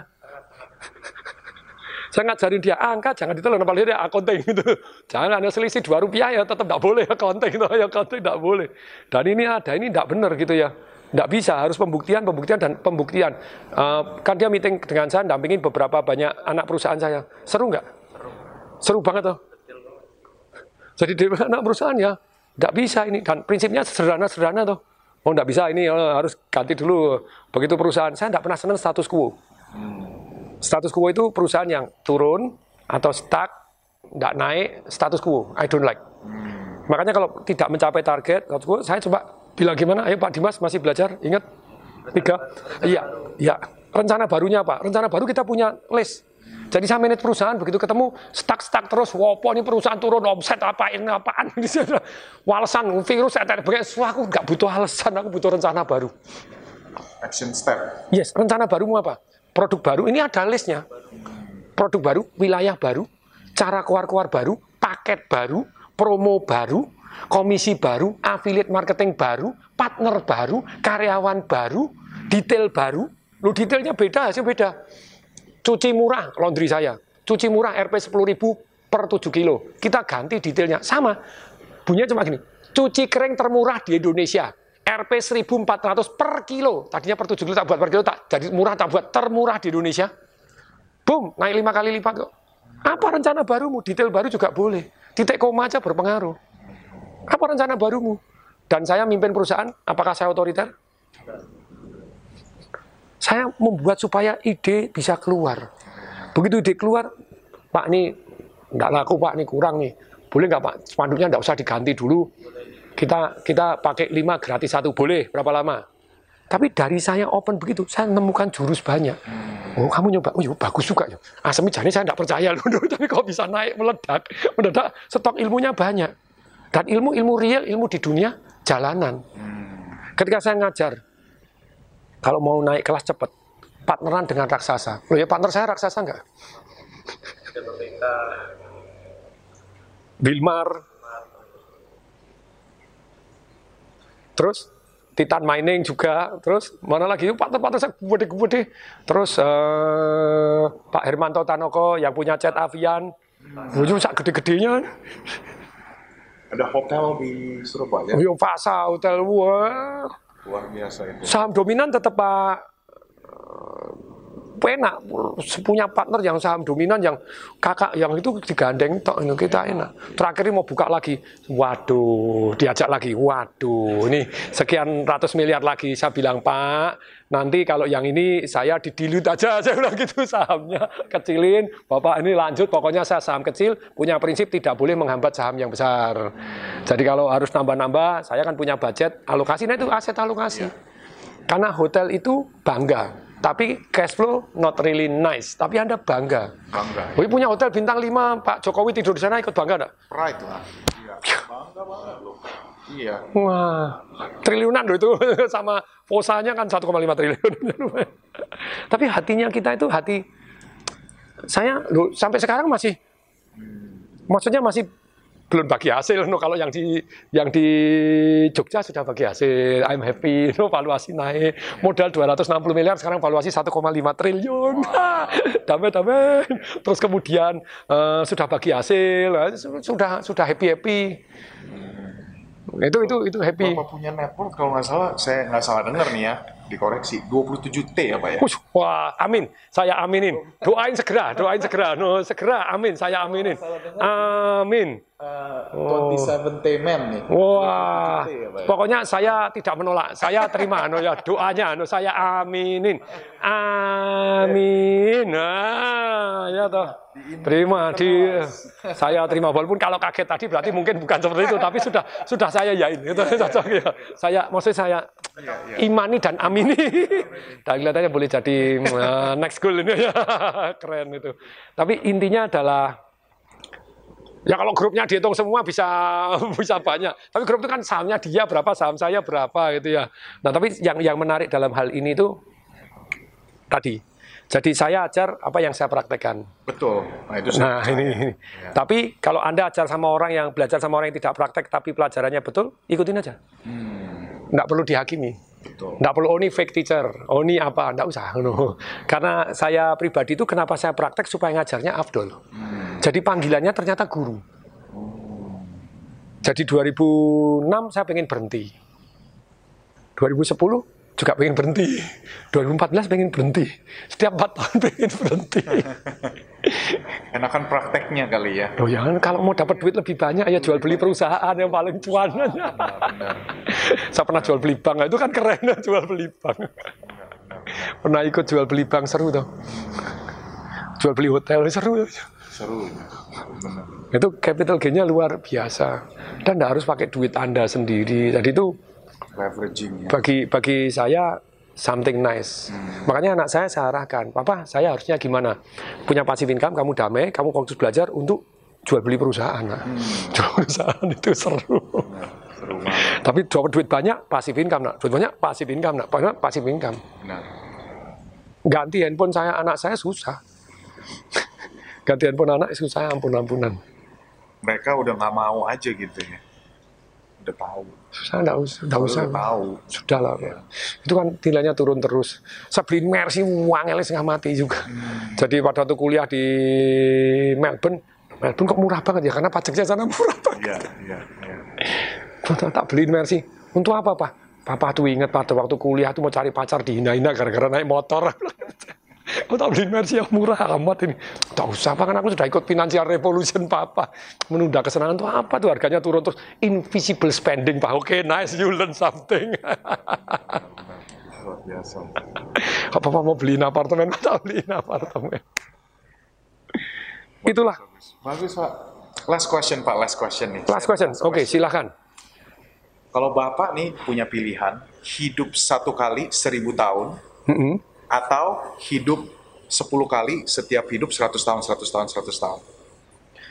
Saya ngajarin dia angka, jangan ditelan apalagi dia akunting gitu. Jangan ada selisih dua rupiah ya tetap tidak boleh akunting gitu ya akunting tidak boleh. Dan ini ada ini tidak benar gitu ya. Tidak bisa, harus pembuktian, pembuktian, dan pembuktian. Uh, kan dia meeting dengan saya, dampingin beberapa banyak anak perusahaan saya. Seru nggak? Seru banget tuh. Jadi dia anak perusahaan ya, tidak bisa ini. Dan prinsipnya sederhana-sederhana tuh. Oh, tidak bisa ini oh, harus ganti dulu. Begitu perusahaan, saya tidak pernah senang status quo. Status quo itu perusahaan yang turun atau stuck, tidak naik, status quo. I don't like. Hmm. Makanya kalau tidak mencapai target, status quo, saya coba bilang gimana? Ayo Pak Dimas masih belajar, ingat tiga. Iya, iya. Rencana barunya apa? Rencana baru kita punya list. Jadi saya manage perusahaan begitu ketemu stuck-stuck terus, wopo ini perusahaan turun omset apa ini apaan ini walesan virus saya wah aku nggak butuh alasan, aku butuh rencana baru. Action step. Yes, rencana baru mau apa? Produk baru ini ada listnya. Produk baru, wilayah baru, cara keluar-keluar baru, paket baru, promo baru, komisi baru, affiliate marketing baru, partner baru, karyawan baru, detail baru. Lu detailnya beda, hasil beda. Cuci murah laundry saya. Cuci murah RP 10.000 per 7 kilo. Kita ganti detailnya. Sama. Bunyinya cuma gini. Cuci kering termurah di Indonesia. RP 1400 per kilo. Tadinya per 7 kilo tak buat per kilo, tak jadi murah tak buat termurah di Indonesia. Boom, naik lima kali lipat kok. Apa rencana barumu? Detail baru juga boleh. Titik koma aja berpengaruh. Apa rencana barumu? Dan saya mimpin perusahaan, apakah saya otoriter? Saya membuat supaya ide bisa keluar. Begitu ide keluar, Pak ini nggak laku Pak, ini kurang nih. Boleh nggak Pak, spanduknya nggak usah diganti dulu kita kita pakai lima gratis satu boleh? Berapa lama? Tapi dari saya open begitu saya menemukan jurus banyak. Oh kamu nyoba? Oh iya, bagus juga ya. Asemi jani saya tidak percaya loh tapi kok bisa naik meledak mendadak stok ilmunya banyak. Dan ilmu ilmu real ilmu di dunia jalanan. Ketika saya ngajar kalau mau naik kelas cepat partneran dengan raksasa. Loh ya partner saya raksasa enggak Bilmar terus Titan Mining juga, terus mana lagi partner-partner saya gede-gede. Terus uh, Pak Hermanto Tanoko yang punya cat avian, hmm. sak gede-gedenya. Ada hotel di Surabaya. Oh, iya, Fasa Hotel, wah. Luar biasa itu. Saham dominan tetap Pak enak. Punya partner yang saham dominan yang kakak yang itu digandeng tok. Kita enak. Terakhir mau buka lagi. Waduh diajak lagi. Waduh ini sekian ratus miliar lagi. Saya bilang pak nanti kalau yang ini saya didilut aja. Saya bilang gitu sahamnya kecilin. Bapak ini lanjut. Pokoknya saya saham kecil punya prinsip tidak boleh menghambat saham yang besar. Jadi kalau harus nambah-nambah saya kan punya budget. Alokasi nah itu aset alokasi. Karena hotel itu bangga tapi cash flow not really nice. Tapi Anda bangga. Bangga. Wih punya hotel bintang 5, Pak Jokowi tidur di sana ikut bangga enggak? Right lah. Iya. Bangga banget loh. Iya. Wah, triliunan loh itu sama posanya kan 1,5 triliun. Tapi hatinya kita itu hati saya loh, sampai sekarang masih hmm. maksudnya masih belum bagi hasil no kalau yang di yang di Jogja sudah bagi hasil. I'm happy no valuasi naik. Modal 260 miliar sekarang valuasi 1,5 triliun. Damai damai. Terus kemudian uh, sudah bagi hasil. Eh, sudah sudah happy happy itu itu itu happy. Bapak punya network kalau nggak salah saya nggak salah dengar nih ya dikoreksi 27T ya Pak ya. Ush, wah, amin. Saya aminin. Doain segera, doain segera. No, segera, amin. Saya aminin. Amin. Uh, 27 man nih. Wah, 27T ya, ya. pokoknya saya tidak menolak. Saya terima no ya doanya, no saya aminin. Amin. Nah, ya toh. Terima di saya terima walaupun kalau kaget tadi berarti mungkin bukan seperti itu tapi sudah sudah saya yain itu cocok ya. Saya maksud saya imani dan amini. Dan kelihatannya boleh jadi uh, next goal ini ya. Keren itu. Tapi intinya adalah Ya kalau grupnya dihitung semua bisa bisa banyak. Tapi grup itu kan sahamnya dia berapa, saham saya berapa gitu ya. Nah tapi yang yang menarik dalam hal ini itu tadi. Jadi saya ajar apa yang saya praktekkan. Betul. Nah, itu Nah saya- ini, ini. Tapi kalau anda ajar sama orang yang belajar sama orang yang tidak praktek tapi pelajarannya betul, ikutin aja. Nggak perlu dihakimi. Nggak perlu oh ini fake teacher, oh ini apa, nggak usah. no. Karena saya pribadi itu kenapa saya praktek supaya ngajarnya afdol. Jadi panggilannya ternyata guru. Jadi 2006 saya pengen berhenti. 2010 juga pengen berhenti. 2014 pengen berhenti. Setiap 4 tahun pengen berhenti. Enakan prakteknya kali ya. Loh ya kalau mau dapat duit lebih banyak ya jual beli perusahaan yang paling cuan. Benar. saya pernah jual beli bank, itu kan keren jual beli bank. pernah ikut jual beli bank seru tuh. Jual beli hotel seru. Seru. Benar. Itu capital gain-nya luar biasa. Dan tidak harus pakai duit Anda sendiri. Jadi itu Leveraging ya. bagi bagi saya something nice. Makanya anak saya saya arahkan, Papa, saya harusnya gimana? Punya passive income, kamu damai, kamu fokus belajar untuk jual beli perusahaan. Nah. Jual perusahaan itu seru. Benar. Seru banget. Tapi dapat duit banyak, passive income, nak. Duit banyak, passive income, nak. Banyak, passive income. Benar. Ganti handphone saya, anak saya susah. Ganti handphone anak susah, ampun-ampunan. Mereka udah nggak mau aja gitu ya. Udah tahu. Susah, enggak usah. Enggak usah. Tahu. Sudah lah. Itu kan nilainya turun terus. Saya beliin Mercy, uangnya setengah mati juga. Jadi pada waktu kuliah di Melbourne, Melbourne kok murah banget ya, karena pajaknya sana murah banget. Iya, iya, iya. tak, beliin Mercy. Untuk apa, Pak? Papa tuh ingat pada waktu kuliah tuh mau cari pacar dihina-hina gara-gara naik motor. Oh, tak beliin Mercy yang murah amat ini. Tak usah, Pak, kan aku sudah ikut financial revolution, Papa. Menunda kesenangan tuh apa tuh harganya turun terus. Invisible spending, Pak. Oke, nice, you learn something. Luar biasa. Apa mau beliin apartemen? Tak beliin apartemen. Itulah, Bagus, Pak. Last question, Pak. Last question nih. last question. Oke, silahkan. Kalau Bapak nih punya pilihan hidup satu kali seribu tahun Mm-mm. Atau hidup 10 kali setiap hidup 100 tahun, 100 tahun, 100 tahun.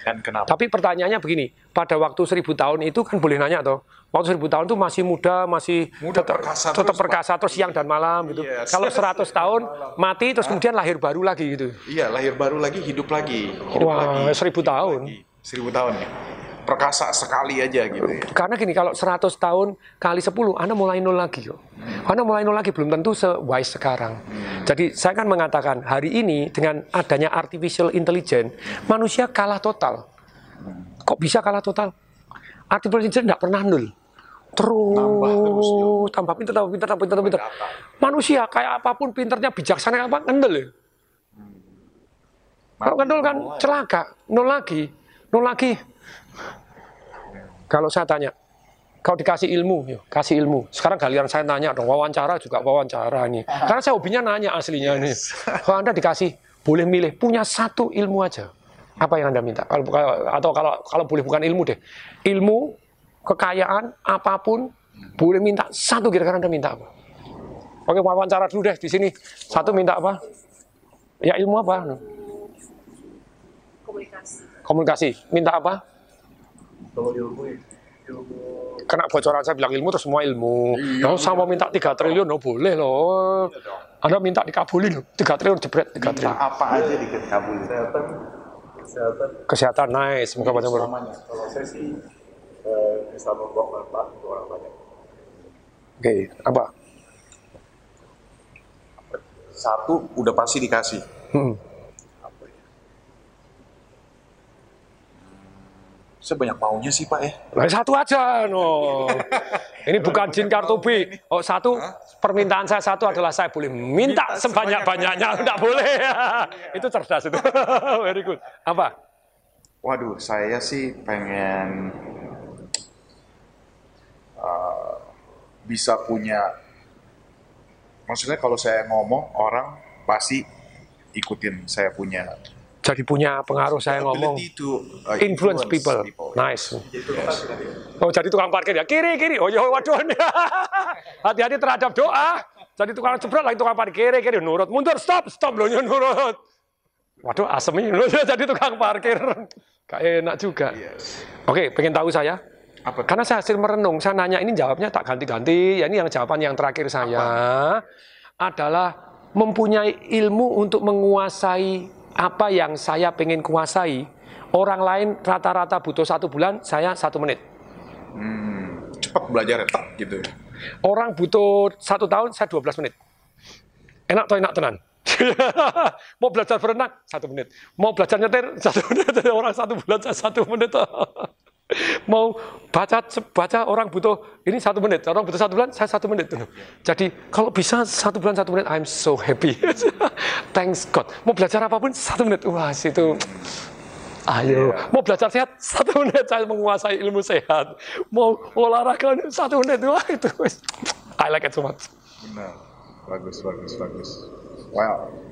Dan kenapa? Tapi pertanyaannya begini, pada waktu seribu tahun itu kan boleh nanya toh, waktu seribu tahun itu masih muda, masih Muda, tetap perkasa tetap terus, perkasa terus siang dan malam gitu. Yes. Kalau 100 tahun mati terus kemudian lahir baru lagi gitu. Iya, lahir baru lagi, hidup lagi. Hidup Wah, lagi. seribu hidup tahun. lagi. Seribu tahun ya. Perkasa sekali aja gitu ya. Karena gini, kalau 100 tahun kali 10, Anda mulai nol lagi kok. Anda mulai nol lagi, belum tentu se-wise sekarang. Jadi saya kan mengatakan, hari ini dengan adanya artificial intelligence, manusia kalah total. Kok bisa kalah total? Artificial intelligence tidak pernah nol. Terus, Nambah terus, tambah pinter, tambah pinter, tambah pinter, tambah pinter. Manusia kayak apa pun pinternya, bijaksana apa, ngendel ya. Kalau ngendel kan celaka, nol lagi, nol lagi. Kalau saya tanya, kalau dikasih ilmu, yuk, kasih ilmu. Sekarang galian saya tanya dong, wawancara juga wawancara nih. Karena saya hobinya nanya aslinya nih. Kalau Anda dikasih, boleh milih, punya satu ilmu aja. Apa yang Anda minta? Kalau- atau kalau kalau boleh bukan ilmu deh. Ilmu, kekayaan, apa pun, boleh minta satu kira-kira Anda minta apa? Oke, wawancara dulu deh di sini. Satu minta apa? Ya ilmu apa? komunikasi Komunikasi. Minta apa? Kalau ilmu ilmu kena bocoran saya bilang ilmu terus semua ilmu. Nah, saya mau minta 3 triliun, oh boleh loh. Anda minta dikabulin, 3 triliun jebret, 3 Minta triliun. apa aja dikabulin. kesehatan kesehatan Kesehatan nice, semoga banyak orang. Selamanya. kalau saya sih eh, bisa membawa manfaat untuk orang banyak Oke, apa? Satu udah pasti dikasih. Hmm. apa ya Sebanyak maunya sih Pak ya. Nah, satu aja, no. Ini bukan jin kartu B. Oh satu, permintaan saya satu adalah saya boleh minta Minta sebanyak-banyaknya. Tidak boleh. itu cerdas itu. Very good. Apa? Waduh, saya sih pengen uh, bisa punya. Maksudnya kalau saya ngomong orang pasti ikutin saya punya Jadi punya pengaruh saya ngomong. uh, Influence people. Nice. Oh jadi tukang parkir ya kiri kiri. Oh ya waduh. Hati-hati terhadap doa. Jadi tukang jebret lagi tukang parkir kiri kiri nurut mundur stop stop loh nurut. Waduh asem ini jadi tukang parkir. Gak enak juga. Oke pengen tahu saya. Apa? Karena saya hasil merenung, saya nanya ini jawabnya tak ganti-ganti. Ya ini yang jawaban yang terakhir saya adalah mempunyai ilmu untuk menguasai apa yang saya pengen kuasai. Orang lain rata-rata butuh satu bulan, saya satu menit. Hmm, cepat belajar tak gitu. ya. Orang butuh satu tahun, saya 12 menit. Enak atau enak tenan? Mau belajar berenang, satu menit. Mau belajar nyetir, satu menit. Orang satu bulan, saya satu menit. Mau baca, baca orang butuh, ini satu menit. Orang butuh satu bulan, saya satu menit. Jadi kalau bisa satu bulan, satu menit, I'm so happy. Thanks God. Mau belajar apa pun, satu menit. Wah, situ Ayo, mau belajar sehat satu menit saya menguasai ilmu sehat. Mau olahraga satu menit wah itu. I like it so much. Benar. Bagus, bagus, bagus. Wow.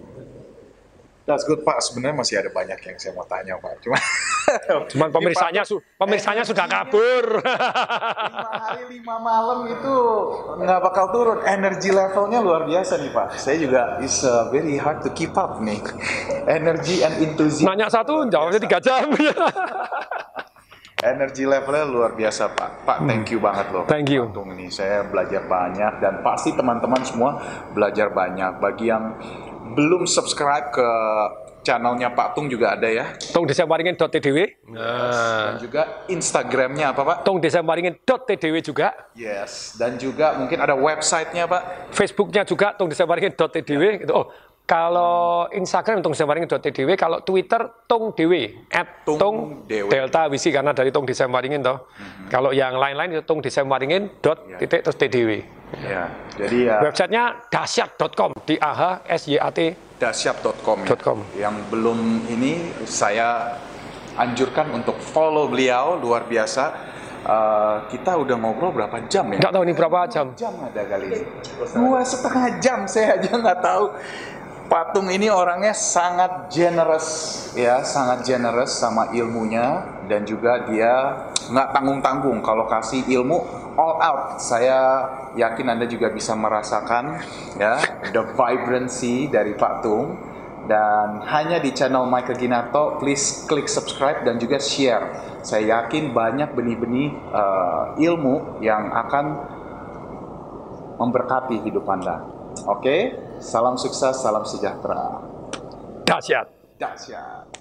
That's good Pak. Sebenarnya masih ada banyak yang saya mau tanya Pak. Cuma Cuman pemirsanya su pemirsanya sudah kabur. lima hari lima malam itu nggak bakal turun. Energi levelnya luar biasa nih Pak. Saya juga is uh, very hard to keep up nih. Energy and enthusiasm. Nanya satu, jawabnya tiga jam. Energi levelnya luar biasa Pak. Pak, thank you banget loh. Hmm. Thank you. Untung ini saya belajar banyak dan pasti teman-teman semua belajar banyak. Bagi yang belum subscribe ke channelnya Pak Tung juga ada ya. Tong desa waringin.tdw. Dan Nah, juga Instagramnya apa Pak? tong desa waringin.tdw juga. Yes. Dan juga mungkin ada websitenya Pak. Facebooknya juga tong desa waringin.tdw. Gitu. Oh, kalau Instagram tong desa waringin.tdw, kalau Twitter tong dewe at Tung tong Dewe. delta wisi karena dari tong desa waringin toh. Kalau yang lain-lain itu tong desa waringin dot titik terus tdw. Ya. Jadi ya Websitenya dahsyat.com, d a h s y a t dasyat.com ya. Com. Yang belum ini saya anjurkan untuk follow beliau luar biasa. Eh, kita udah ngobrol berapa jam ya? Nggak tahu ini berapa jam. jam ada kali ini. Dua setengah jam saya aja nggak tahu. Patung ini orangnya sangat generous ya, sangat generous sama ilmunya dan juga dia nggak tanggung-tanggung kalau kasih ilmu all out. Saya yakin Anda juga bisa merasakan ya the vibrancy dari Pak Tung dan hanya di channel Michael Ginarto please klik subscribe dan juga share. Saya yakin banyak benih-benih eh, ilmu yang akan memberkati hidup Anda. Oke, salam sukses, salam sejahtera. Dahsyat. Dahsyat.